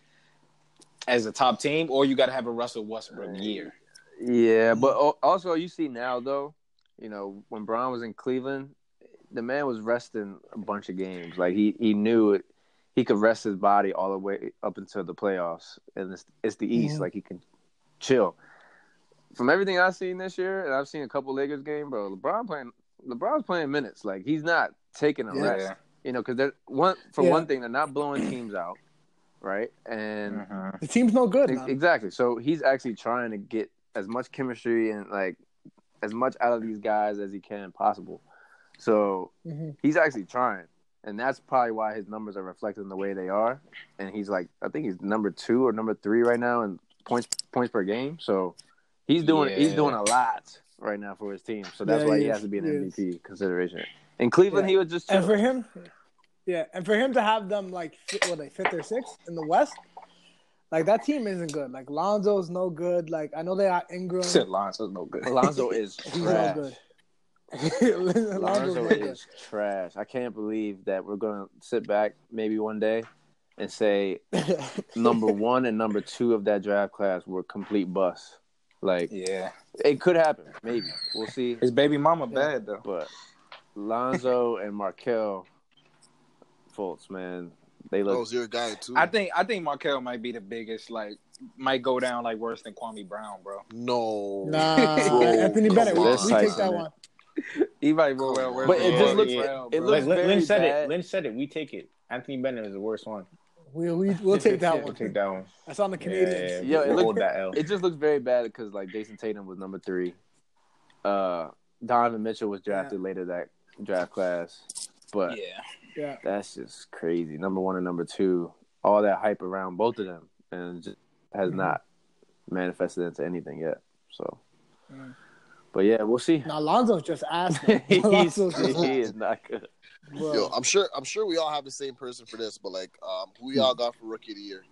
Speaker 1: as a top team, or you got to have a Russell Westbrook year.
Speaker 4: Yeah, but also you see now though, you know, when Bron was in Cleveland, the man was resting a bunch of games. Like he he knew it, he could rest his body all the way up until the playoffs, and it's it's the East.
Speaker 3: Mhm.
Speaker 4: Like he can chill. From everything I've seen this year, and I've seen a couple Lakers game, bro. LeBron playing LeBron's playing minutes. Like he's not taking a
Speaker 1: Yeah.
Speaker 4: rest. You know, because they're one for
Speaker 3: Yeah.
Speaker 4: one thing, they're not blowing teams out, right? And
Speaker 1: Mhm.
Speaker 3: The team's no good,
Speaker 4: Ex-
Speaker 3: man.
Speaker 4: Exactly. So he's actually trying to get as much chemistry and like as much out of these guys as he can possible. So
Speaker 3: Mhm.
Speaker 4: he's actually trying, and that's probably why his numbers are reflecting the way they are. And he's like, I think he's number two or number three right now in points points per game. So he's doing he's doing a lot right now for his team. So that's
Speaker 3: Yeah,
Speaker 4: why
Speaker 3: he
Speaker 4: he
Speaker 3: is.
Speaker 4: has to be an
Speaker 3: He
Speaker 4: MVP consideration. In Cleveland,
Speaker 3: Yeah.
Speaker 4: he was just
Speaker 3: And for him, yeah, and for him to have them like fi- what, like fifth or sixth in the West, like that team isn't good. Like Lonzo's no good. Like I know they got Ingram.
Speaker 1: Shit, Lonzo's no good.
Speaker 4: Lonzo is
Speaker 3: He's no
Speaker 4: trash.
Speaker 3: good. Lonzo's
Speaker 4: Lonzo
Speaker 3: no good.
Speaker 4: is trash. I can't believe that we're gonna sit back maybe one day and say number one and number two of that draft class were complete busts. Like
Speaker 1: Yeah,
Speaker 4: it could happen, maybe we'll see.
Speaker 1: his baby mama
Speaker 3: Yeah.
Speaker 1: bad though.
Speaker 4: But Lonzo and Markelle Fultz, man, they look.
Speaker 2: was your guy too.
Speaker 1: I think I think Markelle might be the biggest. Like, might go down like worse than Kwame Brown, bro.
Speaker 2: no.
Speaker 3: Nah,
Speaker 2: Bro,
Speaker 3: Anthony Bennett. We, we take that one.
Speaker 1: He might go well worse.
Speaker 4: But it just
Speaker 1: Kwame
Speaker 4: looks-
Speaker 1: Brown,
Speaker 4: it looks
Speaker 6: Like, Lin-
Speaker 4: very
Speaker 6: Lynn said
Speaker 4: bad.
Speaker 6: it. Lynn said it. We take it. Anthony Bennett is the worst one.
Speaker 3: We, we we'll take that
Speaker 6: We'll
Speaker 3: one.
Speaker 6: take that one.
Speaker 3: That's on the
Speaker 6: Yeah,
Speaker 3: Canadians.
Speaker 4: Yeah,
Speaker 6: we'll
Speaker 4: it
Speaker 6: hold
Speaker 4: looked-
Speaker 6: that L.
Speaker 4: It just looks very bad because like Jayson Tatum was number three. Uh, Donovan Mitchell was drafted later that draft class, but
Speaker 1: yeah,
Speaker 3: Yeah.
Speaker 4: That's just crazy. Number one and number two, all that hype around both of them, and just has
Speaker 3: Mhm.
Speaker 4: not manifested into anything yet. So,
Speaker 3: Mm.
Speaker 4: But yeah, we'll see.
Speaker 3: Now Lonzo's just ass.
Speaker 4: He's,
Speaker 3: Lonzo's just
Speaker 4: he is not good.
Speaker 3: Bro.
Speaker 2: Yo, I'm sure. I'm sure we all have the same person for this, but like, um, who
Speaker 3: Hmm.
Speaker 2: y'all got for rookie of the year?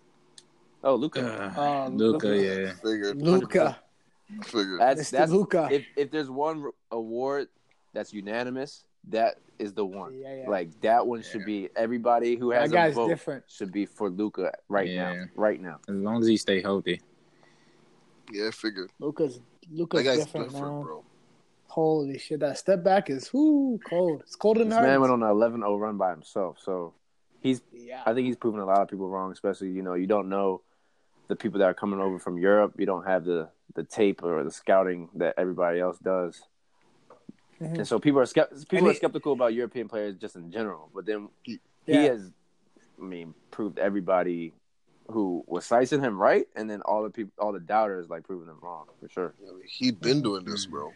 Speaker 4: Oh, Luka.
Speaker 1: uh,
Speaker 3: Um,
Speaker 1: Luca,
Speaker 3: Luka.
Speaker 1: yeah.
Speaker 2: Figured.
Speaker 3: Luka.
Speaker 2: Figured.
Speaker 4: That's
Speaker 3: Mr.
Speaker 4: that's
Speaker 3: Luka.
Speaker 4: if if there's one award that's unanimous, that is the one.
Speaker 3: Yeah, yeah.
Speaker 4: Like that one should be everybody who has
Speaker 3: that
Speaker 4: a vote
Speaker 3: different.
Speaker 4: should be for Luka right
Speaker 1: Yeah.
Speaker 4: now. Right now.
Speaker 1: As long as he stay healthy.
Speaker 2: Yeah, figured.
Speaker 3: Luka's Luka's
Speaker 2: That guy's
Speaker 3: different,
Speaker 2: different,
Speaker 3: man.
Speaker 2: bro.
Speaker 3: Holy shit, that step back is whoo cold. It's cold than
Speaker 4: This man went on an 11-0 run by himself, so he's
Speaker 3: Yeah.
Speaker 4: I think he's proven a lot of people wrong, especially you know you don't know the people that are coming over from Europe. You don't have the the tape or the scouting that everybody else does,
Speaker 3: Mhm.
Speaker 4: and so people are skept- people
Speaker 3: And
Speaker 4: are skeptical about European players just in general. But then he
Speaker 3: Yeah.
Speaker 4: has, I mean, proved everybody who was sizing him right, and then all the people, all the doubters, like proving them wrong for sure.
Speaker 2: I mean, he been doing this, bro.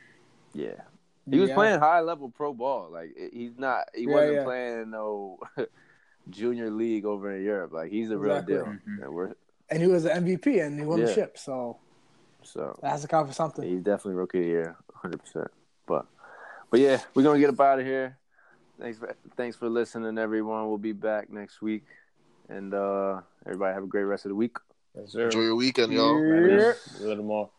Speaker 4: Yeah. He was
Speaker 3: Yeah.
Speaker 4: playing high level pro ball. Like he's not. He
Speaker 3: Yeah,
Speaker 4: wasn't
Speaker 3: yeah.
Speaker 4: playing no junior league over in Europe. Like he's a real
Speaker 3: Exactly.
Speaker 4: deal.
Speaker 1: Mhm.
Speaker 4: And we're
Speaker 3: and he was the MVP and he won the
Speaker 4: Yeah.
Speaker 3: ship, so
Speaker 4: so
Speaker 3: that has to count for something.
Speaker 4: he's definitely rookie of the year, hundred percent. But but yeah, we're gonna get up out of here. Thanks for thanks for listening, everyone. We'll be back next week, and uh everybody have a great rest of the week.
Speaker 6: Yes, sir.
Speaker 2: Enjoy your weekend, y'all.
Speaker 3: Yeah.
Speaker 6: A little more.